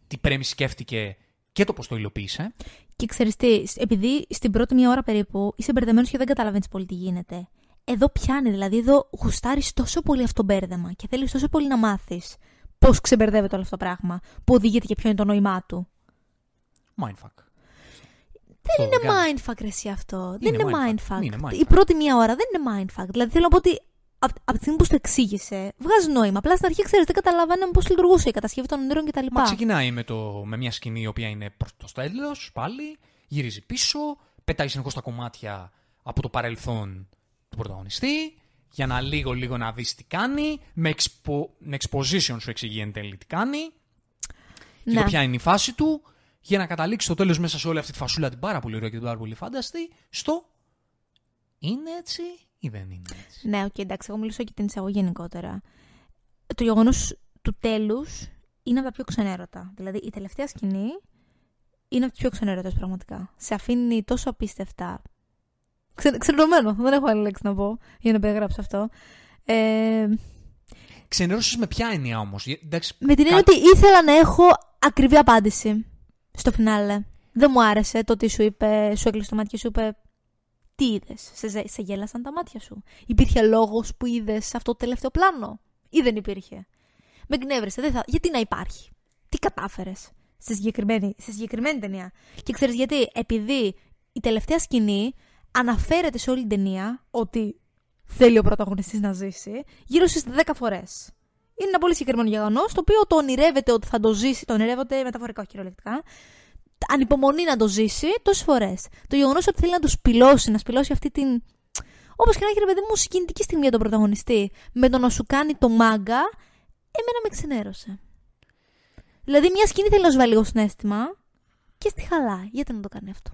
Speaker 1: τι premise σκέφτηκε και το πώς το υλοποίησε.
Speaker 2: Και ξέρεις τι, επειδή στην πρώτη μία ώρα περίπου είσαι μπερδεμένος και δεν καταλαβαίνεις πολύ τι γίνεται. Εδώ πιάνει, δηλαδή εδώ γουστάρεις τόσο πολύ αυτό το μπέρδεμα και θέλεις τόσο πολύ να μάθεις πώς ξεμπερδεύεται όλο αυτό το πράγμα, που οδηγείται και ποιο είναι το νόημά του.
Speaker 1: Mindfuck.
Speaker 2: Δεν είναι mindfuck ρε εσύ αυτό. δεν
Speaker 1: Είναι
Speaker 2: είναι
Speaker 1: mindfuck.
Speaker 2: mindfuck.
Speaker 1: Είναι mindfuck.
Speaker 2: Η πρώτη μία ώρα δεν είναι mindfuck. Δηλαδή θέλω να πω ότι από, από τη στιγμή που σου το εξήγησε, βγάζει νόημα. Απλά στην αρχή ξέρεις, δεν καταλαβαίναμε πώς λειτουργούσε η κατασκευή των ονείρων κτλ.
Speaker 1: Μα ξεκινάει με, το, με μια σκηνή η οποία είναι προς το τέλος, πάλι, γυρίζει πίσω, πετάει συνεχώς τα κομμάτια από το παρελθόν του πρωταγωνιστή, για να λίγο λίγο να δεις τι κάνει, με, expo, με exposition σου εξηγεί εν τέλει τι κάνει, και
Speaker 2: Ναι.
Speaker 1: το ποια είναι η φάση του, για να καταλήξει στο τέλος μέσα σε όλη αυτή τη φασούλα την πάρα πολύ ωραία και την πάρα πολύ φάνταστη, στο είναι έτσι ή δεν είναι έτσι.
Speaker 2: Ναι, οκ, εντάξει, εγώ μιλήσω και την εισαγωγή γενικότερα. Το γεγονός του τέλους είναι από τα πιο ξενέρωτα. Δηλαδή, η τελευταία σκηνή είναι από τις πιο ξενέρωτες πραγματικά. Σε αφήνει τόσο απίστευτα. Ξε, ξενερωμένο, δεν έχω άλλη λέξη να πω για να περιγράψω αυτό. Ε,
Speaker 1: Ξενέρωσες με ποια έννοια όμως;
Speaker 2: με την έννοια ότι ήθελα να έχω ακριβή απάντηση στο φινάλε. Δεν μου άρεσε το ότι σου είπε, σου έκλεισε το μάτι και σου είπε Τι είδες, σε, ζε- σε γέλασαν τα μάτια σου; Υπήρχε λόγος που είδες αυτό το τελευταίο πλάνο, ή δεν υπήρχε; Με εκνεύρισε, δεν θα... γιατί να υπάρχει; Τι κατάφερες στη συγκεκριμένη, στη συγκεκριμένη ταινία; Και ξέρεις γιατί, επειδή η τελευταία σκηνή αναφέρεται σε όλη την ταινία ότι θέλει ο πρωταγωνιστής να ζήσει γύρω στις 10 φορές. Είναι ένα πολύ συγκεκριμένο γεγονός, το οποίο το ονειρεύεται ότι θα το ζήσει, το ονειρεύεται μεταφορικά, όχι κυριολεκτικά. Ανυπομονεί να το ζήσει τόσες φορές. Το γεγονός ότι θέλει να τους σπηλώσει, να σπηλώσει αυτή την. Όπως και να έχει ρε παιδί μου, συγκινητική στιγμή για τον πρωταγωνιστή, με το να σου κάνει το μάγκα, εμένα με ξενέρωσε. Δηλαδή, μια σκηνή θέλει να σου βάλει λίγο συνέστημα και στη χαλά. Γιατί να το κάνει αυτό;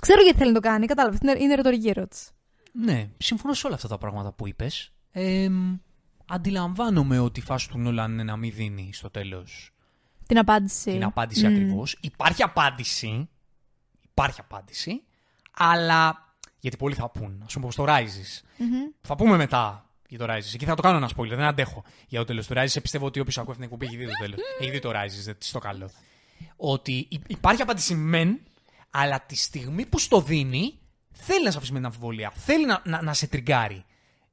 Speaker 2: Ξέρω γιατί θέλει να το κάνει, κατάλαβες. Είναι, είναι ρητορική ερώτηση.
Speaker 1: Ναι, συμφωνώ σε όλα αυτά τα πράγματα που είπες. Ε, αντιλαμβάνομαι ότι η φάση του Νόλαν είναι να μην δίνει στο τέλος
Speaker 2: Την απάντηση.
Speaker 1: την απάντηση
Speaker 2: Μμμ.
Speaker 1: ακριβώς. Υπάρχει απάντηση. Υπάρχει απάντηση. Αλλά. Γιατί πολλοί θα πούν, ας πούμε, στο Rises.
Speaker 2: Μμμ.
Speaker 1: Θα πούμε μετά για το Rises. Εκεί θα το κάνω ένα spoiler, δεν αντέχω για το τέλος του Rises. Πιστεύω ότι όποιος ακούει αυτή την εκπομπή έχει δει το τέλος. έχει δει το Rises, δεν στο καλό. Ότι υ- υπάρχει απάντηση μεν, αλλά τη στιγμή που στο δίνει, θέλει να σε αφήσει με την αμφιβολία. Θέλει να, να, να σε τριγκάρει.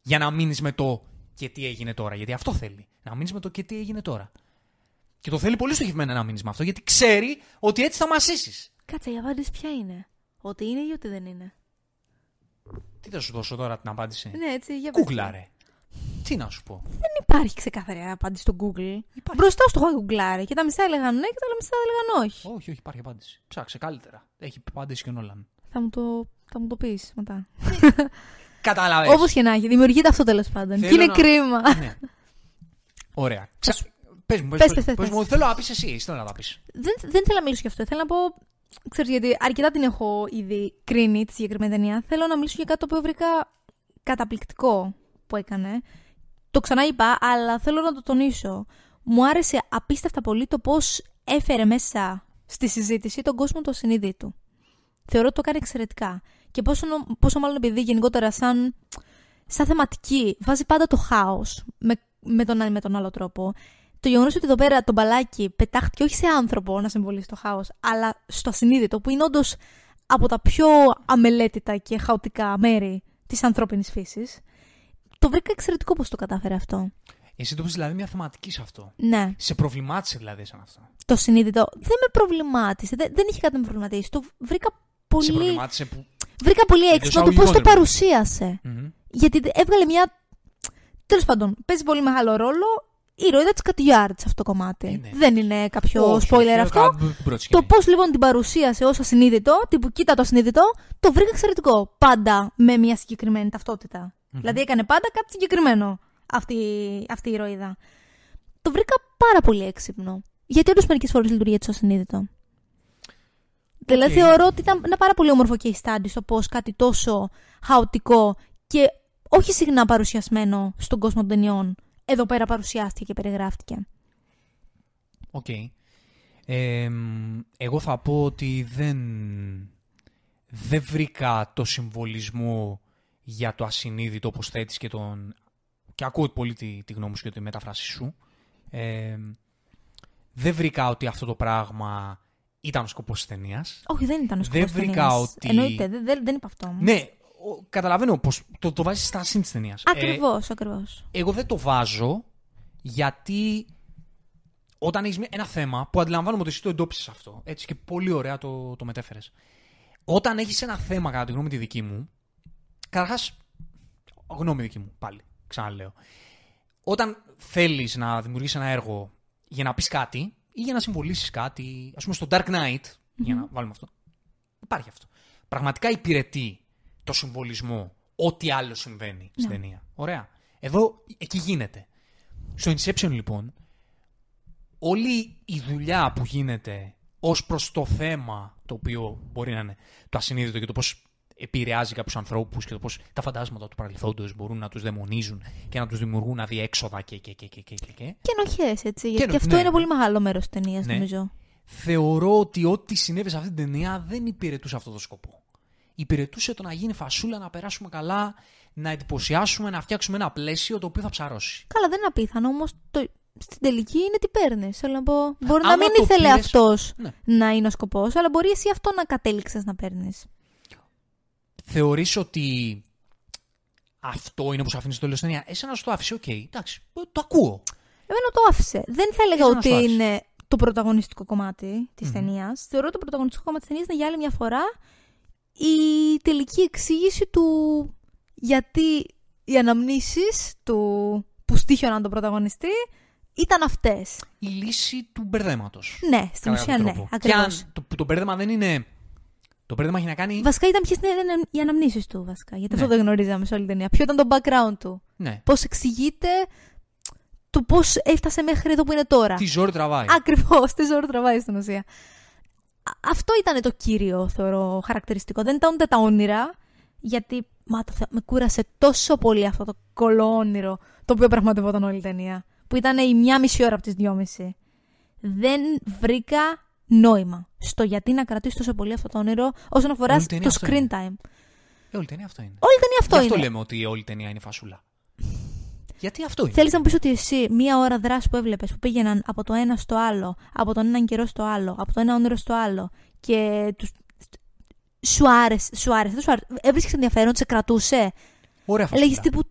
Speaker 1: Για να μείνεις με το και τι έγινε τώρα. Γιατί αυτό θέλει. Να μείνεις με το και τι έγινε τώρα. Και το θέλει πολύ στοχευμένα να μείνεις με αυτό, γιατί ξέρει ότι έτσι θα μασίσεις.
Speaker 2: Κάτσε, η απάντηση ποια είναι; Ότι είναι ή ότι δεν είναι;
Speaker 1: Τι θα σου δώσω τώρα την απάντηση;
Speaker 2: Ναι, έτσι, για πες.
Speaker 1: Κούκλαρε. Τι να σου πω;
Speaker 2: Δεν υπάρχει ξεκάθαρη απάντηση στο Google. Μπροστά στο έχω γκουγκλάρει και τα μισά έλεγαν ναι και τα άλλα μισά έλεγαν όχι.
Speaker 1: Όχι, όχι, υπάρχει απάντηση. Ψάξε καλύτερα. Έχει απάντηση και ο Νόλαν.
Speaker 2: Θα μου το, θα μου το πεις μετά.
Speaker 1: Κατάλαβες.
Speaker 2: Όπως και να έχει, δημιουργείται αυτό τέλος πάντων. Και
Speaker 1: Θέλω
Speaker 2: είναι
Speaker 1: να-
Speaker 2: κρίμα.
Speaker 1: ναι. Ωραία.
Speaker 2: Θα
Speaker 1: Ξα...
Speaker 2: σου-
Speaker 1: Πες μου, πες,
Speaker 2: Πες,
Speaker 1: πες,
Speaker 2: πες,
Speaker 1: πες
Speaker 2: πες.
Speaker 1: μου, θέλω να πεις εσύ, εσύ θέλω να τα πεις.
Speaker 2: δεν, δεν θέλω να μιλήσω γι' αυτό. Θέλω να πω. Ξέρεις, γιατί αρκετά την έχω ήδη κρίνει τη συγκεκριμένη ταινία. Θέλω να μιλήσω για κάτι το οποίο βρήκα καταπληκτικό που έκανε. Το ξανά είπα, αλλά θέλω να το τονίσω. Μου άρεσε απίστευτα πολύ το πώς έφερε μέσα στη συζήτηση τον κόσμο του ασυνείδητου. Θεωρώ ότι το κάνει εξαιρετικά. Και πόσο, νο- πόσο μάλλον επειδή γενικότερα σαν, σαν θεματική βάζει πάντα το χάος με, με, τον, ένα ή με τον άλλο τρόπο. Το γεγονός ότι εδώ πέρα το μπαλάκι πετάχτηκε όχι σε άνθρωπο να συμβολήσει το χάος, αλλά στο ασυνείδητο, που είναι όντως από τα πιο αμελέτητα και χαοτικά μέρη της ανθρώπινης φύσης, το βρήκα εξαιρετικό πώς το κατάφερε αυτό.
Speaker 1: Εσύ το πεις δηλαδή μια θεματική σε αυτό.
Speaker 2: Ναι,
Speaker 1: Σε προβλημάτισε δηλαδή σαν αυτό.
Speaker 2: το συνείδητο δεν με προβλημάτισε, δεν, δεν είχε κάτι να με προβληματίσει. Το βρήκα
Speaker 1: Σε
Speaker 2: πολύ,
Speaker 1: προβλημάτισε που...
Speaker 2: βρήκα πολύ
Speaker 1: Εντός
Speaker 2: έξυπνο το πώς το
Speaker 1: εισαγωγικών, δηλαδή.
Speaker 2: παρουσίασε.
Speaker 1: Μμμ.
Speaker 2: Γιατί έβγαλε μια. Τέλος πάντων, παίζει πολύ μεγάλο ρόλο η ηρωίδα της Κατιάρτ σε αυτό το κομμάτι.
Speaker 1: Ε, ναι.
Speaker 2: Δεν είναι κάποιο
Speaker 1: Όχι,
Speaker 2: spoiler
Speaker 1: όχι,
Speaker 2: αυτό.
Speaker 1: έκανα την πρώτη
Speaker 2: Το
Speaker 1: σκηνή.
Speaker 2: πώς λοιπόν την παρουσίασε ως ασυνείδητο, τύπου κοίτα το ασυνείδητο, το βρήκα εξαιρετικό. Πάντα με μια συγκεκριμένη ταυτότητα. Δηλαδή έκανε πάντα κάτι συγκεκριμένο αυτή, αυτή η ηρωίδα. Το βρήκα πάρα πολύ έξυπνο. Γιατί όντως μερικές φορές λειτουργεί έτσι ως ασυνείδητο. Δηλαδή
Speaker 1: Οκ.
Speaker 2: θεωρώ ότι ήταν ένα πάρα πολύ όμορφο case study στο πώς κάτι τόσο χαοτικό και όχι συχνά παρουσιασμένο στον κόσμο των ταινιών, εδώ πέρα παρουσιάστηκε και περιγράφτηκε.
Speaker 1: Οκ. Ε, μ, εγώ θα πω ότι δεν, δεν βρήκα το συμβολισμό για το ασυνείδητο όπως θέτεις και τον... Και ακούω πολύ τη, τη γνώμη σου και τη μεταφράση σου. Ε, δεν βρήκα ότι αυτό το πράγμα ήταν ο σκοπός της ταινίας.
Speaker 2: Όχι, δεν ήταν ο
Speaker 1: Δεν
Speaker 2: σκοπός της
Speaker 1: βρήκα
Speaker 2: ταινίας.
Speaker 1: ότι-
Speaker 2: Εννοείται, δεν, δεν, δεν είπα αυτό. όμως.
Speaker 1: Ναι, ο- καταλαβαίνω πως το, το βάζεις στα σύν της ταινίας. Ε,
Speaker 2: Ακριβώς, ακριβώς.
Speaker 1: εγώ δεν το βάζω γιατί όταν έχεις ένα θέμα που αντιλαμβάνομαι ότι εσύ το εντόπισες αυτό, έτσι και πολύ ωραία το, το μετέφερες. Όταν έχεις ένα θέμα, κατά τη γνώμη τη δική μου, καταρχάς, γνώμη δική μου, πάλι, ξαναλέω. Όταν θέλεις να δημιουργήσεις ένα έργο για να πεις κάτι ή για να συμβολήσει κάτι, ας πούμε στο Dark Knight, για να βάλουμε αυτό. Υπάρχει αυτό. Πραγματικά υπηρετεί το συμβολισμό ό,τι άλλο συμβαίνει στην
Speaker 2: Ναι.
Speaker 1: ταινία. Ωραία. Εδώ εκεί γίνεται. Στο Inception λοιπόν, όλη η δουλειά που γίνεται ως προς το θέμα το οποίο μπορεί να είναι το ασυνείδητο και το πώς επηρεάζει κάποιους ανθρώπους και το πώς τα φαντάσματα του παρελθόντος μπορούν να τους δαιμονίζουν και να τους δημιουργούν αδιέξοδα και και και και και και. και.
Speaker 2: Και ενοχές, έτσι. Γιατί
Speaker 1: ενοχές,
Speaker 2: αυτό
Speaker 1: ναι,
Speaker 2: είναι
Speaker 1: ναι.
Speaker 2: πολύ μεγάλο μέρος της ταινίας,
Speaker 1: Ναι.
Speaker 2: νομίζω.
Speaker 1: Θεωρώ ότι ό,τι συνέβη σε αυτή την ταινία δεν υπηρετούσε αυτό το σκοπό. Υπηρετούσε το να γίνει φασούλα, να περάσουμε καλά, να εντυπωσιάσουμε, να φτιάξουμε ένα πλαίσιο το οποίο θα ψαρώσει.
Speaker 2: Καλά, δεν είναι απίθανο, όμως το... στην τελική είναι τι παίρνεις. Θέλω να πω. Μπορεί να
Speaker 1: Άμα
Speaker 2: μην
Speaker 1: το
Speaker 2: ήθελε
Speaker 1: πήρες-
Speaker 2: αυτός
Speaker 1: Ναι.
Speaker 2: να είναι ο σκοπός, αλλά μπορεί εσύ αυτό να κατέληξες να παίρνεις.
Speaker 1: Θεωρείς ότι αυτό είναι που σου αφήνει στο τέλος ταινίας. Εσένα να σου το άφησε, οκ, εντάξει, το ακούω.
Speaker 2: Εμένα το άφησε. Δεν θα έλεγα
Speaker 1: Εσένα
Speaker 2: ότι
Speaker 1: σου άφησε.
Speaker 2: είναι το πρωταγωνιστικό κομμάτι της
Speaker 1: Μμμ.
Speaker 2: ταινίας. Θεωρώ το πρωταγωνιστικό κομμάτι της ταινίας είναι για άλλη μια φορά η τελική εξήγηση του γιατί οι αναμνήσεις του που στήχιωναν τον πρωταγωνιστή ήταν αυτές.
Speaker 1: Η λύση του μπερδέματος.
Speaker 2: Ναι, στην ουσία ναι,
Speaker 1: Και
Speaker 2: ακριβώς.
Speaker 1: αν το, το μπέρδεμα δεν είναι. Το μπέρδεμα έχει να κάνει.
Speaker 2: Βασικά ήταν ποιες ήταν οι αναμνήσεις του, βασικά. Γιατί
Speaker 1: Ναι.
Speaker 2: αυτό δεν γνωρίζαμε σε όλη την ταινία. Ποιο ήταν το background του.
Speaker 1: Ναι.
Speaker 2: Πώς εξηγείται το πώς έφτασε μέχρι εδώ που είναι τώρα.
Speaker 1: Τι ζόρι τραβάει.
Speaker 2: Ακριβώς, τι ζωή τραβάει στην ουσία. Α- Αυτό ήταν το κύριο, θεωρώ, χαρακτηριστικό. Δεν ήταν ούτε τα όνειρα, γιατί μα, το Θεό, με κούρασε τόσο πολύ αυτό το κολοόνειρο το οποίο πραγματευόταν όλη η ταινία. Που ήταν η μία μισή ώρα από τις δυόμιση. Δεν βρήκα νόημα στο γιατί να κρατήσει τόσο πολύ αυτό το όνειρο όσον αφορά
Speaker 1: Όλη η ταινία
Speaker 2: το
Speaker 1: αυτό
Speaker 2: screen
Speaker 1: είναι.
Speaker 2: time.
Speaker 1: Ε, όλη η ταινία αυτό είναι.
Speaker 2: Όλη η ταινία αυτό
Speaker 1: Γι' αυτό
Speaker 2: είναι.
Speaker 1: λέμε ότι όλη η ταινία είναι φασούλα. Γιατί αυτό είναι;
Speaker 2: Θέλεις να μου πεις ότι εσύ μία ώρα δράση που έβλεπες που πήγαιναν από το ένα στο άλλο, από τον έναν καιρό στο άλλο, από το ένα όνειρο στο άλλο και τους... σου άρεσε, σου άρεσε, δεν σου άρεσε. Έβρισκες ενδιαφέρον, σε κρατούσε;
Speaker 1: Ωραία φασούλα.
Speaker 2: Έλεγες τύπου.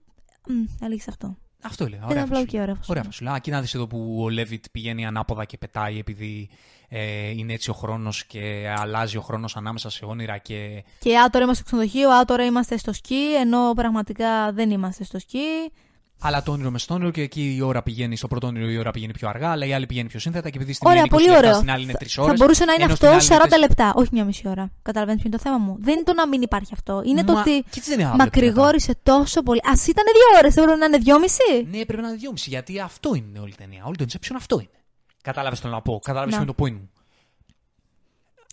Speaker 2: Μ, έλεγες αυτό.
Speaker 1: Αυτό έλεγα.
Speaker 2: Ήταν
Speaker 1: Ωραία
Speaker 2: απλά
Speaker 1: φασούλα.
Speaker 2: και ωραία φασούλα.
Speaker 1: Ωραία φασούλα. Α, κοίτα να δεις εδώ που ο Λέβιτ πηγαίνει ανάποδα και πετάει επειδή ε, είναι έτσι ο χρόνος και αλλάζει ο χρόνος ανάμεσα σε όνειρα και
Speaker 2: Και α, τώρα είμαστε στο ξενοδοχείο, α, τώρα είμαστε στο σκι, ενώ πραγματικά δεν είμαστε στο σκι.
Speaker 1: Αλλά το όνειρο μες στο όνειρο και εκεί η ώρα πηγαίνει, στο πρώτο όνειρο η ώρα πηγαίνει πιο αργά, αλλά η άλλη πηγαίνει πιο σύνθετα και επειδή στην
Speaker 2: Ωραία,
Speaker 1: μία είναι 20
Speaker 2: πολύ
Speaker 1: λεπτά,
Speaker 2: ωραίο.
Speaker 1: στην άλλη είναι 3
Speaker 2: Θα-
Speaker 1: ώρες.
Speaker 2: Θα μπορούσε να είναι
Speaker 1: ενώ
Speaker 2: αυτό
Speaker 1: στην άλλη είναι
Speaker 2: 40
Speaker 1: τεσ-
Speaker 2: λεπτά, όχι μια μισή ώρα. Καταλαβαίνεις ποιο είναι το θέμα μου. Δεν είναι το να μην υπάρχει αυτό. Είναι το
Speaker 1: Μα,
Speaker 2: ότι
Speaker 1: και τι δεν είναι αύριο
Speaker 2: μακρηγόρησε τόσο πολύ. Α ήταν δύο ώρες, δεν μπορούν να είναι δυόμιση.
Speaker 1: Ναι, πρέπει να είναι 2,5 γιατί αυτό είναι όλη η ταινία. Όλη το Inception αυτό είναι. Κατάλαβες το να πω. Κατάλαβες
Speaker 2: Να.
Speaker 1: ποιο είναι το point μου.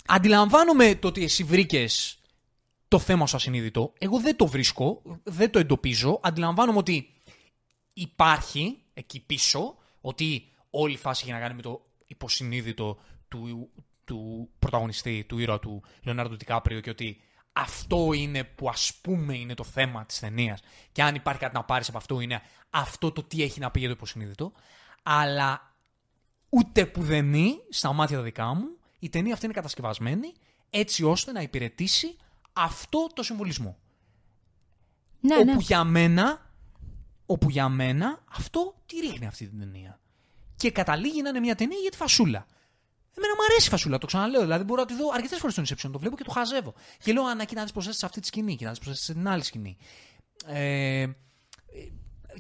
Speaker 1: Αντιλαμβάνομαι το ότι εσύ βρήκες το θέμα σου ασυνείδητο. Εγώ δεν το βρίσκω, δεν το εντοπίζω. Αντιλαμβάνομαι ότι υπάρχει εκεί πίσω, ότι όλη η φάση έχει να κάνει με το υποσυνείδητο του, του πρωταγωνιστή, του ήρωα του Λεωνάρντο Τικάπριο και ότι αυτό είναι που ας πούμε είναι το θέμα της ταινίας. και αν υπάρχει κάτι να πάρεις από αυτό είναι αυτό το τι έχει να πει για το υποσυνείδητο αλλά ούτε που δεν είναι στα μάτια τα δικά μου η ταινία αυτή είναι κατασκευασμένη έτσι ώστε να υπηρετήσει αυτό το συμβολισμό.
Speaker 2: Ναι,
Speaker 1: όπου
Speaker 2: ναι.
Speaker 1: για μένα, όπου για μένα αυτό τη ρίχνει αυτή την ταινία. Και καταλήγει να είναι μια ταινία για τη φασούλα. Εμένα μου αρέσει η φασούλα, το ξαναλέω. Δηλαδή μπορώ να τη δω αρκετές φορές στον Inception. Το βλέπω και το χαζεύω. Και λέω, αν κοίτα τι προσθέσει σε αυτή τη σκηνή, κοίτα τι προσθέσει σε την άλλη σκηνή. Ε, ε,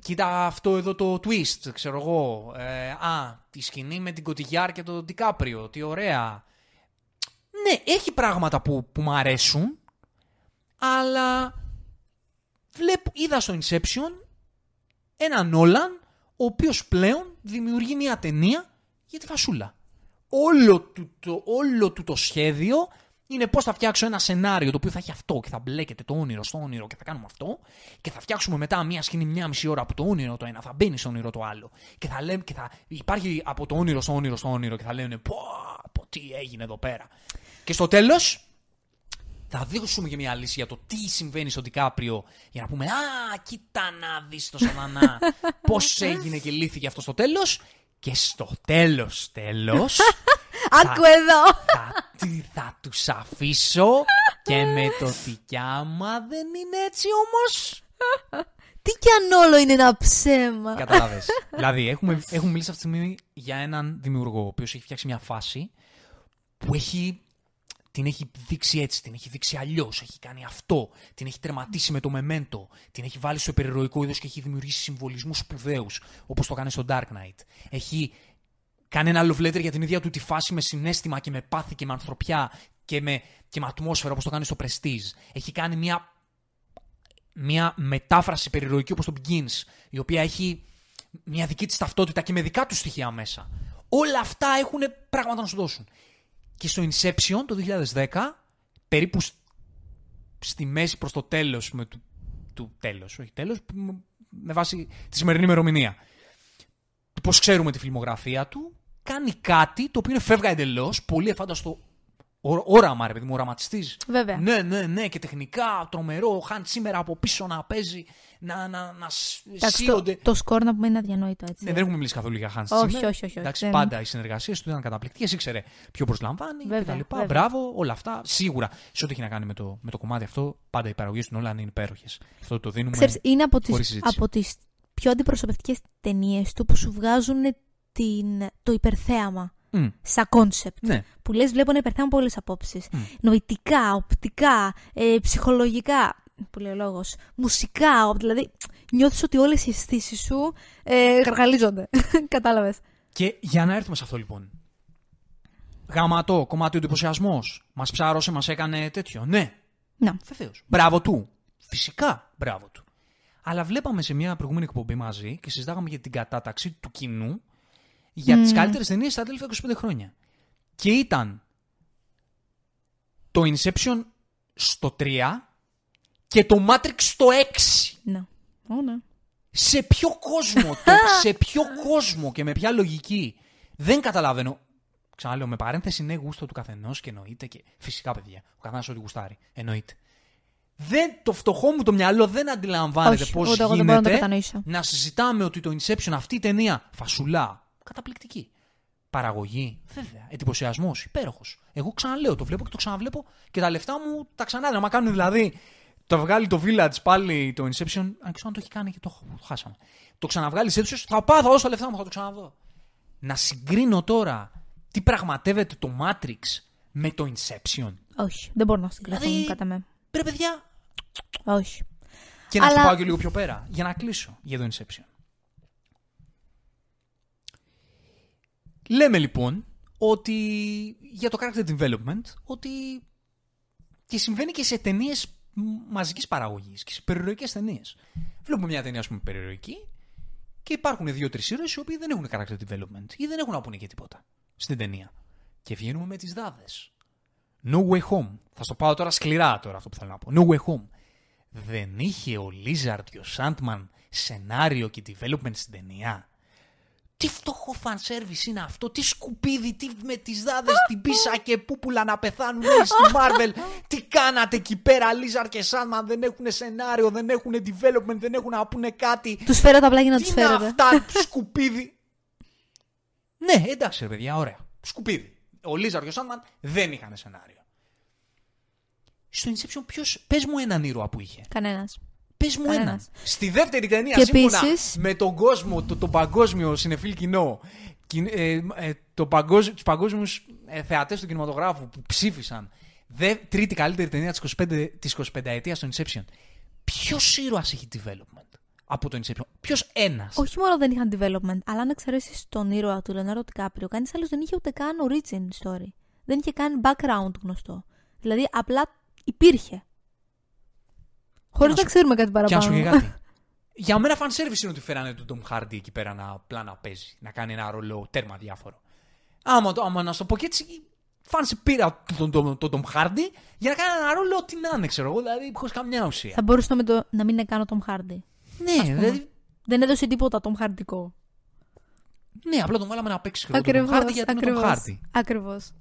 Speaker 1: κοίτα αυτό εδώ το twist, ξέρω εγώ. Ε, α, τη σκηνή με την Κωτιγιάρ και τον Ντικάπριο. Τι ωραία. Ναι, έχει πράγματα που, που μου αρέσουν, αλλά βλέπω, είδα στο Inception έναν Νόλαν ο οποίος πλέον δημιουργεί μια ταινία για τη φασούλα. Όλο του το, όλο του το σχέδιο είναι πώς θα φτιάξω ένα σενάριο το οποίο θα έχει αυτό και θα μπλέκεται το όνειρο στο όνειρο και θα κάνουμε αυτό και θα φτιάξουμε μετά μια σκηνή μια μισή ώρα από το όνειρο το ένα θα μπαίνει στο όνειρο το άλλο και θα λέμε και θα υπάρχει από το όνειρο στο όνειρο στο όνειρο και θα λένε πω, πω τι έγινε εδώ πέρα. Και στο τέλος θα δώσουμε και μια λύση για το τι συμβαίνει στον Τικάπριο για να πούμε «Α, κοίτα να δεις το σατανά, πώς έγινε και λύθηκε αυτό στο τέλος» και στο τέλος τέλος
Speaker 2: Άκου εδώ!
Speaker 1: θα, τι θα τους αφήσω και με το ότι κι άμα δεν είναι έτσι όμως
Speaker 2: Τι κι αν όλο είναι ένα ψέμα.
Speaker 1: Κατάλαβες. δηλαδή, έχουμε, έχουμε μιλήσει αυτή τη στιγμή για έναν δημιουργό, ο οποίος έχει φτιάξει μια φάση που έχει, την έχει δείξει έτσι, την έχει δείξει αλλιώς, έχει κάνει αυτό, την έχει τερματίσει με το μεμέντο, την έχει βάλει στο υπερηρωικό είδος και έχει δημιουργήσει συμβολισμούς σπουδαίους, όπως το κάνει στο Dark Knight. Έχει κάνει ένα love letter για την ίδια του τη φάση με συνέστημα και με πάθη και με ανθρωπιά και με, και με ατμόσφαιρα, όπως το κάνει στο Prestige. Έχει κάνει μια μια μετάφραση περιρροϊκή όπως το Begins, η οποία έχει μια δική της ταυτότητα και με δικά τους στοιχεία μέσα. Όλα αυτά έχουν πράγματα να σου δώσουν. Και στο Inception το 2010, περίπου σ- στη μέση προς το τέλος με του, του τέλος, όχι τέλος, μ- με βάση τη σημερινή ημερομηνία. Πώς ξέρουμε τη φιλμογραφία του, κάνει κάτι το οποίο είναι φεύγα εντελώς, πολύ εφάνταστο Ω- Όραμα, ρε παιδί μου, οραματιστής.
Speaker 2: Βέβαια.
Speaker 1: Ναι, ναι, ναι, και τεχνικά τρομερό. Ο Χαντ σήμερα από πίσω να παίζει, να, να, να σ-
Speaker 2: Εντάξει, το,
Speaker 1: σύονται.
Speaker 2: το σκορ να πούμε είναι αδιανόητο έτσι.
Speaker 1: Ναι, δεν έχουμε μιλήσει καθόλου για Hans
Speaker 2: Όχι,
Speaker 1: σήμερα.
Speaker 2: όχι, όχι, όχι,
Speaker 1: Εντάξει,
Speaker 2: δεν-
Speaker 1: πάντα οι συνεργασίες του ήταν καταπληκτικές. Ήξερε ποιον προσλαμβάνει
Speaker 2: Βέβαια,
Speaker 1: κτλ.
Speaker 2: βέβαια.
Speaker 1: Μπράβο, όλα αυτά. Σίγουρα σε ό,τι έχει να κάνει με το, με το κομμάτι αυτό, πάντα οι παραγωγές του Νόλαν είναι υπέροχες. Αυτό το δίνουμε.
Speaker 2: Ξέρεις, είναι από
Speaker 1: χωρίς
Speaker 2: τις,
Speaker 1: συζήτηση.
Speaker 2: από τις πιο αντιπροσωπευτικές ταινίες του που σου βγάζουν την, το υπερθέαμα
Speaker 1: Μμ,
Speaker 2: σαν concept.
Speaker 1: ναι.
Speaker 2: Που λες βλέπω ένα υπερθέαμα από όλες τις απόψεις.
Speaker 1: Μμ.
Speaker 2: Νοητικά, οπτικά, ε, ψυχολογικά, που λέει ο λόγος, μουσικά, ο- δηλαδή νιώθεις ότι όλες οι αισθήσεις σου ε, γαργαλίζονται. Κατάλαβες.
Speaker 1: Και για να έρθουμε σε αυτό λοιπόν. Γαματό, κομμάτι ο εντυπωσιασμός. Μας ψάρωσε, μας έκανε τέτοιο. Ναι,
Speaker 2: Να.
Speaker 1: βεβαίως. Μπράβο του. Φυσικά μπράβο του. Αλλά βλέπαμε σε μια προηγούμενη εκπομπή μαζί και συζητάγαμε για την κατάταξη του κοινού για τις καλύτερες ταινίες τα τελευταία 25 χρόνια. Και ήταν το Inception στο 3 και το Matrix στο 6.
Speaker 2: Να. Ω, ναι.
Speaker 1: Σε ποιο κόσμο, το, σε ποιο κόσμο και με ποια λογική. Δεν καταλαβαίνω. Ξαναλέω, με παρένθεση είναι γούστο του καθενός και εννοείται και φυσικά παιδιά. Ο καθένας ό,τι γουστάρει. Εννοείται. Δεν, το φτωχό μου το μυαλό δεν αντιλαμβάνεται
Speaker 2: Όχι,
Speaker 1: πώς
Speaker 2: ούτε εγώ δεν μπορώ να το
Speaker 1: γίνεται
Speaker 2: κατανοήσω.
Speaker 1: να συζητάμε ότι το Inception, αυτή η ταινία, φασουλά, καταπληκτική. Παραγωγή, βέβαια. Εντυπωσιασμός, υπέροχος. Εγώ ξαναλέω, το βλέπω και το ξαναβλέπω και τα λεφτά μου τα ξανά. Να κάνουν δηλαδή. Το βγάλει το Village πάλι το Inception. Αν ξέρω αν το έχει κάνει και το, το χάσαμε. Το ξαναβγάλεις σε αίθουσες, θα πάω, θα δώσω τα λεφτά μου, θα το ξαναδώ. Να συγκρίνω τώρα τι πραγματεύεται το Matrix με το Inception.
Speaker 2: Όχι, δεν μπορώ να συγκριθώ
Speaker 1: Δηλαδή-
Speaker 2: κατά με.
Speaker 1: Πρέπει, παιδιά,
Speaker 2: Όχι.
Speaker 1: Και να
Speaker 2: Αλλά-
Speaker 1: σου πάω και λίγο πιο πέρα, για να κλείσω για το Inception. Λέμε λοιπόν ότι για το character development ότι και συμβαίνει και σε ταινίες μαζικής παραγωγής και σε περιεροϊκέ ταινίες. Βλέπουμε μια ταινία, ας πούμε, περιεροϊκή και υπάρχουν δύο-τρεις ήρωες οι οποίοι δεν έχουν character development ή δεν έχουν να πούνε και τίποτα στην ταινία. Και βγαίνουμε με τις δάδες. No way home. Θα στο πάω τώρα σκληρά τώρα αυτό που θέλω να πω. No way home. Δεν είχε ο Λίζαρντ και ο Σάντμαν σενάριο και development στην ταινία; Τι φτωχό fan service είναι αυτό, τι σκουπίδι, τι με τις δάδες, την πίσα και πούπουλα να πεθάνουν όλοι στη Marvel. Τι κάνατε εκεί πέρα, Λίζαρ και Σάντμαν δεν έχουν σενάριο, δεν έχουν development, δεν έχουν να πούνε κάτι.
Speaker 2: Τους φέρατε απλά για να τους
Speaker 1: Τι είναι
Speaker 2: φέρετε.
Speaker 1: αυτά, σκουπίδι; Ναι, εντάξει ρε παιδιά, ωραία. Σκουπίδι. Ο Λίζαρ και ο Σάντμαν δεν είχαν σενάριο. Στο Inception ποιος, πες μου έναν ήρωα που είχε.
Speaker 2: Κανένας.
Speaker 1: Πες μου
Speaker 2: Κανένας.
Speaker 1: έναν. Στη δεύτερη ταινία,
Speaker 2: Και
Speaker 1: σύμφωνα
Speaker 2: επίσης-
Speaker 1: με τον κόσμο, το, το παγκόσμιο συνεφίλ κοινό, κιν- ε, ε, το παγκόσμιο, τους παγκόσμιους ε, θεατές του κινηματογράφου που ψήφισαν δε, τρίτη καλύτερη ταινία της 25, της 25 ετίας στο Inception. Ποιος ήρωας έχει development από το Inception; Ποιος ένας;
Speaker 2: Όχι μόνο δεν είχαν development, αλλά αν εξαιρέσεις τον ήρωα του Λεωνάρdo Τικάπριο, κανείς άλλος δεν είχε ούτε καν origin story. Δεν είχε καν background γνωστό. Δηλαδή απλά υπήρχε. Χωρίς
Speaker 1: να
Speaker 2: να
Speaker 1: σου-
Speaker 2: ξέρουμε κάτι
Speaker 1: Και να σου
Speaker 2: παραπάνω.
Speaker 1: πω κάτι. Για μένα fan service είναι ότι φέρανε τον Tom Hardy εκεί πέρα να, απλά να παίζει, να κάνει ένα ρόλο τέρμα διάφορο. Άμα, το, άμα να σου το πω και έτσι, φαν πήρα τον, τον, τον, Tom Hardy για να κάνει ένα ρόλο ό,τι να είναι, ξέρω εγώ, δηλαδή χωρίς καμιά ουσία.
Speaker 2: Θα μπορούσε να, το, να μην είναι καν ο Tom Hardy.
Speaker 1: Ναι,
Speaker 2: πούμε.
Speaker 1: δηλαδή,
Speaker 2: Δεν έδωσε τίποτα Tom Hardικό.
Speaker 1: ναι, απλά τον βάλαμε να παίξει ξέρω, εγώ, τον Tom Hardy γιατί είναι τον Hardy.
Speaker 2: Ακριβώς.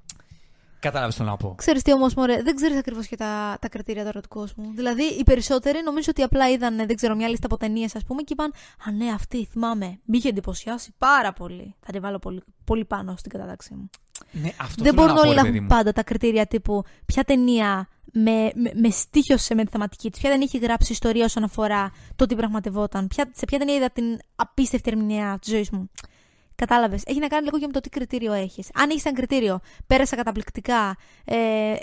Speaker 1: Κατάλαβες το να πω.
Speaker 2: Ξέρεις τι όμως, μωρέ, δεν ξέρεις ακριβώς και τα, τα κριτήρια τώρα του κόσμου. Δηλαδή, οι περισσότεροι νομίζω ότι απλά είδαν, δεν ξέρω, μια λίστα από ταινίες, ας πούμε, και είπαν Α, ναι, αυτή θυμάμαι. Με είχε εντυπωσιάσει πάρα πολύ. Θα τη βάλω πολύ, πολύ πάνω στην κατάταξή μου.
Speaker 1: Ναι, αυτό
Speaker 2: δεν
Speaker 1: θέλω
Speaker 2: μπορούν
Speaker 1: να πω,
Speaker 2: όλοι
Speaker 1: ρε
Speaker 2: να
Speaker 1: παιδί
Speaker 2: έχουν
Speaker 1: μου.
Speaker 2: πάντα τα κριτήρια τύπου ποια ταινία με, με, με στήχιωσε με τη θεματική της, ποια δεν έχει γράψει ιστορία όσον αφορά το τι πραγματευόταν, ποια, σε ποια ταινία είδα την απίστευτη ερμηνεία της ζωής μου. Κατάλαβες. Έχει να κάνει λίγο και με το τι κριτήριο έχεις. Αν έχεις ένα κριτήριο, πέρασα καταπληκτικά, ε,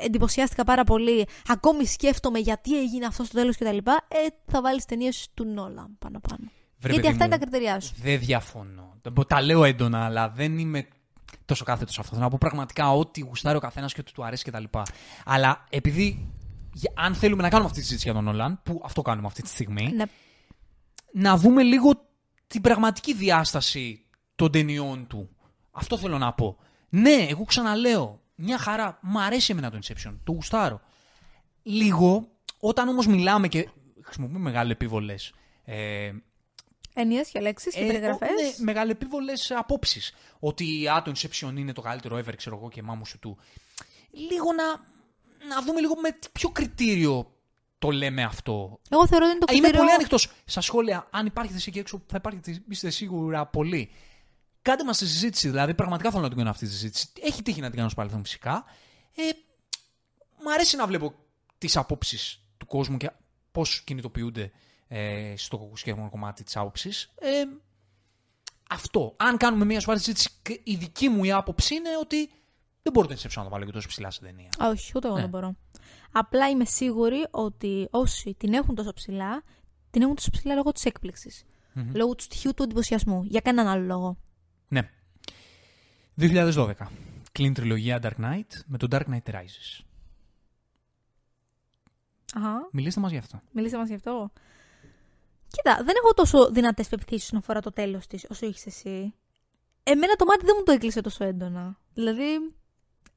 Speaker 2: εντυπωσιάστηκα πάρα πολύ, ακόμη σκέφτομαι γιατί έγινε αυτό στο τέλος κτλ. Ε, θα βάλεις ταινίες του Νόλαν πάνω-πάνω.
Speaker 1: Βρε,
Speaker 2: Γιατί
Speaker 1: παιδί
Speaker 2: αυτά
Speaker 1: μου,
Speaker 2: είναι τα κριτήριά σου.
Speaker 1: Δεν διαφωνώ. Δεν μπο- Τα λέω έντονα, αλλά δεν είμαι τόσο κάθετος σε αυτό. Θέλω να πω πραγματικά ό,τι γουστάρει ο καθένας και ό,τι του αρέσει κτλ. Αλλά επειδή για- αν θέλουμε να κάνουμε αυτή τη συζήτηση για τον Όλαν, που αυτό κάνουμε αυτή τη στιγμή,
Speaker 2: Ναι.
Speaker 1: να δούμε λίγο την πραγματική διάσταση των ταινιών του. Αυτό θέλω να πω. Ναι, εγώ ξαναλέω. Μια χαρά. Μ' αρέσει εμένα το Inception. Το γουστάρω. Λίγο, όταν όμως μιλάμε και χρησιμοποιούμε μεγάλες επίβολες ε,
Speaker 2: Ενίε και λέξεις και
Speaker 1: ε,
Speaker 2: περιγραφές.
Speaker 1: Ναι, μεγαλεπίβολε απόψεις. Ότι α, το Inception είναι το καλύτερο ever, ξέρω εγώ, και μάμου σου του. λίγο να, να δούμε λίγο με τι- ποιο κριτήριο το λέμε αυτό.
Speaker 2: Εγώ θεωρώ ότι είναι το
Speaker 1: Είμαι
Speaker 2: κριτήριο...
Speaker 1: πολύ ανοιχτός στα σχόλια. Αν υπάρχετε εσύ και έξω, θα υπάρχετε, είστε σίγουρα πολλοί. Κάντε μας τη συζήτηση. Δηλαδή, πραγματικά θέλω να την κάνω αυτή τη συζήτηση. Έχει τύχει να την κάνω στο παρελθόν φυσικά. Ε, μ' αρέσει να βλέπω τις απόψεις του κόσμου και πώς κινητοποιούνται ε, στο συγκεκριμένο κομμάτι της άποψης. Ε, αυτό. Αν κάνουμε μια σοβαρή συζήτηση, και η δική μου η άποψη είναι ότι δεν μπορώ να να το βάλω και τόσο ψηλά σε ταινία.
Speaker 2: Όχι, ούτε εγώ
Speaker 1: Ναι.
Speaker 2: δεν μπορώ. Απλά είμαι σίγουρη ότι όσοι την έχουν τόσο ψηλά, την έχουν τόσο ψηλά λόγω της εκπληξη Λόγω του στοιχείου του εντυπωσιασμού. Για κανέναν άλλο λόγο.
Speaker 1: Ναι. 2012. Κλείνει τριλογία Dark Knight με το Dark Knight Rises.
Speaker 2: Αχα.
Speaker 1: Μιλήστε μας γι' αυτό.
Speaker 2: Μιλήστε μας γι' αυτό. Κοίτα, δεν έχω τόσο δυνατές πεπιθήσεις όσον αφορά το τέλος της όσο έχει εσύ. Εμένα το μάτι δεν μου το έκλεισε τόσο έντονα. Δηλαδή,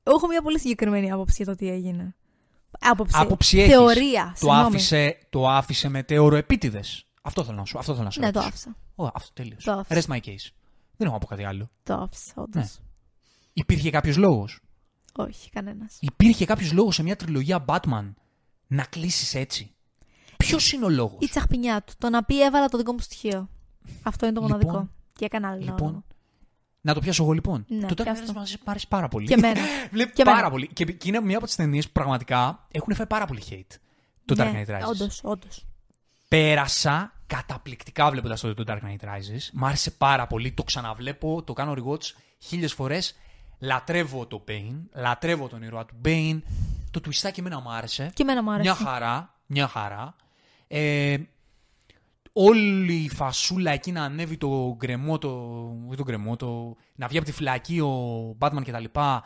Speaker 2: εγώ έχω μια πολύ συγκεκριμένη άποψη για το τι έγινε. Άποψη.
Speaker 1: Άποψη έχεις.
Speaker 2: Θεωρία.
Speaker 1: Το
Speaker 2: συγγνώμη.
Speaker 1: άφησε, το άφησε με τέωρο επίτηδες. Αυτό θέλω να σου, αυτό θέλω να σου
Speaker 2: Ναι, το
Speaker 1: ρωτήσω.
Speaker 2: άφησα.
Speaker 1: Ω, αυτό τελείως.
Speaker 2: Το άφησα.
Speaker 1: Rest my case. Δεν έχω να πω κάτι άλλο.
Speaker 2: Το άφησα, όντως.
Speaker 1: Ναι. Υπήρχε κάποιος λόγος;
Speaker 2: Όχι, κανένας.
Speaker 1: Υπήρχε κάποιος λόγος σε μια τριλογία Batman να κλείσεις έτσι; Ποιος είναι ο λόγος;
Speaker 2: Η τσαχπινιά του. Το να πει έβαλα το δικό μου στοιχείο. Αυτό είναι το
Speaker 1: Λοιπόν,
Speaker 2: μοναδικό. Και έκανα άλλο.
Speaker 1: Λοιπόν, να το πιάσω εγώ λοιπόν.
Speaker 2: Ναι,
Speaker 1: το Dark
Speaker 2: πιάσ'
Speaker 1: Knight
Speaker 2: το.
Speaker 1: μας αρέσει πάρα πολύ.
Speaker 2: Και εμένα.
Speaker 1: Βλέπει
Speaker 2: Και
Speaker 1: πάρα
Speaker 2: εμένα.
Speaker 1: πολύ. Και, και είναι μια από τις ταινίες που πραγματικά έχουν φάει πάρα πολύ hate. Το Dark Knight Rises.
Speaker 2: Όντως, όντως.
Speaker 1: Πέρασα καταπληκτικά βλέποντας το, το Dark Knight Rises. Μ' άρεσε πάρα πολύ. Το ξαναβλέπω, το κάνω rewatch χίλιες φορές. Λατρεύω το Bane, λατρεύω τον ήρωα του Bane. Το twistάκι εμένα μου άρεσε.
Speaker 2: Και εμένα μου άρεσε.
Speaker 1: Μια χαρά, μια χαρά. Ε, όλη η φασούλα εκεί να ανέβει το γκρεμό, το, όχι το γκρεμό, το, να βγει από τη φυλακή ο Batman και τα λοιπά.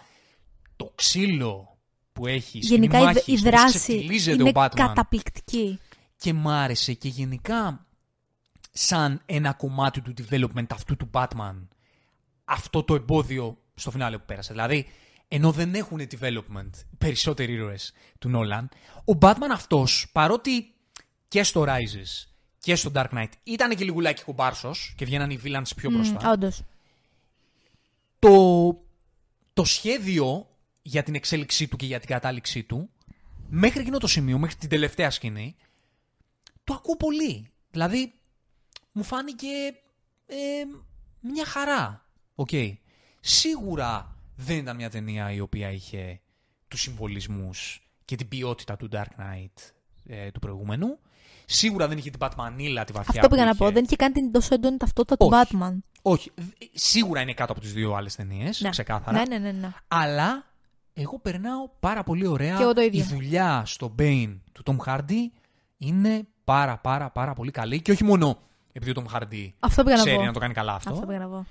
Speaker 1: Το ξύλο που έχει στην
Speaker 2: Γενικά η,
Speaker 1: μάχη,
Speaker 2: η
Speaker 1: στο πώς
Speaker 2: δράση
Speaker 1: ξεφτιλίζεται
Speaker 2: είναι
Speaker 1: ο Batman.
Speaker 2: καταπληκτική.
Speaker 1: Και μ' άρεσε και γενικά σαν ένα κομμάτι του development αυτού του Batman αυτό το εμπόδιο στο φινάλε που πέρασε. Δηλαδή, ενώ δεν έχουν development οι περισσότεροι ήρωες του Νόλαν, ο Batman αυτός, παρότι και στο Rises και στο Dark Knight ήταν και λιγουλάκι κομπάρσος και βγαίναν οι villains πιο μπροστά,
Speaker 2: Όντως.
Speaker 1: το, το σχέδιο για την εξέλιξή του και για την κατάληξή του, μέχρι εκείνο το σημείο, μέχρι την τελευταία σκηνή, το ακούω πολύ. Δηλαδή, μου φάνηκε ε, μια χαρά. Οκ. Σίγουρα δεν ήταν μια ταινία η οποία είχε τους συμβολισμούς και την ποιότητα του Dark Knight ε, του προηγούμενου. Σίγουρα δεν είχε την Batmanilla τη βαθιά
Speaker 2: Αυτό πήγα
Speaker 1: που
Speaker 2: να πω.
Speaker 1: είχε.
Speaker 2: Δεν είχε κάνει την τόσο έντονη ταυτότητα του
Speaker 1: Όχι.
Speaker 2: Batman.
Speaker 1: Όχι. Δ- Σίγουρα είναι κάτω από τις δύο άλλες ταινίες,
Speaker 2: Ναι.
Speaker 1: ξεκάθαρα.
Speaker 2: Ναι, ναι, ναι. ναι.
Speaker 1: Αλλά εγώ περνάω πάρα πολύ ωραία.
Speaker 2: Και εγώ το ίδιο.
Speaker 1: Η δουλειά στο Bane του Tom Hardy είναι πάρα πάρα πάρα πολύ καλή. Και όχι μόνο επειδή ο Tom Hardy
Speaker 2: Αυτό πήγα να
Speaker 1: ξέρει
Speaker 2: πω.
Speaker 1: να το κάνει καλά αυτό.
Speaker 2: Αυτό πήγα να πω.
Speaker 1: Α,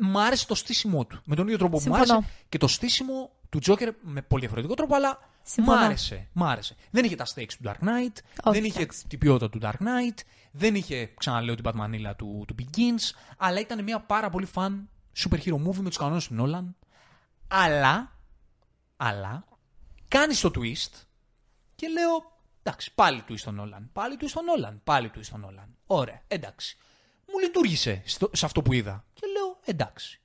Speaker 1: Μ' άρεσε το στήσιμό του. Με τον ίδιο τρόπο που μου
Speaker 2: Συμφωνώ.
Speaker 1: άρεσε και το στήσιμο του Joker με πολύ διαφορετικό τρόπο, αλλά μ'
Speaker 2: Συμφωνώ.
Speaker 1: άρεσε. Μ' άρεσε. Δεν είχε τα stakes του Dark Knight,
Speaker 2: Όχι,
Speaker 1: δεν είχε
Speaker 2: εντάξει.
Speaker 1: την ποιότητα του Dark Knight, δεν είχε, ξαναλέω, την Batmanilla του, του Begins, αλλά ήταν μια πάρα πολύ fun super hero movie με τους κανόνες του Nolan. Αλλά, αλλά, κάνεις το twist και λέω, εντάξει, πάλι twist στον Nolan, πάλι twist στον Nolan, πάλι twist στον Nolan. Ωραία, εντάξει. Μου λειτουργήσε στο- σε αυτό που είδα. Και λέω, εντάξει.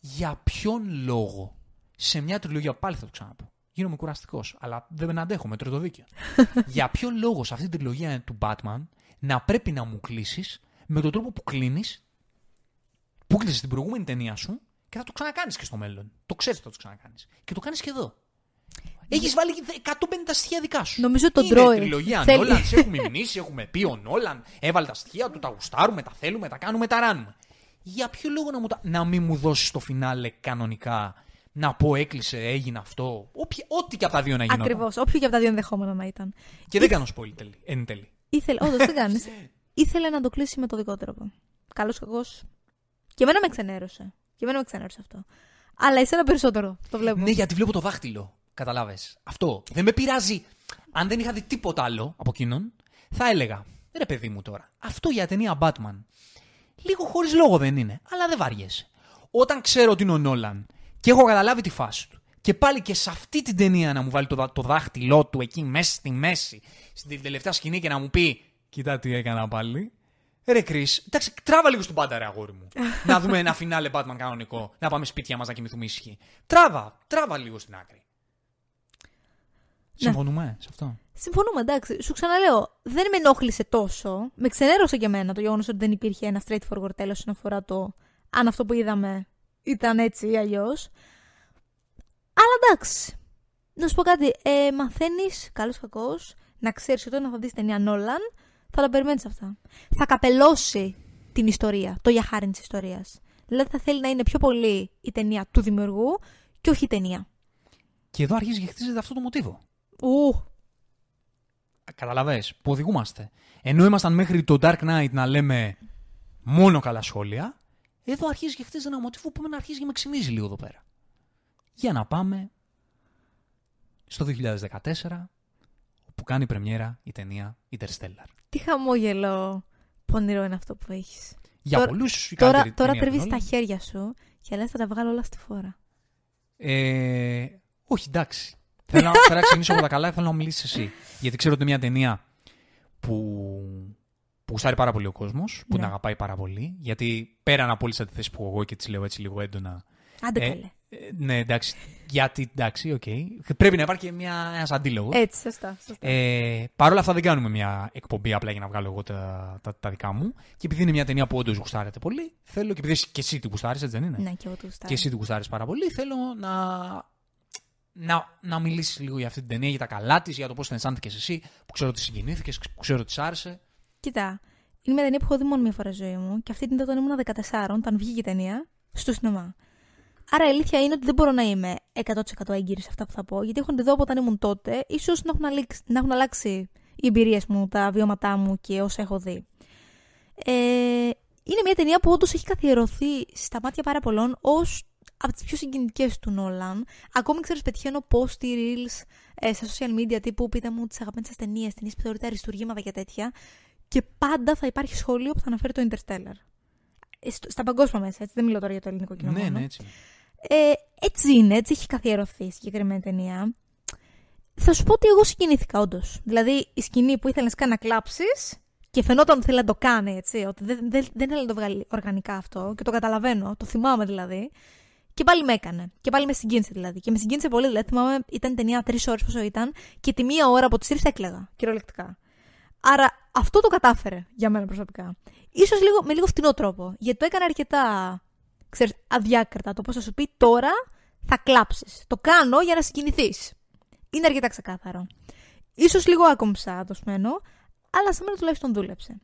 Speaker 1: Για ποιον λόγο σε μια τριλογία, πάλι θα το ξαναπώ. Γίνομαι κουραστικός, αλλά δεν αντέχω με το δίκαιο. Για ποιον λόγο σε αυτή την τριλογία του Batman να πρέπει να μου κλείσεις με τον τρόπο που κλείνεις, που κλείσει την προηγούμενη ταινία σου και θα το ξανακάνεις και στο μέλλον. Το ξέρεις ότι θα το ξανακάνεις. Και το κάνεις και εδώ. Έχεις βάλει 150 στοιχεία δικά σου.
Speaker 2: Νομίζω τον
Speaker 1: Είναι
Speaker 2: τρώει.
Speaker 1: τριλογία
Speaker 2: Θέλει-
Speaker 1: Νόλαν, σε έχουμε μηνύσει, έχουμε πει ο Νόλαν, έβαλε τα στοιχεία του, τα γουστάρουμε, τα θέλουμε, τα κάνουμε, τα ράνουμε. Για ποιο λόγο να, μου τα... να μην μου δώσεις το φινάλε κανονικά, να πω έκλεισε, έγινε αυτό, όποια- ό,τι και από τα δύο να γίνει.
Speaker 2: Ακριβώς. Όποιο και από τα δύο ενδεχόμενα να ήταν.
Speaker 1: Και δεν κάνω spoil τέλει, εν τέλει.
Speaker 2: Ήθελε, όντως δεν κάνεις. Ήθελε να το κλείσει με το δικό τρόπο. Καλός κακός. Και εμένα με ξενέρωσε. Και εμένα με ξενέρωσε αυτό. Αλλά εσένα περισσότερο. Το βλέπω.
Speaker 1: Ναι, γιατί βλέπω το δάχτυλο. Καταλάβες. Αυτό. Δεν με πειράζει. Αν δεν είχα δει τίποτα άλλο από εκείνον, θα έλεγα. Ρε παιδί μου τώρα. Αυτό για ταινία Batman. Λίγο χωρίς λόγο δεν είναι. Αλλά δεν βαριέσαι. Όταν ξέρω ότι είναι ο Νόλαν και έχω καταλάβει τη φάση του. Και πάλι και σε αυτή την ταινία να μου βάλει το, δα- το δάχτυλό του εκεί μέσα στη μέση, στην τελευταία σκηνή και να μου πει: Κοίτα τι έκανα πάλι. Ρε Κρι, εντάξει, τράβα λίγο στον πάντα, ρε αγόρι μου. να δούμε ένα φινάλε Batman κανονικό. Να πάμε σπίτια μας να κοιμηθούμε ήσυχοι. Τράβα, τράβα λίγο στην άκρη. Συμφωνούμε σε αυτό;
Speaker 2: Συμφωνούμε, εντάξει. Σου ξαναλέω, δεν με ενόχλησε τόσο. Με ξενέρωσε και εμένα το γεγονός ότι δεν υπήρχε ένα straightforward τέλος όσον αφορά το αν αυτό που είδαμε ήταν έτσι ή αλλιώς. Αλλά εντάξει. Να σου πω κάτι. Ε, Μαθαίνεις, καλός κακός, να ξέρεις ότι όταν θα δεις ταινία Νόλαν, θα τα περιμένεις αυτά. Θα καπελώσει την ιστορία, το για χάρη της ιστορίας. Δηλαδή θα θέλει να είναι πιο πολύ η ταινία του δημιουργού και όχι η ταινία.
Speaker 1: Και εδώ αρχίζει και χτίζεται αυτό το μοτίβο.
Speaker 2: Ου.
Speaker 1: Καταλαβέ, που οδηγούμαστε. Ενώ ήμασταν μέχρι το Dark Knight να λέμε μόνο καλά σχόλια, εδώ αρχίζει και χτίζεται ένα μοτίβο που με αρχίζει και με ξυμίζει λίγο εδώ πέρα. Για να πάμε στο 2014, που κάνει πρεμιέρα η ταινία Interstellar.
Speaker 2: Τι χαμόγελο πονηρό είναι αυτό που έχεις.
Speaker 1: Για
Speaker 2: Τώρα-
Speaker 1: πολλούς.
Speaker 2: Τώρα, τώρα κρύβεις τα χέρια σου και λες θα τα βγάλω όλα στη φόρα.
Speaker 1: Ε, όχι, εντάξει. Θέλω, να, θέλω να ξεκινήσω από τα καλά και θέλω να μιλήσεις εσύ. Γιατί ξέρω ότι είναι μια ταινία που, που γουστάρει πάρα πολύ ο κόσμος, που
Speaker 2: Ναι.
Speaker 1: την αγαπάει πάρα πολύ. Γιατί πέραν από όλες τις αντιθέσεις που έχω εγώ και τις λέω έτσι λίγο έντονα.
Speaker 2: Άντε
Speaker 1: Ε,
Speaker 2: καλέ.
Speaker 1: ε, ναι, εντάξει. Γιατί, εντάξει, οκ. Πρέπει να υπάρχει και ένας αντίλογος.
Speaker 2: Έτσι, σωστά. σωστά.
Speaker 1: Ε, Παρ' όλα αυτά δεν κάνουμε μια εκπομπή απλά για να βγάλω εγώ τα, τα, τα δικά μου. Και επειδή είναι μια ταινία που όντως γουστάρετε πολύ, θέλω και επειδή και εσύ την γουστάρεις, έτσι δεν είναι;
Speaker 2: ναι, και εγώ του
Speaker 1: Και εσύ την γουστάρεις πάρα πολύ, θέλω να, να, να μιλήσεις λίγο για αυτή την ταινία, για τα καλά της, για το πώς την αισθάνθηκες εσύ, που ξέρω ότι συγκινήθηκες, που ξέρω ότι σ' άρεσε.
Speaker 2: Κοίτα, είναι μια ταινία που έχω δει μόνο μία φορά στη ζωή μου και αυτή την είδα όταν ήμουν 14, όταν βγήκε η ταινία, στο σινεμά. Άρα η αλήθεια είναι ότι δεν μπορώ να είμαι 100% έγκυρη σε αυτά που θα πω, γιατί έχω τη δω από όταν ήμουν τότε, ίσως να, έχουν αλλάξει- να έχουν αλλάξει οι εμπειρίες μου, τα βιώματά μου και όσα έχω δει. Ε, είναι μια ταινία που όντως έχει καθιερωθεί στα μάτια πάρα πολλών ως από τις πιο συγκινητικές του Νόλαν. Ακόμη ξέρω, πετυχαίνω post ή reels ε, στα social media τύπου πείτε μου τις αγαπημένες σας ταινίες, ταινίες που θεωρείτε αριστούργήματα και τέτοια. Και πάντα θα υπάρχει σχόλιο που θα αναφέρει το Interstellar. Ε, στο- Στα παγκόσμια μέσα, έτσι. Δεν μιλώ τώρα για το ελληνικό κοινό.
Speaker 1: ναι,
Speaker 2: μόνο.
Speaker 1: ναι, έτσι.
Speaker 2: Ε, έτσι είναι, έτσι έχει καθιερωθεί η συγκεκριμένη ταινία. Θα σου πω ότι εγώ συγκινήθηκα, όντως. Δηλαδή, η σκηνή που ήθελες καν να κλάψεις και φαινόταν ότι θέλει να το κάνει, έτσι. Ότι δεν, δεν, δεν ήθελε να το βγάλει οργανικά αυτό και το καταλαβαίνω, το θυμάμαι δηλαδή. Και πάλι με έκανε. Και πάλι με συγκίνησε δηλαδή. Και με συγκίνησε πολύ. Δηλαδή, θυμάμαι, ήταν ταινία τρεις ώρες πόσο ήταν και τη μία ώρα από τι τρεις έκλαιγα, κυριολεκτικά. Άρα αυτό το κατάφερε για μένα προσωπικά. Ίσως λίγο, με λίγο φτηνό τρόπο. Γιατί το έκανε αρκετά ξέρεις, αδιάκριτα. Το πώς θα σου πει τώρα θα κλάψεις. Το κάνω για να συγκινηθείς. Είναι αρκετά ξεκάθαρο. Ίσως λίγο άκομψα το σμένο, αλλά σε μένα τουλάχιστον δούλεψε.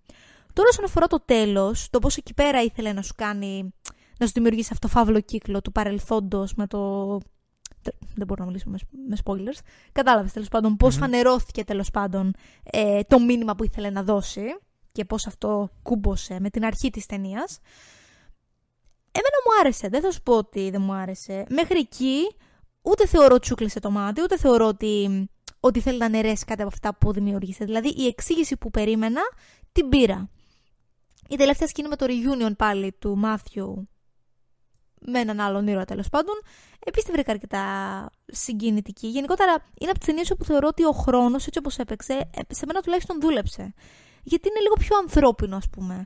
Speaker 2: Τώρα, όσον αφορά το τέλος, το πώς εκεί πέρα ήθελε να σου κάνει. Να σου δημιουργήσει αυτό το φαύλο κύκλο του παρελθόντος με το. Δεν μπορώ να μιλήσω με, με spoilers. Κατάλαβες τέλος πάντων πώς φανερώθηκε τέλος πάντων ε, το μήνυμα που ήθελε να δώσει και πώς αυτό κούμπωσε με την αρχή της ταινίας. Εμένα μου άρεσε, δεν θα σου πω ότι δεν μου άρεσε. Μέχρι εκεί ούτε θεωρώ ότι σου κλείσε το μάτι, ούτε θεωρώ ότι, ότι θέλει να αναιρέσει κάτι από αυτά που δημιούργησε. Δηλαδή η εξήγηση που περίμενα την πήρα. Η τελευταία σκηνή με το reunion πάλι του Μάθιου με έναν άλλον ήρωα τέλος πάντων, επίσης τη βρήκα αρκετά συγκινητική. Γενικότερα είναι από τις ταινίες που θεωρώ ότι ο χρόνος, έτσι όπως έπαιξε, ε, σε μένα τουλάχιστον δούλεψε. Γιατί είναι λίγο πιο ανθρώπινο, ας πούμε.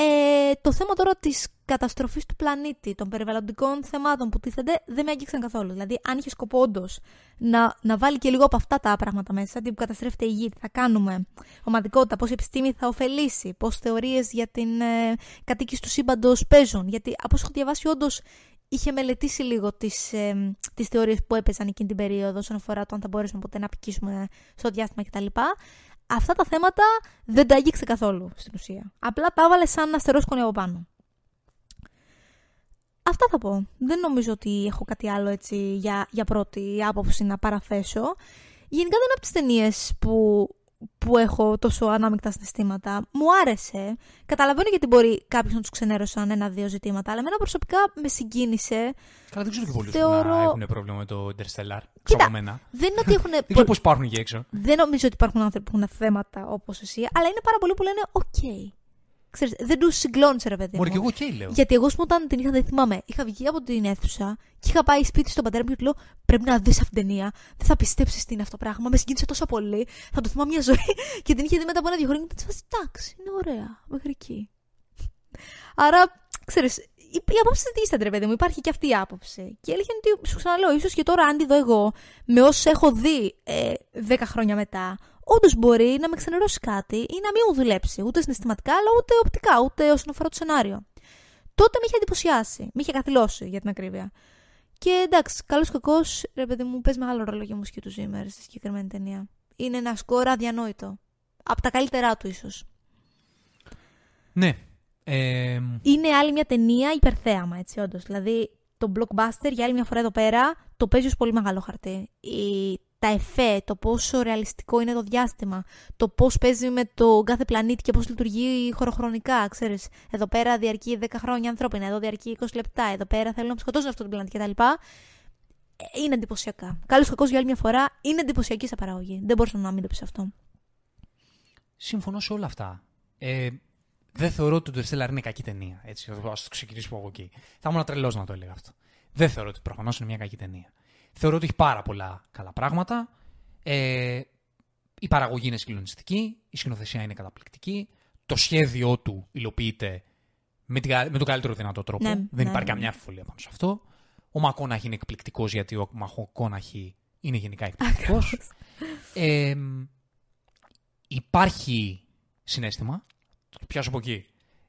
Speaker 2: Ε, το θέμα τώρα της καταστροφής του πλανήτη, των περιβαλλοντικών θεμάτων που τίθενται, δεν με άγγιξαν καθόλου. Δηλαδή, αν είχε σκοπό όντως να, να βάλει και λίγο από αυτά τα πράγματα μέσα, τι που καταστρέφεται η γη, τι θα κάνουμε, ομαδικότητα, πώς η επιστήμη θα ωφελήσει, πώς θεωρίες για την ε, κατοίκηση του σύμπαντος παίζουν; Γιατί από όσο έχω διαβάσει, όντως είχε μελετήσει λίγο τις ε, τις θεωρίες που έπαιζαν εκείνη την περίοδο, όσον αφορά το αν θα μπορέσουμε ποτέ να πικήσουμε στο διάστημα κτλ αυτά τα θέματα δεν τα άγγιξε καθόλου στην ουσία. Απλά τα έβαλε σαν αστερόσκονη από πάνω. Αυτά θα πω. Δεν νομίζω ότι έχω κάτι άλλο έτσι για, για πρώτη άποψη να παραθέσω. Γενικά δεν είναι από τις ταινίες που, που έχω τόσο ανάμεικτα συναισθήματα. Μου άρεσε. Καταλαβαίνω γιατί μπορεί κάποιος να τους ξενέρωσαν ένα-δύο ζητήματα, αλλά εμένα προσωπικά με συγκίνησε.
Speaker 1: Καλά, δεν ξέρω και πολλούς
Speaker 2: Θεωρώ-
Speaker 1: να έχουν πρόβλημα με το Interstellar.
Speaker 2: Κοίτα,
Speaker 1: Ξέρω από μένα.
Speaker 2: Δεν είναι ότι έχουν.
Speaker 1: Δεν ξέρω πώς υπάρχουν εκεί έξω.
Speaker 2: δεν νομίζω ότι υπάρχουν άνθρωποι που έχουν θέματα όπως εσύ, αλλά είναι πάρα πολλοί που λένε: Οκ. Ξέρεις, δεν τους συγκλώνησε, ρε παιδί.
Speaker 1: Μωρέ,
Speaker 2: μου.
Speaker 1: και εγώ και λέω.
Speaker 2: Γιατί εγώ, ας πούμε, όταν την είχα, δεν θυμάμαι, είχα βγει από την αίθουσα και είχα πάει σπίτι στον πατέρα μου και του λέω: Πρέπει να δεις αυτή την ταινία. Δεν θα πιστέψεις τι είναι αυτό το πράγμα. Με συγκίνησε τόσο πολύ. Θα το θυμάμαι μια ζωή. και την είχε δει μετά από ένα-δύο χρόνια και της φάση Εντάξει, είναι ωραία. Μέχρι εκεί. Άρα, ξέρεις, η, η άποψη ζητήσατε, ρε παιδί μου. Υπάρχει και αυτή η άποψη. Και η αλήθεια είναι ότι, σου ξαναλέω, ίσως και τώρα, αν τη δω εγώ, με όσου έχω δει ε, 10 χρόνια μετά, όντως μπορεί να με ξενερώσει κάτι ή να μην μου δουλέψει. Ούτε συναισθηματικά, αλλά ούτε οπτικά, ούτε όσον αφορά το σενάριο. Τότε με είχε εντυπωσιάσει. Με είχε καθυλώσει, για την ακρίβεια. Και εντάξει, καλός ή κακός, ρε παιδί μου, παίζει μεγάλο ρόλο για μουσική του Ζήμερ στη συγκεκριμένη ταινία. Είναι ένα σκορ αδιανόητο. Από τα καλύτερά του, ίσως.
Speaker 1: Ναι. Ε,
Speaker 2: Είναι άλλη μια ταινία υπερθέαμα, έτσι, όντως. Δηλαδή, το blockbuster για άλλη μια φορά εδώ πέρα το παίζει ως πολύ μεγάλο χαρτί. Η, τα εφέ, το πόσο ρεαλιστικό είναι το διάστημα, το πώς παίζει με το κάθε πλανήτη και πώς λειτουργεί χωροχρονικά, ξέρεις. Εδώ πέρα διαρκεί 10 χρόνια ανθρώπινα, εδώ διαρκεί 20 λεπτά, εδώ πέρα θέλουν να σκοτώσουν αυτό το πλανήτη κτλ. Ε, Είναι εντυπωσιακά. Καλό κακός για άλλη μια φορά είναι εντυπωσιακή σε παραγωγή. Δεν μπορούσα να μην το πεις αυτό.
Speaker 1: συμφωνώ σε όλα αυτά. Ε, δεν θεωρώ ότι το Interstellar είναι κακή ταινία. Έτσι, ας το ξεκινήσουμε από εκεί. Θα ήμουν τρελός να το έλεγα αυτό. Δεν θεωρώ ότι προφανώς είναι μια κακή ταινία. Θεωρώ ότι έχει πάρα πολλά καλά πράγματα. Ε, η παραγωγή είναι συγκλονιστική, η σκηνοθεσία είναι καταπληκτική, το σχέδιό του υλοποιείται με, την, κα- με τον καλύτερο δυνατό τρόπο.
Speaker 2: Ναι,
Speaker 1: Δεν
Speaker 2: ναι,
Speaker 1: υπάρχει
Speaker 2: ναι.
Speaker 1: καμιά αμφιβολία πάνω σε αυτό. Ο Μακόναχη είναι εκπληκτικός γιατί ο Μακόναχη είναι γενικά εκπληκτικός. Ε, υπάρχει συνέστημα. Θα το πιάσω από εκεί.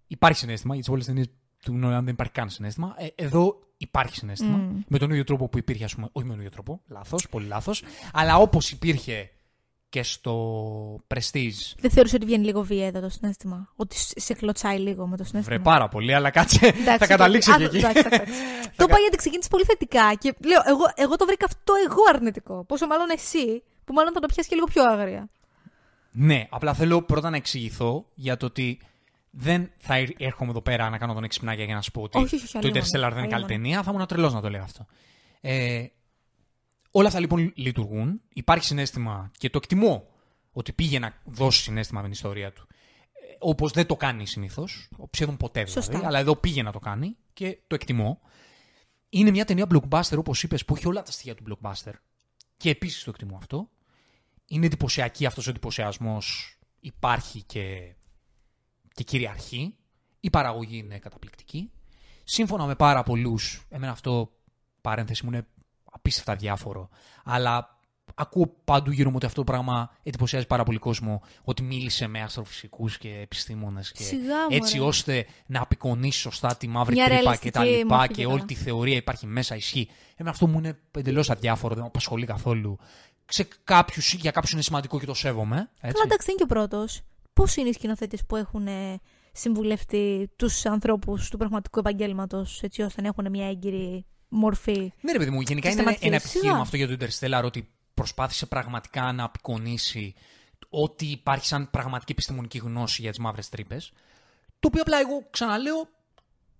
Speaker 1: Υπάρχει συνέστημα, γιατί σε όλες τις ταινίες του Νόλαν δεν υπάρχει καν συνέστημα. Ε, εδώ υπάρχει συνέστημα.
Speaker 2: Μμ.
Speaker 1: Με τον ίδιο τρόπο που υπήρχε, ας πούμε. Όχι με τον ίδιο τρόπο. Λάθος, πολύ λάθος. Αλλά όπως υπήρχε και στο Prestige.
Speaker 2: Δεν θεωρούσε ότι βγαίνει λίγο βία εδώ το συνέστημα. Ότι σ- σε κλωτσάει λίγο με το συνέστημα;
Speaker 1: Βρε πάρα πολύ, αλλά κάτσε.
Speaker 2: Εντάξει,
Speaker 1: θα καταλήξω
Speaker 2: α,
Speaker 1: και εκεί.
Speaker 2: εντάξει, εντάξει. το είπα γιατί ξεκίνησε πολύ θετικά. Και λέω, εγώ, εγώ το βρήκα αυτό εγώ αρνητικό. Πόσο μάλλον εσύ, που μάλλον θα το πιάσεις και λίγο πιο άγρια.
Speaker 1: Ναι, απλά θέλω πρώτα να εξηγηθώ για το ότι δεν θα ήρ- έρχομαι εδώ πέρα να κάνω τον εξυπνάκια για να σου πω ότι
Speaker 2: Όχι, όχι, όχι,
Speaker 1: το
Speaker 2: αλλήμον,
Speaker 1: Interstellar δεν είναι καλή
Speaker 2: αλλήμον.
Speaker 1: ταινία. Θα ήμουν τρελός να το λέω αυτό. Ε, όλα αυτά λοιπόν λειτουργούν. Υπάρχει συνέστημα και το εκτιμώ ότι πήγε να δώσει συνέστημα με την ιστορία του. Ε, Όπως δεν το κάνει συνήθως. Σχεδόν ποτέ δηλαδή.
Speaker 2: Σωστά.
Speaker 1: Αλλά εδώ πήγε να το κάνει και το εκτιμώ. Είναι μια ταινία blockbuster, όπως είπες, που έχει όλα τα στοιχεία του blockbuster. Και επίσης το εκτιμώ αυτό. Είναι εντυπωσιακή αυτός ο εντυπωσιασμός. Υπάρχει και, και κυριαρχεί. Η παραγωγή είναι καταπληκτική. Σύμφωνα με πάρα πολλούς, εμένα αυτό παρένθεση μου είναι απίστευτα διάφορο. Αλλά ακούω παντού γύρω μου ότι αυτό το πράγμα εντυπωσιάζει πάρα πολύ κόσμο. Ότι μίλησε με αστροφυσικούς και επιστήμονες και
Speaker 2: Σιγά μου,
Speaker 1: έτσι
Speaker 2: ρε.
Speaker 1: ώστε να απεικονίσει σωστά τη μαύρη
Speaker 2: Μια
Speaker 1: τρύπα και τα
Speaker 2: ρεαλιστική
Speaker 1: λοιπά
Speaker 2: μορφή
Speaker 1: και
Speaker 2: και
Speaker 1: όλη
Speaker 2: καλά.
Speaker 1: τη θεωρία υπάρχει μέσα ισχύει. Εμένα αυτό μου είναι εντελώς αδιάφορο, δεν με απασχολεί καθόλου. Σε κάποιους, για κάποιους είναι σημαντικό και το σέβομαι. Έτσι.
Speaker 2: Καλά, εντάξει, δεν είναι και ο πρώτος. Πώς είναι οι σκηνοθέτες που έχουν ε, συμβουλευτεί τους ανθρώπους του πραγματικού επαγγέλματος, έτσι ώστε να έχουν μια έγκυρη μορφή.
Speaker 1: Ναι, ρε παιδί μου, γενικά
Speaker 2: Της
Speaker 1: είναι ένα,
Speaker 2: θεματικής.
Speaker 1: ένα επιχείρημα
Speaker 2: Σιγά.
Speaker 1: αυτό για το Interstellar ότι προσπάθησε πραγματικά να απεικονίσει ότι υπάρχει σαν πραγματική επιστημονική γνώση για τις μαύρες τρύπες. Το οποίο απλά εγώ ξαναλέω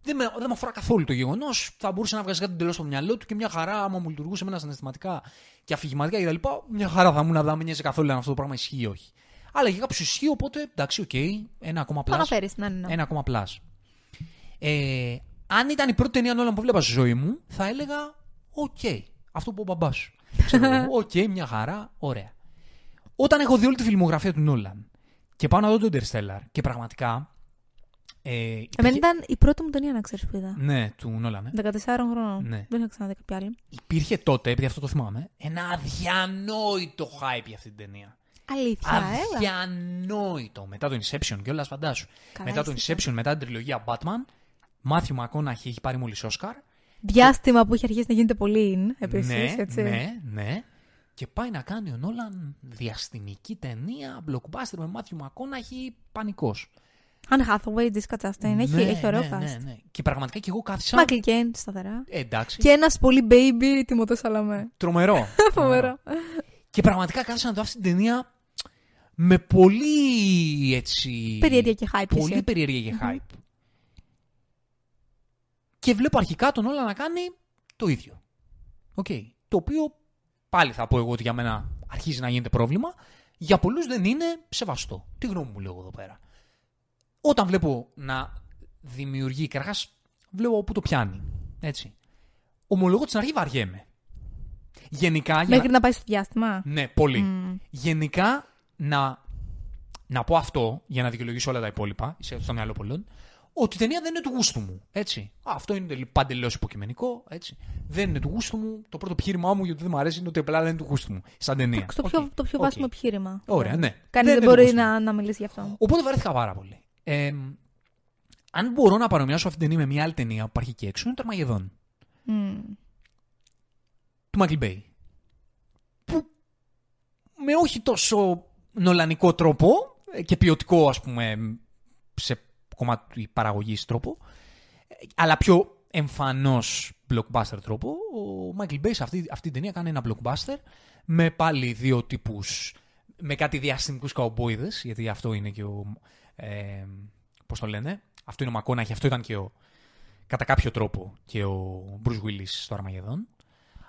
Speaker 1: δεν με, δεν με αφορά καθόλου το γεγονός. Θα μπορούσε να βγάζει κάτι εντελώς στο μυαλό του και μια χαρά, άμα μου λειτουργούσε μένα συναισθηματικά και αφηγηματικά κτλ. Μια χαρά θα ήμουν να μην νοιάζει καθόλου αν αυτό το πράγμα ισχύει ή όχι. Αλλά για κάποιους ισχύει, οπότε εντάξει, οκ, ένα ακόμα
Speaker 2: Το
Speaker 1: plus.
Speaker 2: αναφέρεις, ναι, ναι. ναι.
Speaker 1: Ένα ακόμα plus. Ε, αν ήταν η πρώτη ταινία Νόλαν που έβλεπα στη ζωή μου, θα έλεγα οκ. Αυτό που ο μπαμπάς σου. Ξέρω εγώ, Οκ, μια χαρά, ωραία. Όταν έχω δει όλη τη φιλμογραφία του Νόλαν και πάω να δω το Interstellar και πραγματικά. Ε,
Speaker 2: Εμένα
Speaker 1: υπήρχε-
Speaker 2: ήταν η πρώτη μου ταινία, να ξέρεις που είδα.
Speaker 1: Ναι, του Νόλαν. Ε.
Speaker 2: 14 χρονών.
Speaker 1: Ναι.
Speaker 2: Δεν είχα ξαναδεί κάποια άλλη.
Speaker 1: Υπήρχε τότε, επειδή αυτό το θυμάμαι, ένα αδιανόητο hype για αυτή την ταινία.
Speaker 2: Αλήθεια, έλα.
Speaker 1: Αδιανόητο. Μετά το Inception και όλα φαντάσου.
Speaker 2: Καλά,
Speaker 1: μετά το
Speaker 2: είστε.
Speaker 1: Inception, μετά την τριλογία Batman, Μάθιου Μακόναχη έχει πάρει μόλις Όσκαρ.
Speaker 2: Διάστημα που είχε αρχίσει να γίνεται πολύ in, επίσης.
Speaker 1: ναι,
Speaker 2: έτσι.
Speaker 1: ναι, ναι. Και πάει να κάνει ο Νόλαν διαστημική ταινία, blockbuster με Μάθιου Μακόναχη, πανικός.
Speaker 2: Αν Hathaway, Jessica Chastain, έχει, έχει ωραίο
Speaker 1: ναι,
Speaker 2: cast.
Speaker 1: ναι, ναι. Και πραγματικά και εγώ κάθισα.
Speaker 2: Michael Caine, σταθερά.
Speaker 1: Ε, εντάξει.
Speaker 2: Και ένας πολύ baby Τιμωτό Σαλαμέ.
Speaker 1: Τρομερό.
Speaker 2: Φοβερό.
Speaker 1: Και πραγματικά κάθισα να δω αυτή την ταινία με πολύ έτσι.
Speaker 2: Περιέργεια και hype.
Speaker 1: Πολύ
Speaker 2: εσύ.
Speaker 1: περιέργεια και hype. Και βλέπω αρχικά τον όλα να κάνει το ίδιο. Οκ. Το οποίο πάλι θα πω εγώ ότι για μένα αρχίζει να γίνεται πρόβλημα. Για πολλούς δεν είναι σεβαστό. Τη γνώμη μου λέω εγώ εδώ πέρα. Όταν βλέπω να δημιουργεί, καταρχάς βλέπω πού το πιάνει. Έτσι. Ομολογώ ότι στην αρχή βαριέμαι. Γενικά. για
Speaker 2: Μέχρι
Speaker 1: να-
Speaker 2: να πάει στο διάστημα.
Speaker 1: Ναι, πολύ.
Speaker 2: Μμ.
Speaker 1: Γενικά, να, να πω αυτό, για να δικαιολογήσω όλα τα υπόλοιπα, σε- στο μυαλό πολλών, ότι η ταινία δεν είναι του γούστου μου. Έτσι. Α, αυτό είναι παντελώς υποκειμενικό. Έτσι. Δεν είναι του γούστου μου. Το πρώτο επιχείρημά μου γιατί δεν μου αρέσει είναι ότι απλά δεν είναι του γούστου μου. Σαν ταινία.
Speaker 2: Στο
Speaker 1: Οκ.
Speaker 2: πιο, το πιο
Speaker 1: Οκ.
Speaker 2: βάσιμο επιχείρημα.
Speaker 1: Ωραία, ναι.
Speaker 2: Κανείς
Speaker 1: Δεν
Speaker 2: δεν,
Speaker 1: είναι
Speaker 2: μπορεί
Speaker 1: το γούστο
Speaker 2: να, να μιλήσει γι' αυτό.
Speaker 1: Οπότε βαρέθηκα πάρα πολύ. Ε, αν μπορώ να παρομοιάσω αυτή την ταινία με μια άλλη ταινία που υπάρχει εκεί έξω, είναι το Αρμαγεδόν.
Speaker 2: Μμ.
Speaker 1: του Μάικλ Μπέι. Που με όχι τόσο νολανικό τρόπο ε, και ποιοτικό ας πούμε σε κομμάτι παραγωγής τρόπο ε, αλλά πιο εμφανώς blockbuster τρόπο ο Μάικλ Μπέι σε αυτή, αυτή την ταινία κάνει ένα blockbuster με πάλι δύο τύπους με κάτι διαστημικούς καουμπόιδες γιατί αυτό είναι και ο ε, πώς το λένε αυτό είναι ο McConaughey, αυτό ήταν και ο κατά κάποιο τρόπο και ο Bruce Willis στο Αρμαγεδόν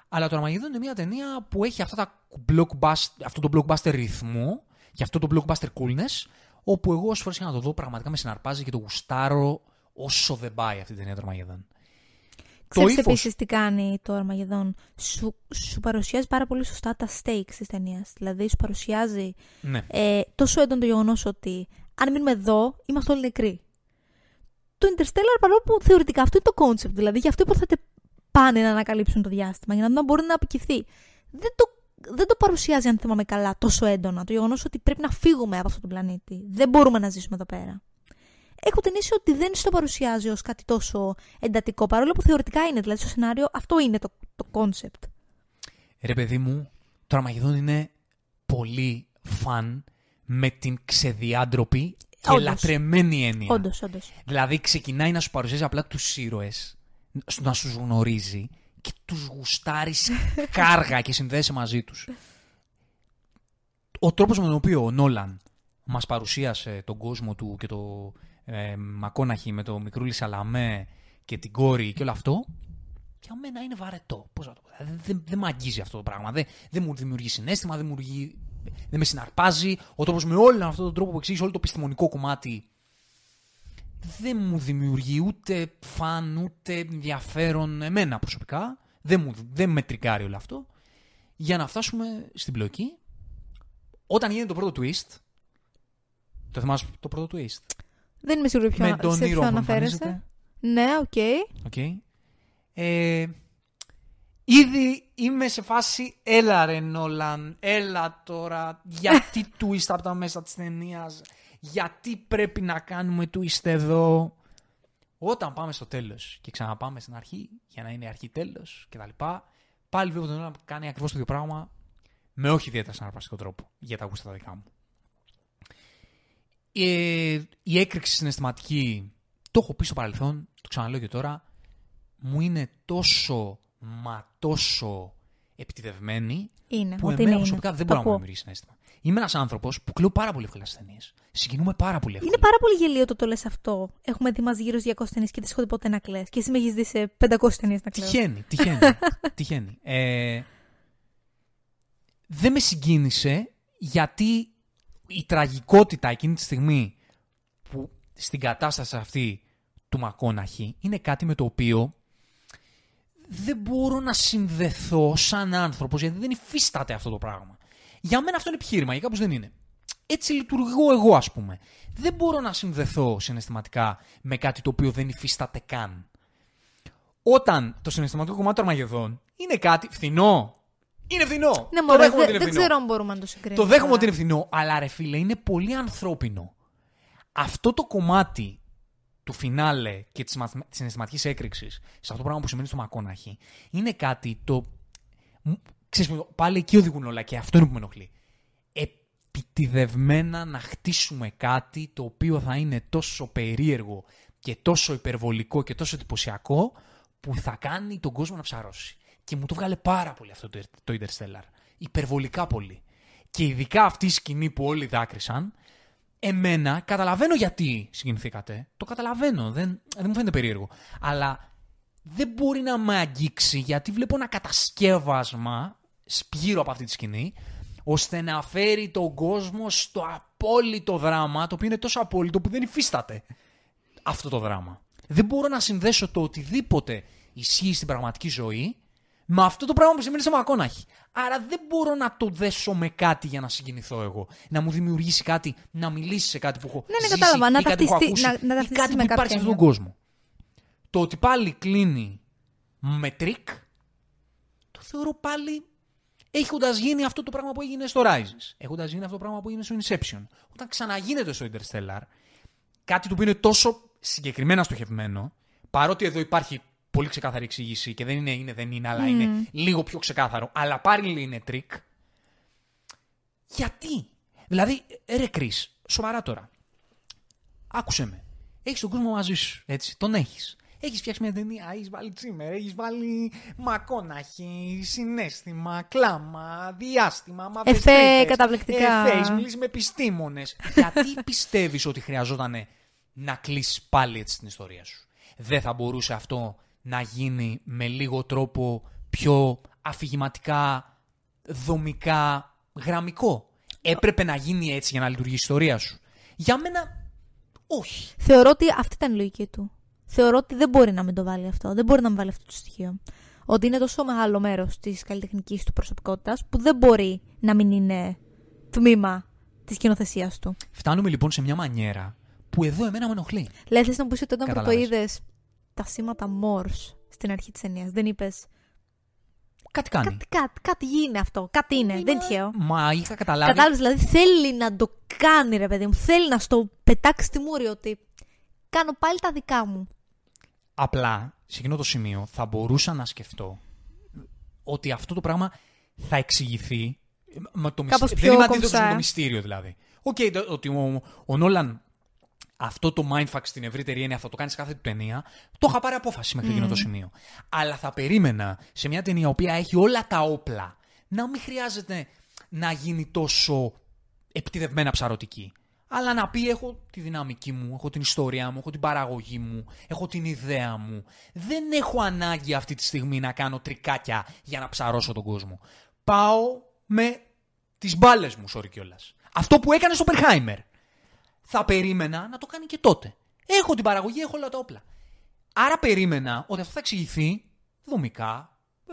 Speaker 1: αλλά το Armageddon είναι μια ταινία που έχει αυτά τα blockbuster, αυτό το blockbuster ρυθμό και αυτό το blockbuster coolness, όπου εγώ όσες φορές είχα να το δω πραγματικά με συναρπάζει και το γουστάρω όσο δεν πάει αυτή την ταινία το Armageddon.
Speaker 2: Ξέρεις
Speaker 1: ύφος-
Speaker 2: επίσης τι κάνει το Αρμαγεδόν. Σου, σου παρουσιάζει πάρα πολύ σωστά τα stakes της ταινίας. Δηλαδή σου παρουσιάζει
Speaker 1: Ναι.
Speaker 2: ε, τόσο έντονο το γεγονός ότι αν μείνουμε εδώ, είμαστε όλοι νεκροί. Το Interstellar, παρόλο που θεωρητικά αυτό είναι το concept, δηλαδή γι' αυτό υποθέτε πάνε να ανακαλύψουν το διάστημα, για να δουν αν μπορεί να αποκυθεί. Δεν το, δεν το παρουσιάζει, αν θυμάμαι καλά, τόσο έντονα. Το γεγονός ότι πρέπει να φύγουμε από αυτόν τον πλανήτη. Δεν μπορούμε να ζήσουμε εδώ πέρα. Έχω την αίσθηση ότι δεν στο παρουσιάζει ως κάτι τόσο εντατικό, παρόλο που θεωρητικά είναι. Δηλαδή, στο σενάριο αυτό είναι το, το concept.
Speaker 1: Ρε παιδί μου, το Armageddon είναι πολύ φαν με την ξεδιάντροπη και
Speaker 2: Όντως.
Speaker 1: λατρεμένη έννοια.
Speaker 2: Όντως, όντως.
Speaker 1: Δηλαδή ξεκινάει να σου παρουσιάζει απλά τους ήρωες, να σου γνωρίζει και τους γουστάρεις κάργα και συνδέεσαι μαζί τους. Ο τρόπος με τον οποίο ο Νόλαν μας παρουσίασε τον κόσμο του και το ε, Μακόναχη με το μικρούλι Σαλαμέ και την κόρη και όλο αυτό, για μένα είναι βαρετό. Πώς να το πω. Δηλαδή, δεν, δεν με αγγίζει αυτό το πράγμα. Δεν, δεν μου δημιουργεί συνέστημα, δεν, μου δημιουργεί, δεν με συναρπάζει. Ο τρόπος με όλον αυτόν τον τρόπο που εξήγησε όλο το επιστημονικό κομμάτι δεν μου δημιουργεί ούτε fun, ούτε ενδιαφέρον εμένα προσωπικά. Δεν, μου, δεν με τρικάρει όλο αυτό. Για να φτάσουμε στην πλοκή, όταν γίνεται το πρώτο twist, το θυμάσαι το πρώτο twist,
Speaker 2: Δεν είμαι σίγουρη ποιο,
Speaker 1: με τον
Speaker 2: σε ποιο
Speaker 1: ήρωα που
Speaker 2: αναφέρεσαι.
Speaker 1: εμφανίζεται.
Speaker 2: Ναι, OK.
Speaker 1: OK. Ε, ήδη είμαι σε φάση, έλα ρε Νόλαν, έλα τώρα, γιατί twist από τα μέσα της ταινίας, γιατί πρέπει να κάνουμε twist εδώ. Όταν πάμε στο τέλος και ξαναπάμε στην αρχή, για να είναι αρχή τέλος και τα λοιπά, πάλι βλέπω τον Νόλαν που κάνει ακριβώς το ίδιο πράγμα, με όχι ιδιαίτερα συναρπαστικό τρόπο, για τα γούστα τα δικά μου. Ε, η έκρηξη συναισθηματική, το έχω πει στο παρελθόν, το ξαναλέω και τώρα, μου είναι τόσο, μα τόσο επιτιδευμένη,
Speaker 2: Είναι.
Speaker 1: που
Speaker 2: ότι
Speaker 1: εμένα
Speaker 2: είναι,
Speaker 1: προσωπικά
Speaker 2: είναι.
Speaker 1: δεν
Speaker 2: Το
Speaker 1: μπορεί να μου
Speaker 2: ακούω.
Speaker 1: δημιουργήσει συνέστημα. Είμαι ένας άνθρωπος που κλαίω πάρα πολύ εύκολα στις ταινίες. Συγκινούμε πάρα πολύ εύκολα.
Speaker 2: Είναι πάρα πολύ γελίο το το λες αυτό. Έχουμε δει μαζί γύρω στις 200 ταινίες και δεν έχω δει ποτέ να κλε. Και εσύ με έχεις δει σε 500 ταινίες να κλαίω.
Speaker 1: Τυχαίνει, τυχαίνει. τυχαίνει. Ε, δεν με συγκίνησε γιατί η τραγικότητα εκείνη τη στιγμή που στην κατάσταση αυτή του Μακόναχη είναι κάτι με το οποίο δεν μπορώ να συνδεθώ σαν άνθρωπος γιατί δεν υφίσταται αυτό το πράγμα. Για μένα αυτό είναι επιχείρημα, για κάποιους δεν είναι. Έτσι λειτουργώ εγώ ας πούμε. Δεν μπορώ να συνδεθώ συναισθηματικά με κάτι το οποίο δεν υφίσταται καν όταν το συναισθηματικό κομμάτι των Αρμαγεδόν είναι κάτι φθηνό. Είναι φθηνό.
Speaker 2: Ναι,
Speaker 1: το
Speaker 2: μωρέ,
Speaker 1: δέχομαι
Speaker 2: δε-
Speaker 1: ότι είναι
Speaker 2: δεν
Speaker 1: φθηνό.
Speaker 2: ξέρω αν μπορούμε να το συγκρίνουμε.
Speaker 1: Το δέχομαι
Speaker 2: τώρα.
Speaker 1: ότι είναι φθηνό, αλλά ρε φίλε, είναι πολύ ανθρώπινο. Αυτό το κομμάτι του φινάλε και της, μαθημα- της συναισθηματικής έκρηξης σε αυτό το πράγμα που σημαίνει στο Μακόναχη είναι κάτι το... μου- Ξέρεις, μου, πάλι εκεί οδηγούν όλα και αυτό είναι που με ενοχλεί. Επιτιδευμένα να χτίσουμε κάτι το οποίο θα είναι τόσο περίεργο και τόσο υπερβολικό και τόσο εντυπωσιακό που θα κάνει τον κόσμο να ψαρώσει. Και μου το βγάλε πάρα πολύ αυτό το, το Interstellar. Υπερβολικά πολύ. Και ειδικά αυτή η σκηνή που όλοι δάκρυσαν, εμένα καταλαβαίνω γιατί συγκινηθήκατε. Το καταλαβαίνω, δεν, δεν μου φαίνεται περίεργο. Αλλά δεν μπορεί να με αγγίξει γιατί βλέπω ένα κατασκεύασμα γύρω από αυτή τη σκηνή ώστε να φέρει τον κόσμο στο απόλυτο δράμα, το οποίο είναι τόσο απόλυτο που δεν υφίσταται αυτό το δράμα. Δεν μπορώ να συνδέσω το οτιδήποτε ισχύει στην πραγματική ζωή με αυτό το πράγμα που σημαίνει στο Μακόναχη. Άρα δεν μπορώ να το δέσω με κάτι για να συγκινηθώ εγώ. Να μου δημιουργήσει κάτι, να μιλήσει σε κάτι που έχω
Speaker 2: Ναι, ναι,
Speaker 1: ζήσει
Speaker 2: κατάλαβα. Να
Speaker 1: ή κάτι που έχω
Speaker 2: ταυτιστεί-
Speaker 1: ακούσει
Speaker 2: να- να
Speaker 1: ή
Speaker 2: ταυτιστείς
Speaker 1: κάτι
Speaker 2: με
Speaker 1: που υπάρχει σε
Speaker 2: κάποια
Speaker 1: αυτόν τον κόσμο. Το ότι πάλι κλείνει με τρικ, το θεωρώ πάλι έχοντας γίνει αυτό το πράγμα που έγινε στο Rises. Έχοντας γίνει αυτό το πράγμα που έγινε στο Inception. Όταν ξαναγίνεται στο Interstellar, κάτι το οποίο είναι τόσο συγκεκριμένα στοχευμένο, παρότι εδώ υπάρχει πολύ ξεκάθαρη εξήγηση και δεν είναι, είναι δεν είναι, αλλά είναι λίγο πιο ξεκάθαρο, αλλά πάλι είναι τρικ. Γιατί; Δηλαδή, ρε Κρις, σοβαρά τώρα. Άκουσε με. Έχεις τον κόσμο μαζί σου. Έτσι, τον έχεις. Έχεις φτιάξει μια ταινία, έχεις βάλει τσίμερ, έχεις βάλει μακόναχη, συνέστημα, κλάμα, διάστημα, μαύρες
Speaker 2: Εφέ,
Speaker 1: τρύπες,
Speaker 2: καταπληκτικά.
Speaker 1: Εφές, έχεις μιλήσει με επιστήμονες. Γιατί πιστεύεις ότι χρειαζόταν να κλείσει πάλι έτσι την ιστορία σου; Δεν θα μπορούσε αυτό να γίνει με λίγο τρόπο πιο αφηγηματικά, δομικά, γραμμικό. Έπρεπε να γίνει έτσι για να λειτουργήσει η ιστορία σου. Για μένα, όχι.
Speaker 2: Θεωρώ ότι αυτή ήταν η λογική του. Θεωρώ ότι δεν μπορεί να μην το βάλει αυτό. Δεν μπορεί να μην βάλει αυτό το στοιχείο. Ότι είναι τόσο μεγάλο μέρος της καλλιτεχνικής του προσωπικότητας που δεν μπορεί να μην είναι τμήμα της σκηνοθεσίας του.
Speaker 1: Φτάνουμε λοιπόν σε μια μανιέρα που εδώ εμένα με ενοχλεί.
Speaker 2: Λέει, θες να μου πεις ότι όταν πρώτο
Speaker 1: Καταλάβες.
Speaker 2: είδες τα σήματα Morse στην αρχή της ταινίας, δεν είπες.
Speaker 1: Κάτι κάνει.
Speaker 2: Κάτι, κάτι, κάτι γίνει αυτό. Κάτι είναι. Δεν είναι τυχαίο.
Speaker 1: Μα είχα καταλάβει.
Speaker 2: Κατάλαβες, δηλαδή θέλει να το κάνει, ρε παιδί μου. Θέλει να στο πετάξει στη μούρη ότι κάνω πάλι τα δικά μου.
Speaker 1: Απλά, σε εκείνο το σημείο, θα μπορούσα να σκεφτώ ότι αυτό το πράγμα θα εξηγηθεί με το
Speaker 2: Κάπως
Speaker 1: μυστήριο.
Speaker 2: πιο
Speaker 1: Δεν είμαι αντίθετος
Speaker 2: κομψά,
Speaker 1: με το
Speaker 2: ε.
Speaker 1: μυστήριο δηλαδή. Οκ, το- ότι ο, ο Νόλαν αυτό το mindfuck στην ευρύτερη έννοια θα το κάνεις σε κάθε του ταινία, το είχα πάρει απόφαση μέχρι εκείνο το σημείο. Αλλά θα περίμενα σε μια ταινία η οποία έχει όλα τα όπλα να μην χρειάζεται να γίνει τόσο επιτιδευμένα ψαρωτική. Αλλά να πει: Έχω τη δυναμική μου, έχω την ιστορία μου, έχω την παραγωγή μου, έχω την ιδέα μου. Δεν έχω ανάγκη αυτή τη στιγμή να κάνω τρικάκια για να ψαρώσω τον κόσμο. Πάω με τις μπάλες μου, sorry κιόλας. Αυτό που έκανε στο Περχάιμερ. Θα περίμενα να το κάνει και τότε. Έχω την παραγωγή, έχω όλα τα όπλα. Άρα περίμενα ότι αυτό θα εξηγηθεί δομικά, ε,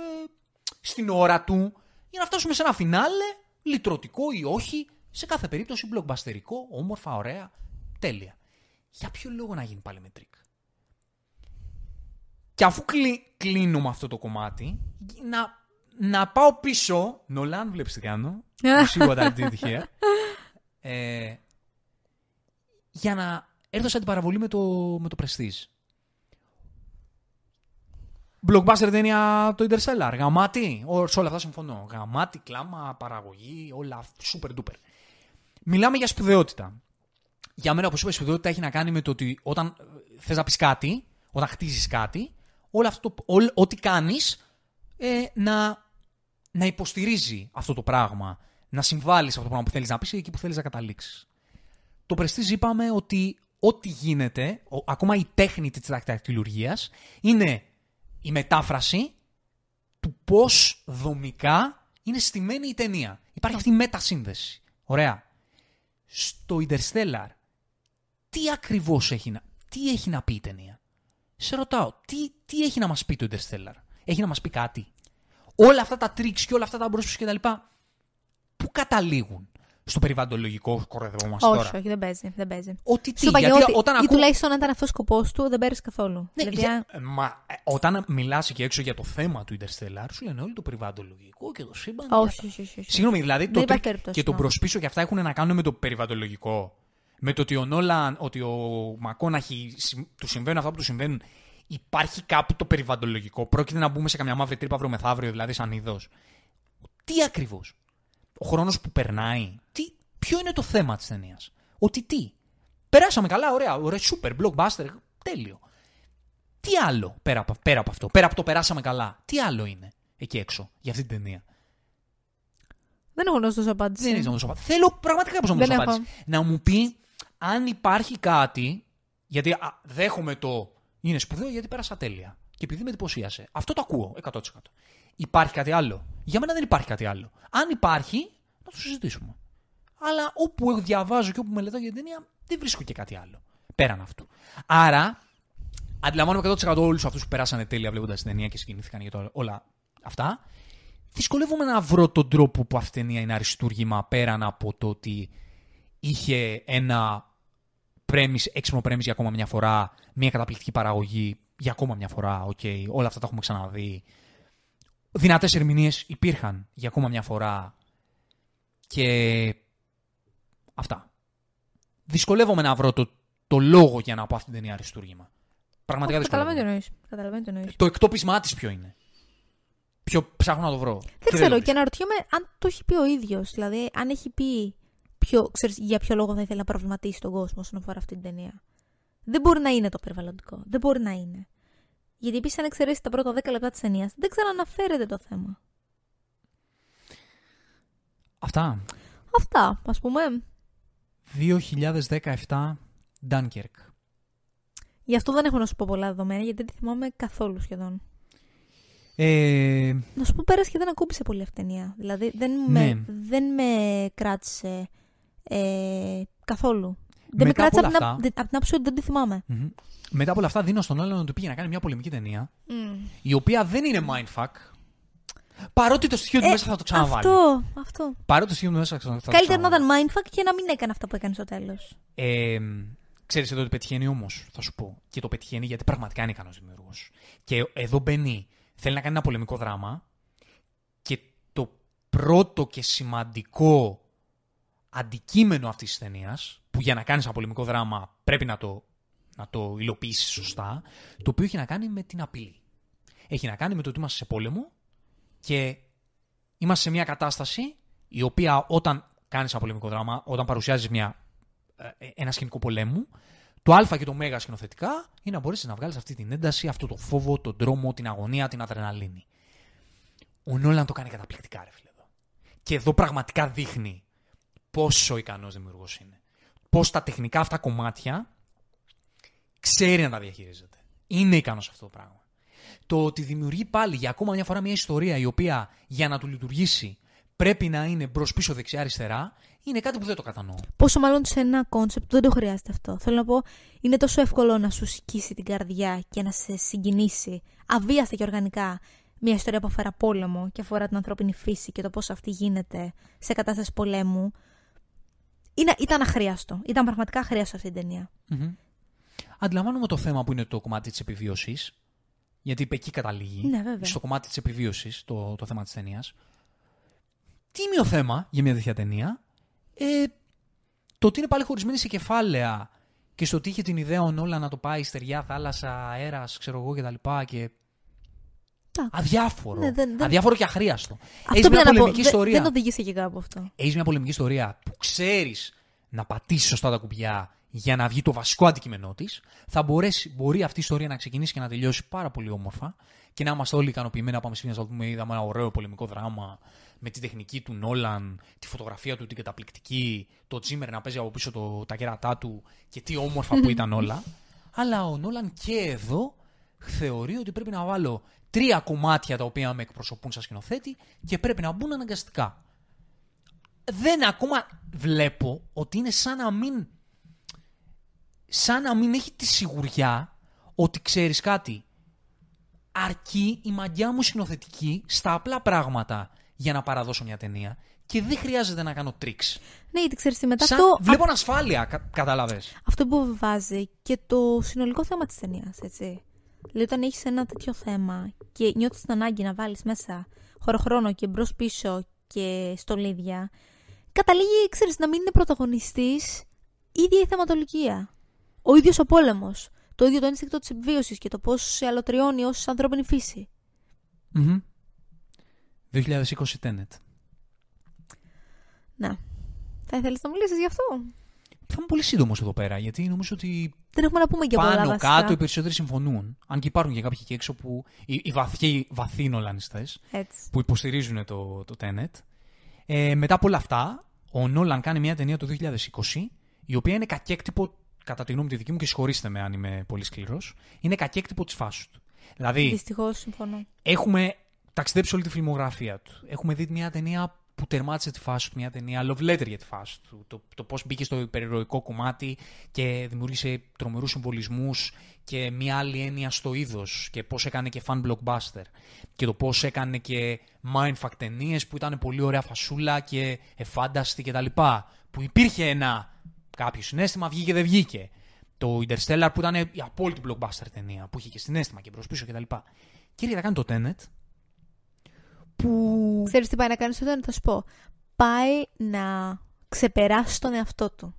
Speaker 1: στην ώρα του, για να φτάσουμε σε ένα φινάλε, λυτρωτικό ή όχι, σε κάθε περίπτωση μπλοκμπαστερικό, όμορφα, ωραία, τέλεια. Για ποιο λόγο να γίνει πάλι με τρικ. Και αφού κλει, κλείνω με αυτό το κομμάτι, να, να πάω πίσω. Νόλαν, βλέπεις τι κάνω. You see what I did here. Ε, για να έρθω σε αντιπαραβολή με το, με το Prestige. Blockbuster ταινία το Interstellar. Γαμάτι. Ο- Σε όλα αυτά συμφωνώ. Γαμάτι, κλάμα, παραγωγή, όλα super duper. Μιλάμε για σπουδαιότητα. Για μένα, όπως είπα, η σπουδαιότητα έχει να κάνει με το ότι όταν θες να πεις κάτι, όταν χτίζεις κάτι, όλο αυτό, το- όλ- ό,τι κάνεις ε, να, να υποστηρίζει αυτό το πράγμα. Να συμβάλλεις σε αυτό το πράγμα που θέλεις να πεις ή εκεί που θέλεις να καταλήξεις. Το Prestige είπαμε ότι ό,τι γίνεται, ο- ακόμα η τέχνη της δακτυλουργίας, είναι η μετάφραση του πώς δομικά είναι στημένη η ταινία. Υπάρχει αυτή η μετασύνδεση. Ωραία. Στο Interstellar, τι ακριβώς έχει να, τι έχει να πει η ταινία; Σε ρωτάω, τι, τι έχει να μας πει το Interstellar; Έχει να μας πει κάτι; Όλα αυτά τα τρίξ και όλα αυτά τα μπρόσπους και τα λοιπά, πού καταλήγουν; Στο περιβαλλοντολογικό κορεδευόμαστε
Speaker 2: όχι,
Speaker 1: τώρα.
Speaker 2: όχι, δεν παίζει. Δεν παίζει.
Speaker 1: Ότι τι,
Speaker 2: Σου είπα
Speaker 1: γιατί
Speaker 2: ότι
Speaker 1: όταν
Speaker 2: ή
Speaker 1: ακούω...
Speaker 2: τουλάχιστον αν ήταν αυτός ο σκοπός του, δεν παίρνεις καθόλου.
Speaker 1: Ναι,
Speaker 2: δηλαδή,
Speaker 1: για- ε, μα, ε, όταν μιλάς και έξω για το θέμα του Interstellar, σου λένε όλοι το περιβαλλοντολογικό και το σύμπαν.
Speaker 2: όχι,
Speaker 1: και
Speaker 2: όχι, όχι, όχι.
Speaker 1: Συγγνώμη, δηλαδή
Speaker 2: Δεν
Speaker 1: το
Speaker 2: υπάρχει
Speaker 1: τρίκ
Speaker 2: περίπτωση,
Speaker 1: και το
Speaker 2: ναι.
Speaker 1: μπροσπίσω και αυτά έχουν να κάνουν με το περιβαλλοντολογικό. Με το ότι ο Νόλαν, ότι ο Μακόναχη συμ- του συμβαίνουν αυτά που του συμβαίνουν. Υπάρχει κάπου το περιβαλλοντολογικό. Πρόκειται να μπούμε σε καμιά μαύρη τρύπα αύριο μεθαύριο, δηλαδή σαν είδος. Τι ακριβώς; Ο χρόνος που περνάει. Τι, ποιο είναι το θέμα της ταινίας; Ότι τι; Περάσαμε καλά, ωραία, ωραία, super, blockbuster, τέλειο. Τι άλλο πέρα από, πέρα από αυτό, πέρα από το περάσαμε καλά, τι άλλο είναι εκεί έξω για αυτή την ταινία;
Speaker 2: Δεν έχω να σου δώσω απάντηση.
Speaker 1: Δεν έχεις να μου δώσω απάντηση. Θέλω πραγματικά πώ να μου
Speaker 2: Δεν
Speaker 1: δώσω
Speaker 2: έχω.
Speaker 1: απάντηση. Να μου πει αν υπάρχει κάτι. Γιατί α, δέχομαι το. Είναι σπουδαίο γιατί πέρασα τέλεια. Και επειδή με εντυπωσίασε. Αυτό το ακούω 100%. Υπάρχει κάτι άλλο. Για μένα δεν υπάρχει κάτι άλλο. Αν υπάρχει, να το συζητήσουμε. Αλλά όπου έχω διαβάζω και όπου μελετάω για την ταινία, δεν βρίσκω και κάτι άλλο. Πέραν αυτού. Άρα, αντιλαμβάνομαι 100% όλους αυτούς που περάσανε τέλεια βλέποντας την ταινία και συγκινήθηκαν για το, όλα αυτά. Δυσκολεύομαι να βρω τον τρόπο που αυτή η ταινία είναι αριστούργημα πέραν από το ότι είχε ένα premise, έξυπνο premise για ακόμα μια φορά, μια καταπληκτική παραγωγή για ακόμα μια φορά, OK, okay, όλα αυτά τα έχουμε ξαναδεί. Δυνατές ερμηνείες υπήρχαν για ακόμα μια φορά και αυτά. Δυσκολεύομαι να βρω το, το λόγο για να πω αυτή την ταινία αριστούργημα. Πραγματικά
Speaker 2: Καταλαβαίνω
Speaker 1: δυσκολεύομαι.
Speaker 2: τι εννοείς. Καταλαβαίνω τι εννοείς.
Speaker 1: Το εκτόπισμά της ποιο είναι; Ποιο ψάχνω να το βρω.
Speaker 2: Δεν ξέρω και αναρωτιέμαι αν το έχει πει ο ίδιος. Δηλαδή, αν έχει πει ποιο, ξέρεις, για ποιο λόγο θα ήθελε να προβληματίσει τον κόσμο όσον αφορά αυτή την ταινία. Δεν μπορεί να είναι το περιβαλλοντικό. Δεν μπορεί να είναι. Γιατί επίσης, αν εξαιρέσεις τα πρώτα 10 λεπτά της ταινίας, δεν ξαναναφέρεται το θέμα.
Speaker 1: Αυτά.
Speaker 2: Αυτά, ας πούμε.
Speaker 1: 2017 Dunkirk.
Speaker 2: Γι' αυτό δεν έχω να σου πω πολλά δεδομένα, γιατί δεν τη θυμάμαι καθόλου σχεδόν.
Speaker 1: Ε,
Speaker 2: Να σου πω, πέρασε και δεν ακούμπησε πολύ αυτή η ταινία. Δηλαδή, δεν,
Speaker 1: Ναι.
Speaker 2: με, δεν με κράτησε ε, καθόλου. Δεν με
Speaker 1: Μετά
Speaker 2: κράτησε
Speaker 1: από
Speaker 2: από την,
Speaker 1: όλα
Speaker 2: απ- από την άποψη ότι δεν τη θυμάμαι.
Speaker 1: μμμ. Μετά από όλα αυτά δίνω στον άλλον να του πήγε να κάνει μια πολεμική ταινία
Speaker 2: Mm.
Speaker 1: η οποία δεν είναι mindfuck παρότι το στοιχείο του
Speaker 2: Ε,
Speaker 1: μέσα θα το ξαναβάλει.
Speaker 2: Αυτό, αυτό.
Speaker 1: Παρότι το στοιχείο του μέσα θα το
Speaker 2: Καλύτερα να
Speaker 1: ξαναβάλει.
Speaker 2: ήταν mindfuck και να μην έκανε αυτά που έκανε στο τέλος.
Speaker 1: Ε, ξέρεις εδώ τι πετυχαίνει όμως, θα σου πω. Και το πετυχαίνει γιατί πραγματικά είναι ικανός δημιουργός. Και εδώ μπαίνει, θέλει να κάνει ένα πολεμικό δράμα και το πρώτο και σημαντικό αντικείμενο αυτής της ταινίας, που για να κάνεις ένα πολεμικό δράμα πρέπει να το, να το υλοποιήσεις σωστά, το οποίο έχει να κάνει με την απειλή. Έχει να κάνει με το ότι είμαστε σε πόλεμο και είμαστε σε μια κατάσταση η οποία όταν κάνεις ένα πολεμικό δράμα, όταν παρουσιάζεις μια ε, ένα σκηνικό πολέμου, το Α και το Μέγα σκηνοθετικά είναι να μπορέσεις να βγάλεις αυτή την ένταση, αυτό το φόβο, τον τρόμο, την αγωνία, την αδρεναλίνη. Ο Νόλαν το κάνει καταπληκτικά, ρε φίλε. Εδώ. Και εδώ πραγματικά δείχνει πόσο ικανός δημιουργός είναι. Πώς τα τεχνικά αυτά κομμάτια ξέρει να τα διαχειρίζεται. Είναι ικανός σε αυτό το πράγμα. Το ότι δημιουργεί πάλι για ακόμα μια φορά μια ιστορία η οποία για να του λειτουργήσει πρέπει να είναι μπρος πίσω δεξιά-αριστερά είναι κάτι που δεν το κατανοώ.
Speaker 2: Πόσο μάλλον σε ένα concept που δεν το χρειάζεται αυτό. Θέλω να πω, είναι τόσο εύκολο να σου σκίσει την καρδιά και να σε συγκινήσει αβίαστα και οργανικά μια ιστορία που αφορά πόλεμο και αφορά την ανθρώπινη φύση και το πώς αυτή γίνεται σε κατάσταση πολέμου. Είναι, ήταν αχρείαστο. Ήταν πραγματικά αχρείαστο αυτή η ταινία.
Speaker 1: Mm-hmm. Αντιλαμβάνομαι το θέμα που είναι το κομμάτι της επιβίωσης. Γιατί είπε εκεί καταλήγει.
Speaker 2: Ναι, βέβαια.
Speaker 1: Στο κομμάτι της επιβίωσης, το, το θέμα της ταινίας. Τίμιο θέμα για μια τέτοια ταινία; Ε, το ότι είναι πάλι χωρισμένη σε κεφάλαια και στο ότι είχε την ιδέα ο Νόλα να το πάει στεριά, θάλασσα, αέρας, ξέρω εγώ κτλ. Και...
Speaker 2: Εντάξει.
Speaker 1: Αδιάφορο.
Speaker 2: Ναι, δεν- δεν-
Speaker 1: Αδιάφορο και αχρίαστο.
Speaker 2: Αυτό
Speaker 1: Έχεις μια
Speaker 2: πήγα να πω.
Speaker 1: πολεμική
Speaker 2: Δεν-
Speaker 1: ιστορία.
Speaker 2: Δεν οδήγησε και κάπου αυτό.
Speaker 1: Έχεις μια πολεμική ιστορία που ξέρεις να πατήσεις σωστά τα κουμπιά για να βγει το βασικό αντικείμενό της, θα μπορέσει, μπορεί αυτή η ιστορία να ξεκινήσει και να τελειώσει πάρα πολύ όμορφα και να είμαστε όλοι ικανοποιημένοι να πάμε σπίτι να δούμε. Είδαμε ένα ωραίο πολεμικό δράμα με τη τεχνική του Νόλαν, τη φωτογραφία του την καταπληκτική, το Τζίμερ να παίζει από πίσω το, τα κέρατά του και τι όμορφα που ήταν όλα. Αλλά ο Νόλαν και εδώ θεωρεί ότι πρέπει να βάλω τρία κομμάτια τα οποία με εκπροσωπούν σαν σκηνοθέτη και πρέπει να μπουν αναγκαστικά δεν ακόμα βλέπω ότι είναι σαν να μην σαν να μην έχει τη σιγουριά ότι ξέρεις κάτι αρκεί η μαγιά μου σκηνοθετική στα απλά πράγματα για να παραδώσω μια ταινία και δεν χρειάζεται να κάνω τρίξ.
Speaker 2: Ναι, γιατί ξέρεις τι μετά
Speaker 1: Σαν,
Speaker 2: αυτό.
Speaker 1: βλέπω ανασφάλεια, κα, κατάλαβες.
Speaker 2: αυτό που βάζει και το συνολικό θέμα της ταινίας, έτσι. Δηλαδή, όταν έχεις ένα τέτοιο θέμα και νιώθεις την ανάγκη να βάλεις μέσα χωροχρόνο και μπρος πίσω και στολίδια, καταλήγει, ξέρεις, να μην είναι πρωταγωνιστής η ίδια η θεματολογία. Ο ίδιος ο πόλεμος. Το ίδιο το ένστικτο της επιβίωσης και το πώς σε αλωτριώνει ως ανθρώπινη φύση.
Speaker 1: Μμμ. 2020 Tenet.
Speaker 2: Να. Θα ήθελες να μιλήσεις γι' αυτό;
Speaker 1: Θα είμαι πολύ σύντομος εδώ πέρα, γιατί νομίζω ότι
Speaker 2: Δεν έχουμε να πούμε και πολλά
Speaker 1: πάνω
Speaker 2: βασικά.
Speaker 1: κάτω οι περισσότεροι συμφωνούν. Αν και υπάρχουν και κάποιοι εκεί έξω που. οι, οι βαθιοί, βαθύ νολανιστές,
Speaker 2: Έτσι.
Speaker 1: που υποστηρίζουν το, το Tenet. Ε, μετά από όλα αυτά, ο Νόλαν κάνει μια ταινία το 2020, η οποία είναι κακέκτυπο, κατά τη γνώμη τη δική μου, και συγχωρήστε με αν είμαι πολύ σκληρός, είναι κακέκτυπο της φάσης του. Δηλαδή,
Speaker 2: Δυστυχώς συμφωνώ.
Speaker 1: έχουμε ταξιδέψει όλη τη φιλμογραφία του. Έχουμε δει μια ταινία που τερμάτισε τη φάση του μια ταινία, love letter για τη φάση του. Το, το πώς μπήκε στο υπερηρωικό κομμάτι και δημιούργησε τρομερούς συμβολισμού και μια άλλη έννοια στο είδος και πώς έκανε και fan blockbuster. Και το πώς έκανε και mindfuck ταινίες που ήταν πολύ ωραία φασούλα και εφάνταστη κτλ. Που υπήρχε ένα κάποιο συνέστημα, βγήκε δεν βγήκε. Το Interstellar που ήταν η απόλυτη blockbuster ταινία, που είχε και συνέστημα και προς πίσω κτλ. Και έρχεται να κάνει το Tenet, που.
Speaker 2: Ξέρεις τι πάει να κάνει όταν θα σου πω. Πάει να ξεπεράσει τον εαυτό του.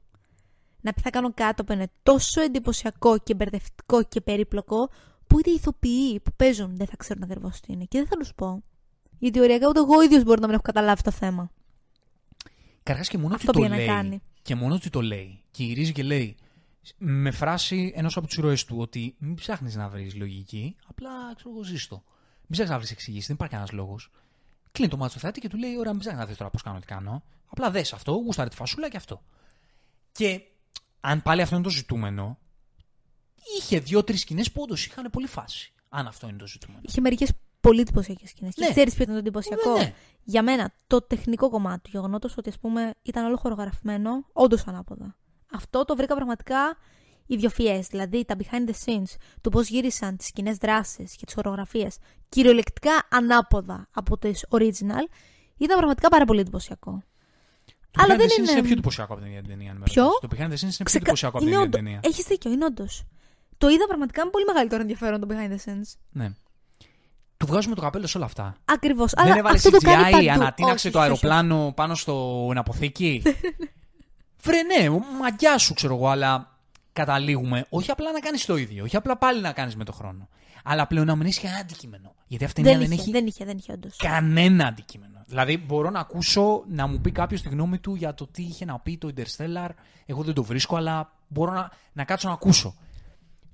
Speaker 2: Να πει θα κάνω κάτι που είναι τόσο εντυπωσιακό και μπερδευτικό και περίπλοκο που είτε οι ηθοποιοί που παίζουν δεν θα ξέρουν ακριβώς τι είναι. Και δεν θα τους πω. Γιατί οριακά ούτε εγώ ίδιος μπορώ να μην έχω καταλάβει το θέμα.
Speaker 1: Καταρχάς και μόνο
Speaker 2: Αυτό
Speaker 1: ότι το
Speaker 2: πήγε να
Speaker 1: λέει.
Speaker 2: κάνει.
Speaker 1: Και μόνο ότι το λέει. Και γυρίζει και λέει. Με φράση ενός από τους ήρωε του ότι μην ψάχνεις να βρεις λογική, απλά ξέρω εγώ ζήστο. Μην ψάχνεις να βρεις εξηγήσεις, δεν υπάρχει κανένας λόγος. Κλείνει το μάτι στο θεάτη και του λέει: Ωραία, μην ψάχνεις να δεις τώρα πώς κάνω τι κάνω. Απλά δες αυτό, γούσταρε τη φασούλα και αυτό. Και αν πάλι αυτό είναι το ζητούμενο, είχε δύο-τρεις σκηνές που όντως είχαν πολύ φάση. Αν αυτό είναι το ζητούμενο.
Speaker 2: Είχε μερικές πολύ εντυπωσιακές σκηνές.
Speaker 1: Ναι.
Speaker 2: Και ξέρεις ποιο ήταν το εντυπωσιακό;
Speaker 1: Ναι, ναι.
Speaker 2: Για μένα, το τεχνικό κομμάτι του γεγονότος ότι ας πούμε, ήταν όλο χορογραφημένο, όντως ανάποδα. Αυτό το βρήκα πραγματικά ιδιοφιέ. Δηλαδή τα behind the scenes, του πώς γύρισαν τις κοινέ δράσει και τις χορογραφίες κυριολεκτικά ανάποδα από τι original, ήταν πραγματικά πάρα πολύ εντυπωσιακό.
Speaker 1: Το
Speaker 2: Αλλά
Speaker 1: behind
Speaker 2: δεν
Speaker 1: the scenes
Speaker 2: είναι-
Speaker 1: είναι πιο εντυπωσιακό από την ίδια ταινία. αν με
Speaker 2: Ποιο;
Speaker 1: ρωτάς. Το behind the scenes είναι πιο
Speaker 2: Ξεκα-
Speaker 1: εντυπωσιακό από την
Speaker 2: είναι
Speaker 1: ίδια
Speaker 2: όντω-
Speaker 1: ταινία.
Speaker 2: Έχεις δίκιο, είναι όντως. Το είδα πραγματικά με πολύ μεγαλύτερο ενδιαφέρον το behind the scenes.
Speaker 1: Ναι. Του βγάζουμε το καπέλο σε όλα αυτά.
Speaker 2: Ακριβώς.
Speaker 1: Δεν
Speaker 2: Αλλά
Speaker 1: έβαλε
Speaker 2: αυτό το κάνει
Speaker 1: CGI,
Speaker 2: παντού.
Speaker 1: ανατείναξε
Speaker 2: Όχι,
Speaker 1: το
Speaker 2: όχι, όχι.
Speaker 1: αεροπλάνο πάνω στο αποθήκη. Βρε ναι, μαγιά σου ξέρω εγώ, αλλά καταλήγουμε όχι απλά να κάνεις το ίδιο, όχι απλά πάλι να κάνεις με το χρόνο. Αλλά πλέον να μην έχει κανένα αντικείμενο. Γιατί αυτή η
Speaker 2: Δεν,
Speaker 1: ταινία δεν,
Speaker 2: είχε,
Speaker 1: έχει
Speaker 2: δεν είχε, δεν είχε, όντως.
Speaker 1: κανένα αντικείμενο. Δηλαδή μπορώ να ακούσω να μου πει κάποιος τη γνώμη του για το τι είχε να πει το Interstellar. Εγώ δεν το βρίσκω, αλλά μπορώ να, να κάτσω να ακούσω.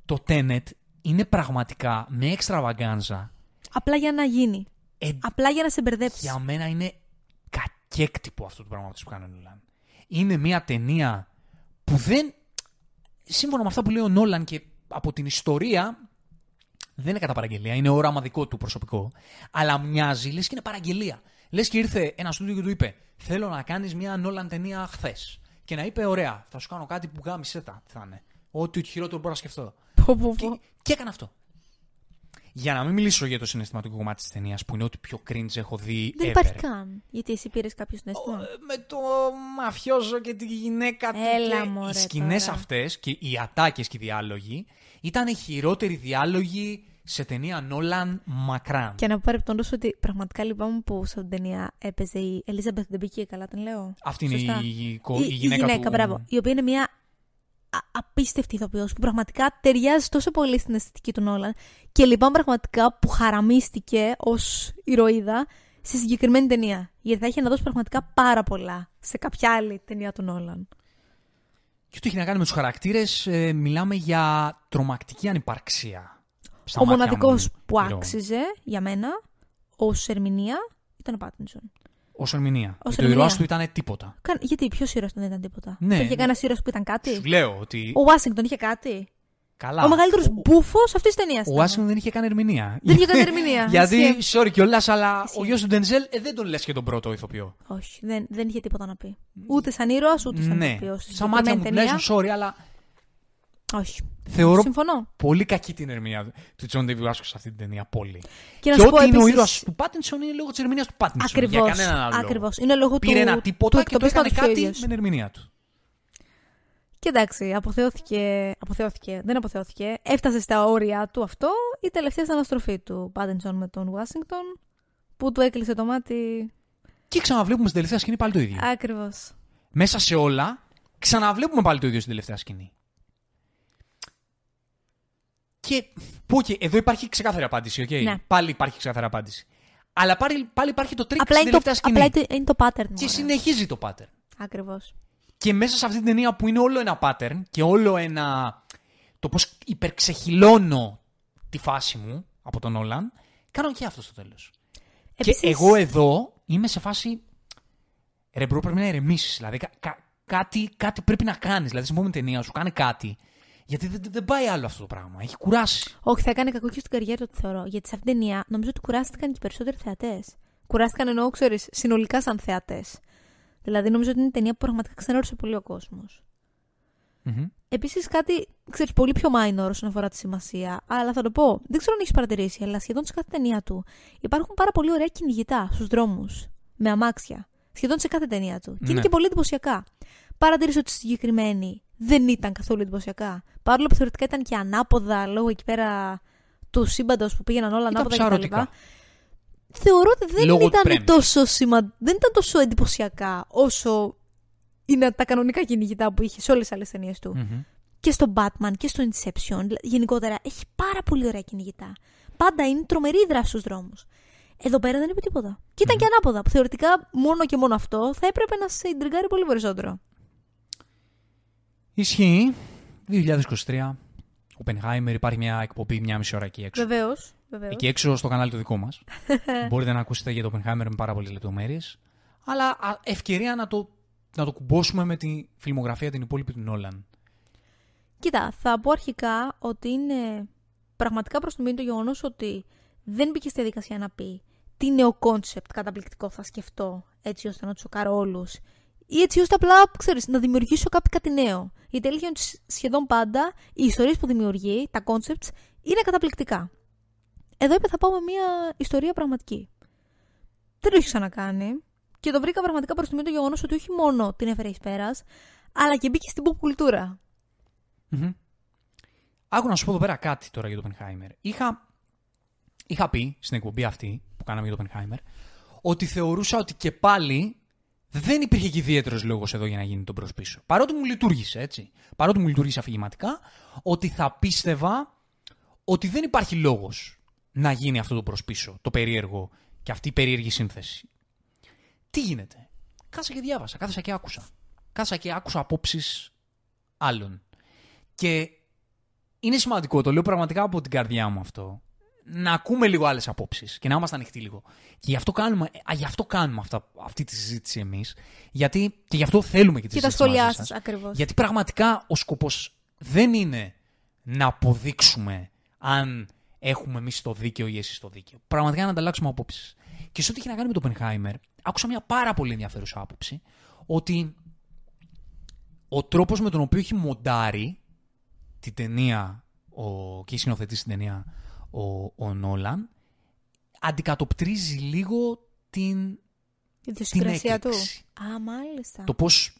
Speaker 1: Το Tenet είναι πραγματικά με εξτραβαγκάνζα.
Speaker 2: Απλά για να γίνει.
Speaker 1: Ε,
Speaker 2: Απλά για να σε μπερδέψει.
Speaker 1: για μένα είναι κακέκτυπο αυτό το πράγμα που κάνει ο Νόλαν. Είναι μια ταινία που δεν. Σύμφωνα με αυτά που λέει ο Νόλαν και από την ιστορία. Δεν είναι κατά παραγγελία, είναι όραμα δικό του προσωπικό. Αλλά μοιάζει, λες και είναι παραγγελία. Λες και ήρθε ένα στούντιο και του είπε: Θέλω να κάνεις μια Νόλαν ταινία χθες. Και να είπε: Ωραία, θα σου κάνω κάτι που γάμισε τα. Τι θα είναι. Ό,τι χειρότερο μπορώ να σκεφτώ.
Speaker 2: Πω, πω,
Speaker 1: Και,
Speaker 2: πω.
Speaker 1: και έκανε αυτό. Για να μην μιλήσω για το συναισθηματικό κομμάτι της ταινίας που είναι ό,τι πιο cringe έχω δει.
Speaker 2: Δεν
Speaker 1: ever.
Speaker 2: υπάρχει καν. Γιατί εσύ πήρες κάποιο συνέστημα.
Speaker 1: Ε, Με το μαφιόζο και τη γυναίκα του.
Speaker 2: Έλα,
Speaker 1: και
Speaker 2: μωρέ,
Speaker 1: οι σκηνές
Speaker 2: τώρα.
Speaker 1: αυτές και οι ατάκες και οι διάλογοι ήταν οι χειρότεροι διάλογοι σε ταινία Νόλαν μακράν.
Speaker 2: Και να πω παρεπτόντως ότι πραγματικά λυπάμαι που σε αυτήν την ταινία έπαιζε η Ελίζαμπεθ Ντεμπίκη, καλά την λέω.
Speaker 1: Αυτή είναι
Speaker 2: Σωστά.
Speaker 1: η, η, κο-
Speaker 2: η,
Speaker 1: η γυναίκα, του.
Speaker 2: μπράβο. Η οποία είναι μια α- απίστευτη ηθοποιός που πραγματικά ταιριάζει τόσο πολύ στην αισθητική του Νόλαν. Και λυπάμαι πραγματικά που χαραμίστηκε ως ηρωίδα σε συγκεκριμένη ταινία. Γιατί θα είχε να δώσει πραγματικά πάρα πολλά σε κάποια άλλη ταινία του Νόλαν.
Speaker 1: Και αυτό έχει να κάνει με τους χαρακτήρες. μιλάμε για τρομακτική ανυπαρξία. Στα
Speaker 2: ο
Speaker 1: μάτια
Speaker 2: μοναδικός
Speaker 1: μου,
Speaker 2: που
Speaker 1: ηρώων.
Speaker 2: άξιζε για μένα ως ερμηνεία ήταν ο Πάτινσον.
Speaker 1: Ως ερμηνεία.
Speaker 2: Ως
Speaker 1: το
Speaker 2: ερμηνεία.
Speaker 1: ήρωα του ήταν τίποτα.
Speaker 2: Κα- Γιατί ποιος ήρωα δεν ήταν τίποτα;
Speaker 1: Ναι.
Speaker 2: Είχε κανένα ήρωα που ήταν κάτι;
Speaker 1: Σου λέω ότι.
Speaker 2: Ο Ουάσιγκτον είχε κάτι;
Speaker 1: Καλά.
Speaker 2: Ο μεγαλύτερος
Speaker 1: Ο-
Speaker 2: μπούφος αυτής της ταινίας.
Speaker 1: Ο Ουάσιγκτον δεν είχε καν ερμηνεία.
Speaker 2: Δεν είχε καν ερμηνεία.
Speaker 1: Γιατί,
Speaker 2: Ισχύει.
Speaker 1: sorry κιόλας, αλλά
Speaker 2: Ισχύει.
Speaker 1: ο γιος του Ντενζέλ ε, δεν τον λες και τον πρώτο ηθοποιό.
Speaker 2: Όχι, δεν, δεν είχε τίποτα να πει. Ούτε σαν ήρωας, ούτε σαν
Speaker 1: ναι.
Speaker 2: ηθοποιός. Στη
Speaker 1: Στα μάτια μου
Speaker 2: συγκεκριμένη
Speaker 1: τουλάχιστον, sorry, αλλά
Speaker 2: Όχι.
Speaker 1: θεωρώ
Speaker 2: Συμφωνώ.
Speaker 1: πολύ κακή την ερμηνεία του Τζον Ντέιβιντ Ουάσιγκτον σε αυτή την ταινία. Πολύ.
Speaker 2: Και να
Speaker 1: Και
Speaker 2: σου πω
Speaker 1: ό,τι είναι ο
Speaker 2: επίσης-
Speaker 1: ήρωας του Πάτινσον είναι λόγω της ερμηνείας του Πάτινσον.
Speaker 2: Ακριβώς,
Speaker 1: Για κανέναν άλλο. λόγο.
Speaker 2: ακριβώς. Είναι λόγω
Speaker 1: Πήρε
Speaker 2: του-
Speaker 1: ένα
Speaker 2: του
Speaker 1: τίποτα και το έκανε
Speaker 2: εκτοπίσματος ο
Speaker 1: κάτι
Speaker 2: ίδιος.
Speaker 1: με την ερμηνεία του.
Speaker 2: Και εντάξει, αποθεώθηκε, αποθεώθηκε, δεν αποθεώθηκε. Έφτασε στα όρια του αυτό η τελευταία αναστροφή του Πάτινσον με τον Ουάσιγκτον που του έκλεισε το μάτι.
Speaker 1: Και ξαναβλέπουμε στην τελευταία σκηνή πάλι το ίδιο.
Speaker 2: Ακριβώς.
Speaker 1: Μέσα σε όλα, ξαναβλέπουμε πάλι το ίδιο στην τελευταία σκηνή. Και πω και εδώ υπάρχει ξεκάθαρη απάντηση, οκ;
Speaker 2: Ναι.
Speaker 1: Πάλι υπάρχει ξεκάθαρη απάντηση. Αλλά πάλι, πάλι υπάρχει το τρικ
Speaker 2: Απλά,
Speaker 1: στην
Speaker 2: είναι το,
Speaker 1: τελευταία σκηνή.
Speaker 2: απλά είναι- είναι το pattern.
Speaker 1: Και συνεχίζει το pattern.
Speaker 2: Ακριβώς.
Speaker 1: Και μέσα σε αυτή την ταινία που είναι όλο ένα pattern και όλο ένα. το πώς υπερξεχειλώνω τη φάση μου από τον Νόλαν, κάνω και αυτό στο τέλος. Και εγώ εδώ είμαι σε φάση. Ρε bro, πρέπει να ηρεμήσεις. Δηλαδή κα- κα- κάτι, κάτι πρέπει να κάνεις. Δηλαδή, στην επόμενη ταινία σου κάνει κάτι. Γιατί δεν, δεν πάει άλλο αυτό το πράγμα. Έχει κουράσει.
Speaker 2: Όχι, θα έκανε κακό και στην καριέρα του, θεωρώ. Γιατί σε αυτήν την ταινία νομίζω ότι κουράστηκαν και οι περισσότεροι θεατές. Κουράστηκαν εννοώ, ξέρεις, συνολικά σαν θεατές. Δηλαδή, νομίζω ότι είναι ταινία που πραγματικά ξενέρωσε πολύ ο κόσμος.
Speaker 1: Μμμ.
Speaker 2: Επίσης, κάτι ξέρεις, πολύ πιο minor όσον αφορά τη σημασία, αλλά θα το πω. Δεν ξέρω αν έχεις παρατηρήσει, αλλά σχεδόν σε κάθε ταινία του υπάρχουν πάρα πολύ ωραία κυνηγητά στους δρόμους. Με αμάξια. Σχεδόν σε κάθε ταινία του. Και είναι
Speaker 1: Ναι.
Speaker 2: και πολύ εντυπωσιακά. Παρατηρήσω ότι στη συγκεκριμένη δεν ήταν καθόλου εντυπωσιακά. Παρόλο που θεωρητικά ήταν και ανάποδα λόγω εκεί πέρα του σύμπαντος που πήγαιναν όλα
Speaker 1: Ήταν
Speaker 2: ανάποδα κτλ.
Speaker 1: ψαρωτικά.
Speaker 2: Θεωρώ ότι δεν
Speaker 1: Λόγω του
Speaker 2: ήταν,
Speaker 1: premise.
Speaker 2: τόσο σημα... δεν ήταν τόσο εντυπωσιακά όσο είναι τα κανονικά κυνηγητά που είχε σε όλες τις άλλες ταινίες του.
Speaker 1: Μμμ.
Speaker 2: Και στο Batman και στο Inception. δηλα- Γενικότερα έχει πάρα πολύ ωραία κυνηγητά. Πάντα είναι τρομερή η δράση στους δρόμους. Εδώ πέρα δεν είπε τίποτα. Και ήταν και ανάποδα. Που θεωρητικά μόνο και μόνο αυτό θα έπρεπε να σε ιντριγκάρει πολύ περισσότερο.
Speaker 1: Ισχύει. 2023. Oppenheimer, υπάρχει μια εκπομπή μια μισή ώρα εκεί έξω.
Speaker 2: Βεβαίως. Βεβαίως.
Speaker 1: Εκεί έξω στο κανάλι το δικό μας. Μπορείτε να ακούσετε για το Oppenheimer με πάρα πολλές λεπτομέρειες. Αλλά α, ευκαιρία να το, να το κουμπώσουμε με τη φιλμογραφία την υπόλοιπη του Νόλαν.
Speaker 2: Κοίτα, θα πω αρχικά ότι είναι πραγματικά προς τιμή το γεγονός ότι δεν μπήκε στη διαδικασία να πει τι νέο concept καταπληκτικό θα σκεφτώ έτσι ώστε να τους σοκάρω όλους. Ή έτσι ώστε απλά, ξέρεις, να δημιουργήσω κάποιο κάτι νέο. Γιατί αλήθεια είναι ότι σχεδόν πάντα οι ιστορίες που δημιουργεί, τα concepts, είναι καταπληκτικά. Εδώ είπε θα πάω με μια ιστορία πραγματική. Δεν το έχει ξανακάνει. Και το βρήκα πραγματικά προς τιμή το γεγονός ότι όχι μόνο την έφερε εις πέρας, αλλά και μπήκε στην pop κουλτούρα.
Speaker 1: Μμμ. Άκου να σου πω εδώ πέρα κάτι τώρα για το Oppenheimer. Είχα, είχα πει στην εκπομπή αυτή που κάναμε για το Oppenheimer ότι θεωρούσα ότι και πάλι δεν υπήρχε και ιδιαίτερος λόγος εδώ για να γίνει τον προς πίσω. Παρότι μου λειτουργήσε έτσι. Παρότι μου λειτουργήσε αφηγηματικά, ότι θα πίστευα ότι δεν υπάρχει λόγος να γίνει αυτό το προς πίσω, το περίεργο και αυτή η περίεργη σύνθεση. Τι γίνεται; Κάσα και διάβασα, κάθεσα και άκουσα. Κάσα και άκουσα απόψεις άλλων. Και είναι σημαντικό, το λέω πραγματικά από την καρδιά μου αυτό, να ακούμε λίγο άλλες απόψεις και να είμαστε ανοιχτοί λίγο. Και γι' αυτό κάνουμε, α, γι αυτό κάνουμε αυτά, αυτή τη συζήτηση εμείς, γιατί και γι' αυτό θέλουμε και τη
Speaker 2: Και τα
Speaker 1: συζήτηση
Speaker 2: σχόλιά
Speaker 1: μαζί
Speaker 2: σας
Speaker 1: σας.
Speaker 2: ακριβώς.
Speaker 1: Γιατί πραγματικά ο σκοπός δεν είναι να αποδείξουμε αν έχουμε εμείς το δίκαιο ή εσείς το δίκαιο. Πραγματικά να ανταλλάξουμε απόψεις. Και σε ό,τι έχει να κάνει με το Oppenheimer, άκουσα μια πάρα πολύ ενδιαφέρουσα άποψη ότι ο τρόπος με τον οποίο έχει μοντάρει την ταινία ο, και έχει σκηνοθετήσει την ταινία ο, ο Νόλαν αντικατοπτρίζει λίγο την,
Speaker 2: Η
Speaker 1: την
Speaker 2: ιδιοσυγκρασία του.
Speaker 1: έκρηξη.
Speaker 2: Α, μάλιστα.
Speaker 1: Το πώς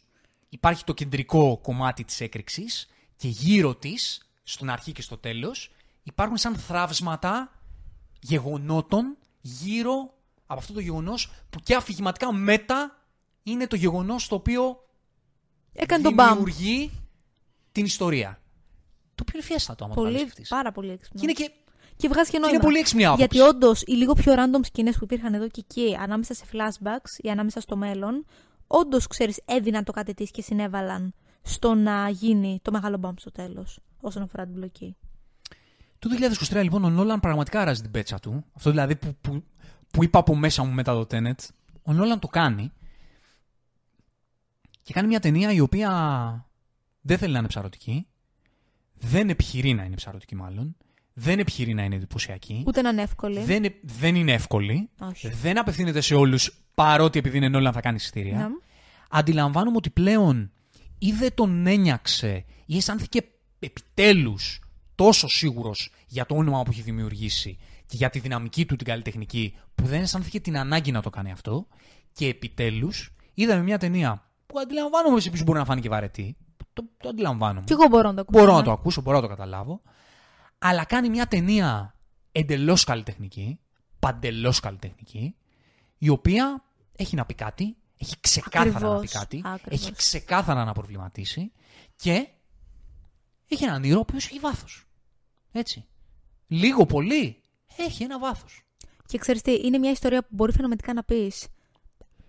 Speaker 1: υπάρχει το κεντρικό κομμάτι της έκρηξης και γύρω της, στην αρχή και στο τέλος, υπάρχουν σαν θραύσματα γεγονότων γύρω από αυτό το γεγονός που και αφηγηματικά μετά είναι το γεγονός το οποίο
Speaker 2: Έκανε τον μπαμ.
Speaker 1: δημιουργεί την ιστορία. Το οποίο είναι φιέστατο άμα το
Speaker 2: Πολύ,
Speaker 1: βάλεις αυτής.
Speaker 2: πάρα πολύ έξυπνο.
Speaker 1: Και είναι και
Speaker 2: Και βγάζει και
Speaker 1: είναι
Speaker 2: νόημα.
Speaker 1: πολύ έξυπνη άποψη.
Speaker 2: Γιατί όντως οι λίγο πιο random σκηνές που υπήρχαν εδώ και εκεί, ανάμεσα σε flashbacks ή ανάμεσα στο μέλλον, όντως ξέρεις, έδιναν το κάτι τη και συνέβαλαν στο να γίνει το μεγάλο μπαμ στο τέλος, όσον αφορά την μπλοκή.
Speaker 1: Το 2023 λοιπόν ο Νόλαν πραγματικά αράζει την πέτσα του. Αυτό δηλαδή που, που, που είπα από μέσα μου μετά το Tenet. Ο Νόλαν το κάνει. Και κάνει μια ταινία η οποία δεν θέλει να είναι ψαρωτική. Δεν επιχειρεί να είναι ψαρωτική μάλλον. Δεν επιχειρεί να είναι εντυπωσιακή.
Speaker 2: Ούτε να είναι εύκολη.
Speaker 1: Δεν, ε- δεν είναι εύκολη.
Speaker 2: Όχι.
Speaker 1: Δεν απευθύνεται σε όλους παρότι επειδή είναι Νόλαν θα κάνει εισιτήρια.
Speaker 2: Ναι.
Speaker 1: Αντιλαμβάνομαι ότι πλέον ή δεν τον ένιαξε ή αισθάνθηκε επιτέλους τόσο σίγουρος για το όνομα που έχει δημιουργήσει και για τη δυναμική του την καλλιτεχνική που δεν αισθάνθηκε την ανάγκη να το κάνει αυτό και επιτέλους είδαμε μια ταινία που αντιλαμβάνομαι σε ποιους μπορεί να φάνει και βαρετή το, το αντιλαμβάνομαι
Speaker 2: Κι εγώ μπορώ να το ακούσω.
Speaker 1: μπορώ να
Speaker 2: ναι.
Speaker 1: το ακούσω, μπορώ να το καταλάβω αλλά κάνει μια ταινία εντελώς καλλιτεχνική παντελώς καλλιτεχνική η οποία έχει να πει κάτι, έχει ξεκάθαρα να πει
Speaker 2: Ακριβώς,
Speaker 1: κάτι,
Speaker 2: ακριβώς.
Speaker 1: έχει ξεκάθαρα να προβληματίσει και έχει έναν ήρωα ο οποίος έχει βάθος. Έτσι. Λίγο πολύ έχει ένα βάθος.
Speaker 2: Και ξέρεις τι, είναι μια ιστορία που μπορεί φαινομενικά να πεις.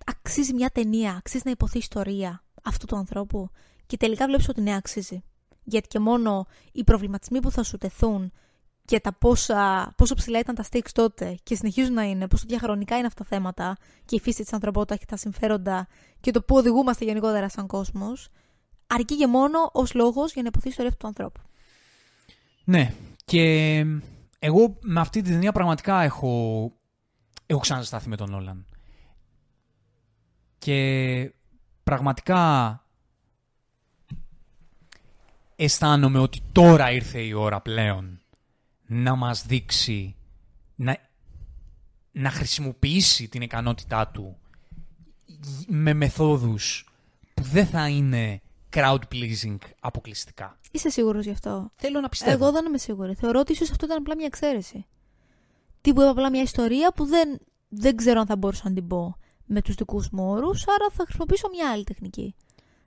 Speaker 2: Αξίζει μια ταινία, αξίζει να υποθεί ιστορία αυτού του ανθρώπου. Και τελικά βλέπεις ότι ναι, αξίζει. Γιατί και μόνο οι προβληματισμοί που θα σου τεθούν και τα πόσα, πόσο ψηλά ήταν τα stakes τότε και συνεχίζουν να είναι, πόσο διαχρονικά είναι αυτά τα θέματα και η φύση της ανθρωπότητας και τα συμφέροντα και το πού οδηγούμαστε γενικότερα σαν κόσμος, αρκεί και μόνο ως λόγος για να υποθείς η ιστορία αυτού του ανθρώπου.
Speaker 1: Ναι. Και εγώ με αυτή την ταινία πραγματικά έχω, έχω ξανασταθεί με τον Όλαν. Και πραγματικά αισθάνομαι ότι τώρα ήρθε η ώρα πλέον να μας δείξει, να, να χρησιμοποιήσει την ικανότητά του με μεθόδους που δεν θα είναι crowd pleasing αποκλειστικά.
Speaker 2: Είσαι σίγουρος γι' αυτό;
Speaker 1: Θέλω να πιστεύω.
Speaker 2: Εγώ δεν είμαι σίγουρη. Θεωρώ ότι ίσως αυτό ήταν απλά μια εξαίρεση. Τύπου απλά μια ιστορία που δεν, δεν ξέρω αν θα μπορούσα να την πω με τους δικούς μου όρους, άρα θα χρησιμοποιήσω μια άλλη τεχνική.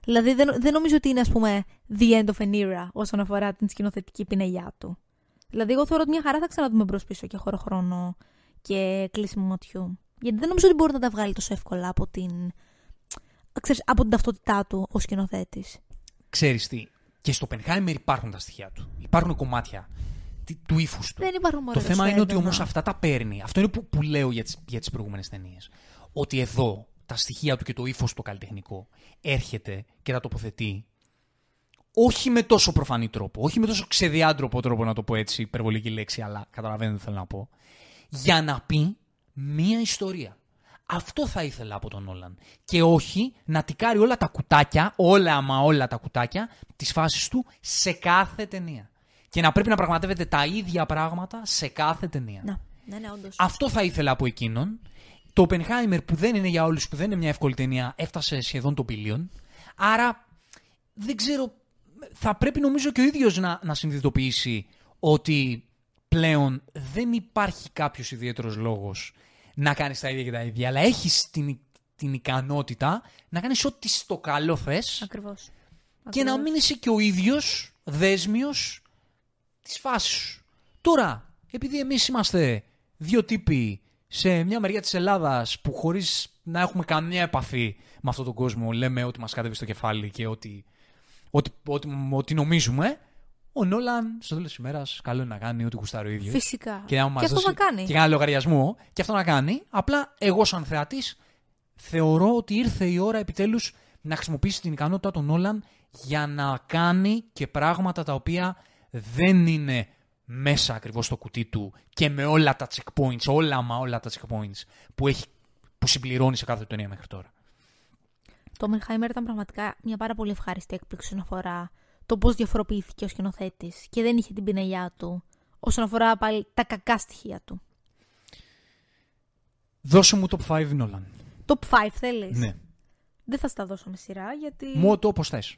Speaker 2: Δηλαδή δεν, δεν νομίζω ότι είναι, ας πούμε, the end of an era όσον αφορά την σκηνοθετική πινελιά του. Δηλαδή, εγώ θεωρώ ότι μια χαρά θα ξαναδούμε μπρος πίσω και χώρο χρόνο και κλείσιμο ματιού. Γιατί δεν νομίζω ότι μπορεί να τα βγάλει τόσο εύκολα από την, ξέρεις, από την ταυτότητά του ως σκηνοθέτης.
Speaker 1: Ξέρεις τι, και στο Πενχάιμερ υπάρχουν τα στοιχεία του. Υπάρχουν κομμάτια τι- του ύφους του.
Speaker 2: Δεν υπάρχουν μόνο
Speaker 1: Το θέμα είναι ότι
Speaker 2: έντονα.
Speaker 1: όμω αυτά τα παίρνει. Αυτό είναι που, που λέω για τις για τις προηγούμενες ταινίες. Ότι εδώ τα στοιχεία του και το ύφος το καλλιτεχνικό έρχεται και τα τοποθετεί όχι με τόσο προφανή τρόπο, όχι με τόσο ξεδιάντροπο τρόπο να το πω έτσι, υπερβολική λέξη, αλλά καταλαβαίνετε τι θέλω να πω, για να πει μία ιστορία. Αυτό θα ήθελα από τον Όλαν. Και όχι να τικάρει όλα τα κουτάκια, όλα μα όλα τα κουτάκια της φάσης του σε κάθε ταινία. Και να πρέπει να πραγματεύεται τα ίδια πράγματα σε κάθε ταινία.
Speaker 2: Να, ναι, ναι, όντως.
Speaker 1: Αυτό θα ήθελα από εκείνον. Το Oppenheimer που δεν είναι για όλους, που δεν είναι μια εύκολη ταινία, έφτασε σχεδόν το πιλίον. Άρα δεν ξέρω, θα πρέπει νομίζω και ο ίδιος να, να συνειδητοποιήσει ότι πλέον δεν υπάρχει κάποιος ιδιαίτερος λόγος να κάνεις τα ίδια και τα ίδια, αλλά έχεις την, την ικανότητα να κάνεις ό,τι στο καλό θες
Speaker 2: Ακριβώς.
Speaker 1: και να μην είσαι και ο ίδιος δέσμιος της φάσης σου. Τώρα, επειδή εμείς είμαστε δύο τύποι σε μια μεριά της Ελλάδας που χωρίς να έχουμε καμία επαφή με αυτόν τον κόσμο λέμε ότι μας κατέβει στο κεφάλι και ότι, ότι, ότι, ότι νομίζουμε, ο Νόλαν στο τέλος της ημέρας καλό είναι να κάνει ό,τι γουστάρει ο ίδιος.
Speaker 2: Φυσικά.
Speaker 1: Και, να μας
Speaker 2: αυτό
Speaker 1: δώσει
Speaker 2: θα κάνει.
Speaker 1: Και ένα λογαριασμό και αυτό να κάνει. Απλά εγώ σαν θεατής θεωρώ ότι ήρθε η ώρα επιτέλους να χρησιμοποιήσει την ικανότητα του Νόλαν για να κάνει και πράγματα τα οποία δεν είναι μέσα ακριβώς στο κουτί του και με όλα τα checkpoints, όλα μα όλα τα checkpoints που, έχει, που συμπληρώνει σε κάθε ταινία μέχρι τώρα.
Speaker 2: Το Oppenheimer ήταν πραγματικά μια πάρα πολύ ευχάριστη έκπληξη όσον αφορά το πώς διαφοροποιήθηκε ο σκηνοθέτης και δεν είχε την πινελιά του όσον αφορά πάλι τα κακά στοιχεία του.
Speaker 1: Δώσε μου top 5 Νόλαν.
Speaker 2: Top 5 θέλεις;
Speaker 1: Ναι.
Speaker 2: Δεν θα στα δώσω με σειρά γιατί.
Speaker 1: Μου το όπως θες.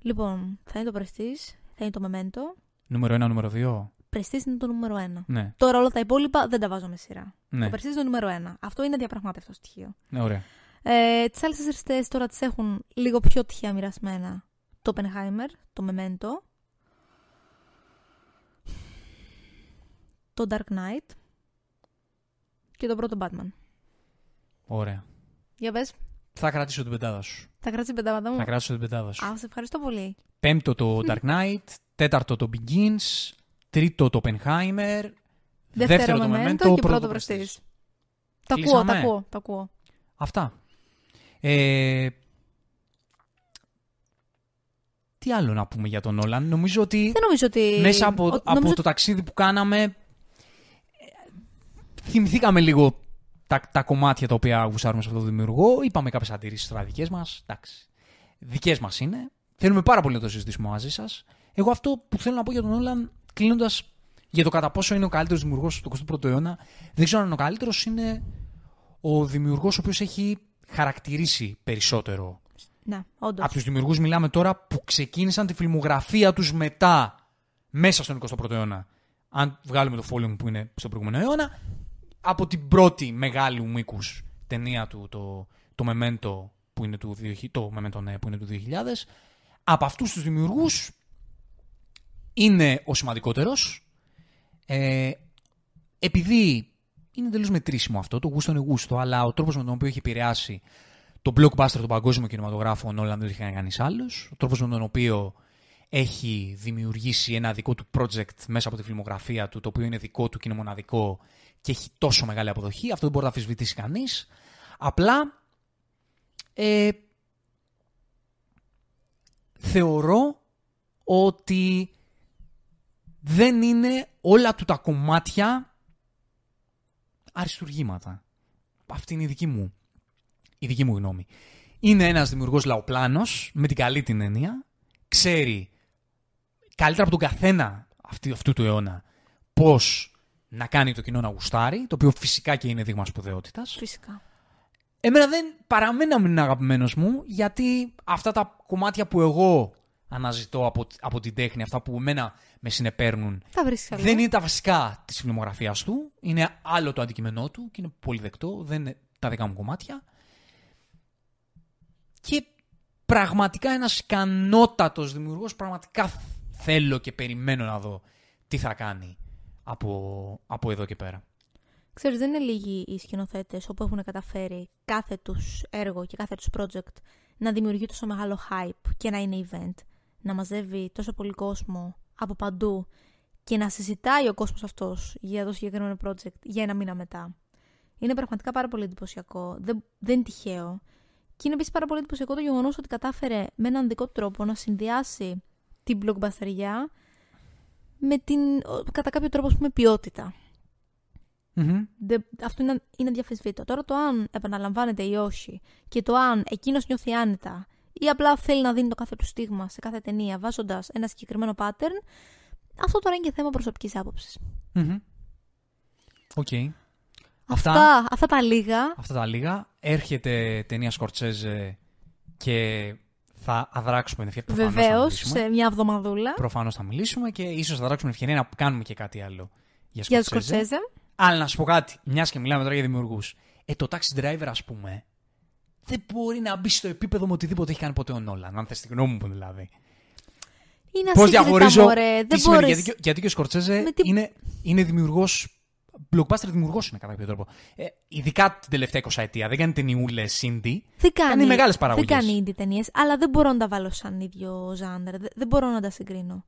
Speaker 2: Λοιπόν, θα είναι το Prestige, θα είναι το Memento.
Speaker 1: Νούμερο 1, νούμερο 2.
Speaker 2: Prestige είναι το νούμερο 1.
Speaker 1: Ναι,
Speaker 2: Τώρα όλα τα υπόλοιπα δεν τα βάζω με σειρά.
Speaker 1: ναι.
Speaker 2: Το Prestige είναι το νούμερο 1. Αυτό είναι διαπραγμάτευτο στοιχείο.
Speaker 1: ναι ωραία.
Speaker 2: Ε, τις άλλες τέσσερις θέσει τώρα τις έχουν λίγο πιο τυχαία μοιρασμένα. Το Oppenheimer, το Memento, το Dark Knight και το πρώτο Batman.
Speaker 1: Ωραία.
Speaker 2: Για πες,
Speaker 1: Θα κρατήσω την πεντάδα σου.
Speaker 2: θα κρατήσεις πεντάβαντα μου;
Speaker 1: Θα κρατήσω την πεντάδα σου.
Speaker 2: Α, σε ευχαριστώ πολύ.
Speaker 1: Πέμπτο το Dark Knight, τέταρτο το Begins, τρίτο το Oppenheimer,
Speaker 2: Δεύτερο,
Speaker 1: το
Speaker 2: Memento
Speaker 1: Memento,
Speaker 2: και πρώτο
Speaker 1: το
Speaker 2: Prestige.
Speaker 1: Prestige.
Speaker 2: Τα ακούω,
Speaker 1: Κλείσαμε.
Speaker 2: τα ακούω, τα ακούω.
Speaker 1: Αυτά. Ε, τι άλλο να πούμε για τον Όλαν. Νομίζω ότι
Speaker 2: Δεν νομίζω ότι...
Speaker 1: μέσα από,
Speaker 2: ο-
Speaker 1: από
Speaker 2: νομίζω
Speaker 1: το ταξίδι που κάναμε ε, θυμηθήκαμε λίγο τα, τα κομμάτια τα οποία γουσάρουμε σε αυτό το δημιουργό. Είπαμε κάποιες αντιρρήσεις τώρα δικέ μας. Εντάξει. Δικές μας είναι. Θέλουμε πάρα πολύ να το συζητήσουμε μαζί σας. Εγώ αυτό που θέλω να πω για τον Όλαν, κλείνοντας για το κατά πόσο είναι ο καλύτερος δημιουργός του 21ου αιώνα, δεν ξέρω αν είναι ο καλύτερος. Είναι ο δημιουργός ο οποίος έχει χαρακτηρίσει περισσότερο.
Speaker 2: Ναι, όντως.
Speaker 1: Από τους δημιουργούς μιλάμε τώρα που ξεκίνησαν τη φιλμογραφία τους μετά, μέσα στον 21ο αιώνα. Αν βγάλουμε το following που είναι στον προηγούμενο αιώνα, από την πρώτη μεγάλη μήκου ταινία του, το, το Memento που είναι του 2000, το Memento, ναι, που είναι του 2000, από αυτούς τους δημιουργούς είναι ο σημαντικότερος. Ε, επειδή είναι εντελώς μετρήσιμο αυτό, το γούστο είναι γούστο, αλλά ο τρόπος με τον οποίο έχει επηρεάσει το blockbuster του παγκόσμιου κινηματογράφου ο Νόλαν δεν το είχε κάνει κανείς άλλος. Ο τρόπος με τον οποίο έχει δημιουργήσει ένα δικό του project μέσα από τη φιλμογραφία του, το οποίο είναι δικό του και είναι μοναδικό και έχει τόσο μεγάλη αποδοχή, αυτό δεν μπορεί να αφισβητήσει κανείς. Απλά ε, θεωρώ ότι δεν είναι όλα του τα κομμάτια αριστουργήματα. Αυτή είναι η δική μου η δική μου γνώμη. Είναι ένας δημιουργός λαοπλάνος, με την καλή την έννοια. Ξέρει καλύτερα από τον καθένα αυτή, αυτού του αιώνα πώς να κάνει το κοινό να γουστάρει, το οποίο φυσικά και είναι δείγμα σπουδαιότητας.
Speaker 2: Φυσικά.
Speaker 1: Εμένα δεν παραμένει να μην είναι αγαπημένος μου, γιατί αυτά τα κομμάτια που εγώ αναζητώ από, από την τέχνη, αυτά που εμένα με συνεπέρνουν,
Speaker 2: Τα βρίσκεις καλά.
Speaker 1: δεν είναι τα βασικά της φιλμογραφία του. Είναι άλλο το αντικείμενό του και είναι πολύ δεκτό. Δεν είναι τα δικά μου κομμάτια. Και πραγματικά ένας ικανότατος δημιουργός, πραγματικά θέλω και περιμένω να δω τι θα κάνει από, από εδώ και πέρα.
Speaker 2: Ξέρεις, δεν είναι λίγοι οι σκηνοθέτες όπου έχουν καταφέρει κάθε τους έργο και κάθε τους project να δημιουργεί τόσο μεγάλο hype και να είναι event. Να μαζεύει τόσο πολύ κόσμο από παντού και να συζητάει ο κόσμος αυτός για το συγκεκριμένο project για ένα μήνα μετά. Είναι πραγματικά πάρα πολύ εντυπωσιακό. Δεν, δεν είναι τυχαίο. Και είναι επίσης πάρα πολύ εντυπωσιακό το γεγονός ότι κατάφερε με έναν δικό του τρόπο να συνδυάσει την blockbusterιά με την ο, κατά κάποιο τρόπο ας πούμε, ποιότητα.
Speaker 1: Μμμ.
Speaker 2: Δεν- αυτό είναι, είναι αδιαμφισβήτητο. Τώρα το αν επαναλαμβάνεται ή όχι και το αν εκείνος νιώθει άνετα ή απλά θέλει να δίνει το κάθε του στίγμα σε κάθε ταινία βάζοντας ένα συγκεκριμένο pattern, αυτό τώρα είναι και θέμα προσωπικής άποψης.
Speaker 1: Μμμ. Οκ.
Speaker 2: Αυτά,
Speaker 1: Αυτά,
Speaker 2: αυτά, τα λίγα.
Speaker 1: αυτά τα λίγα. Έρχεται ταινία Σκορσέζε και θα αδράξουμε την ευκαιρία. Προφανώς θα
Speaker 2: Βεβαίως,
Speaker 1: μιλήσουμε.
Speaker 2: σε μια εβδομαδούλα.
Speaker 1: Προφανώς θα μιλήσουμε και ίσως θα δράξουμε την ευκαιρία να κάνουμε και κάτι άλλο για
Speaker 2: Για
Speaker 1: Σκορτσέζε.
Speaker 2: Σκορσέζε.
Speaker 1: Αλλά να σου πω κάτι, μιας και μιλάμε τώρα για δημιουργούς. Ε, το Taxi Driver, ας πούμε, δεν μπορεί να μπει στο επίπεδο με οτιδήποτε έχει κάνει ποτέ ο Νόλαν. Αν θες τη γνώμη μου δηλαδή.
Speaker 2: Είναι
Speaker 1: Πώς
Speaker 2: ασύγκριτα,
Speaker 1: διαχωρίζω.
Speaker 2: μωρέ.
Speaker 1: τι
Speaker 2: Δεν
Speaker 1: σημαίνει,
Speaker 2: μπορείς.
Speaker 1: γιατί, και- γιατί και ο Σκορτσέζε
Speaker 2: Με τι-
Speaker 1: είναι, είναι δημιουργός. Blockbuster δημιουργός είναι κατά κάποιο τρόπο. Ε, ειδικά την τελευταία 20 ετία. Δεν κάνει ταινιούλες indie.
Speaker 2: Δεν κάνει,
Speaker 1: κάνει μεγάλες
Speaker 2: Δεν
Speaker 1: παραγωγές.
Speaker 2: κάνει indie ταινίες, αλλά δεν μπορώ να τα βάλω σαν ίδιο ζάντερ. Δεν, δεν μπορώ να τα συγκρίνω.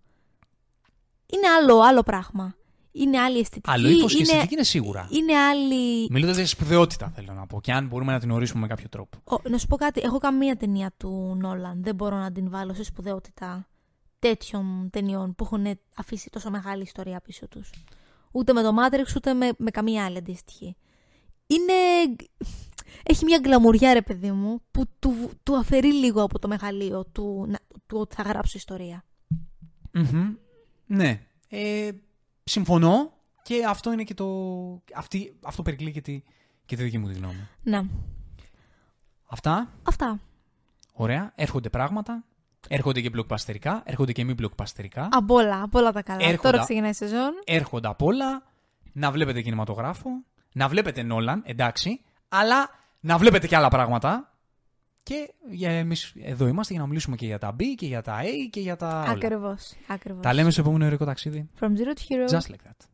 Speaker 2: Είναι άλλο, άλλο πράγμα. Είναι άλλη αισθητική.
Speaker 1: Άλλο ύφος και
Speaker 2: είναι,
Speaker 1: αισθητική είναι σίγουρα.
Speaker 2: είναι άλλη.
Speaker 1: Μιλώντας για σπουδαιότητα, θέλω να πω. Και αν μπορούμε να την ορίσουμε με κάποιο τρόπο.
Speaker 2: Ο, να σου πω κάτι. Έχω καμία ταινία του Νόλαν. Δεν μπορώ να την βάλω σε σπουδαιότητα τέτοιων ταινιών που έχουν αφήσει τόσο μεγάλη ιστορία πίσω τους. Ούτε με το Matrix, ούτε με, με καμία άλλη αντίστοιχη. Είναι... Έχει μια γκλαμουριά, ρε παιδί μου, που του, του αφαιρεί λίγο από το μεγαλείο του, να- του ότι θα γράψει ιστορία.
Speaker 1: Μμμ. Ναι. Ε, συμφωνώ και αυτό είναι και το. Αυτή, αυτό περικλεί και τη, και τη δική μου τη γνώμη.
Speaker 2: Ναι.
Speaker 1: Αυτά.
Speaker 2: Αυτά.
Speaker 1: Ωραία. Έρχονται πράγματα. Έρχονται και μπλοκπαστερικά. Έρχονται και μη μπλοκπαστερικά.
Speaker 2: Από όλα, από όλα τα καλά.
Speaker 1: Έρχοντα.
Speaker 2: Τώρα ξεκινάει η σεζόν.
Speaker 1: Έρχονται απ' όλα. Να βλέπετε κινηματογράφο. Να βλέπετε Νόλαν, εντάξει. Αλλά να βλέπετε και άλλα πράγματα. Και εμείς εδώ είμαστε για να μιλήσουμε και για τα B και για τα A και για τα όλα.
Speaker 2: Ακριβώς. Ακριβώς.
Speaker 1: Τα λέμε στο επόμενο ερωτικό ταξίδι.
Speaker 2: From zero to hero.
Speaker 1: Just like that.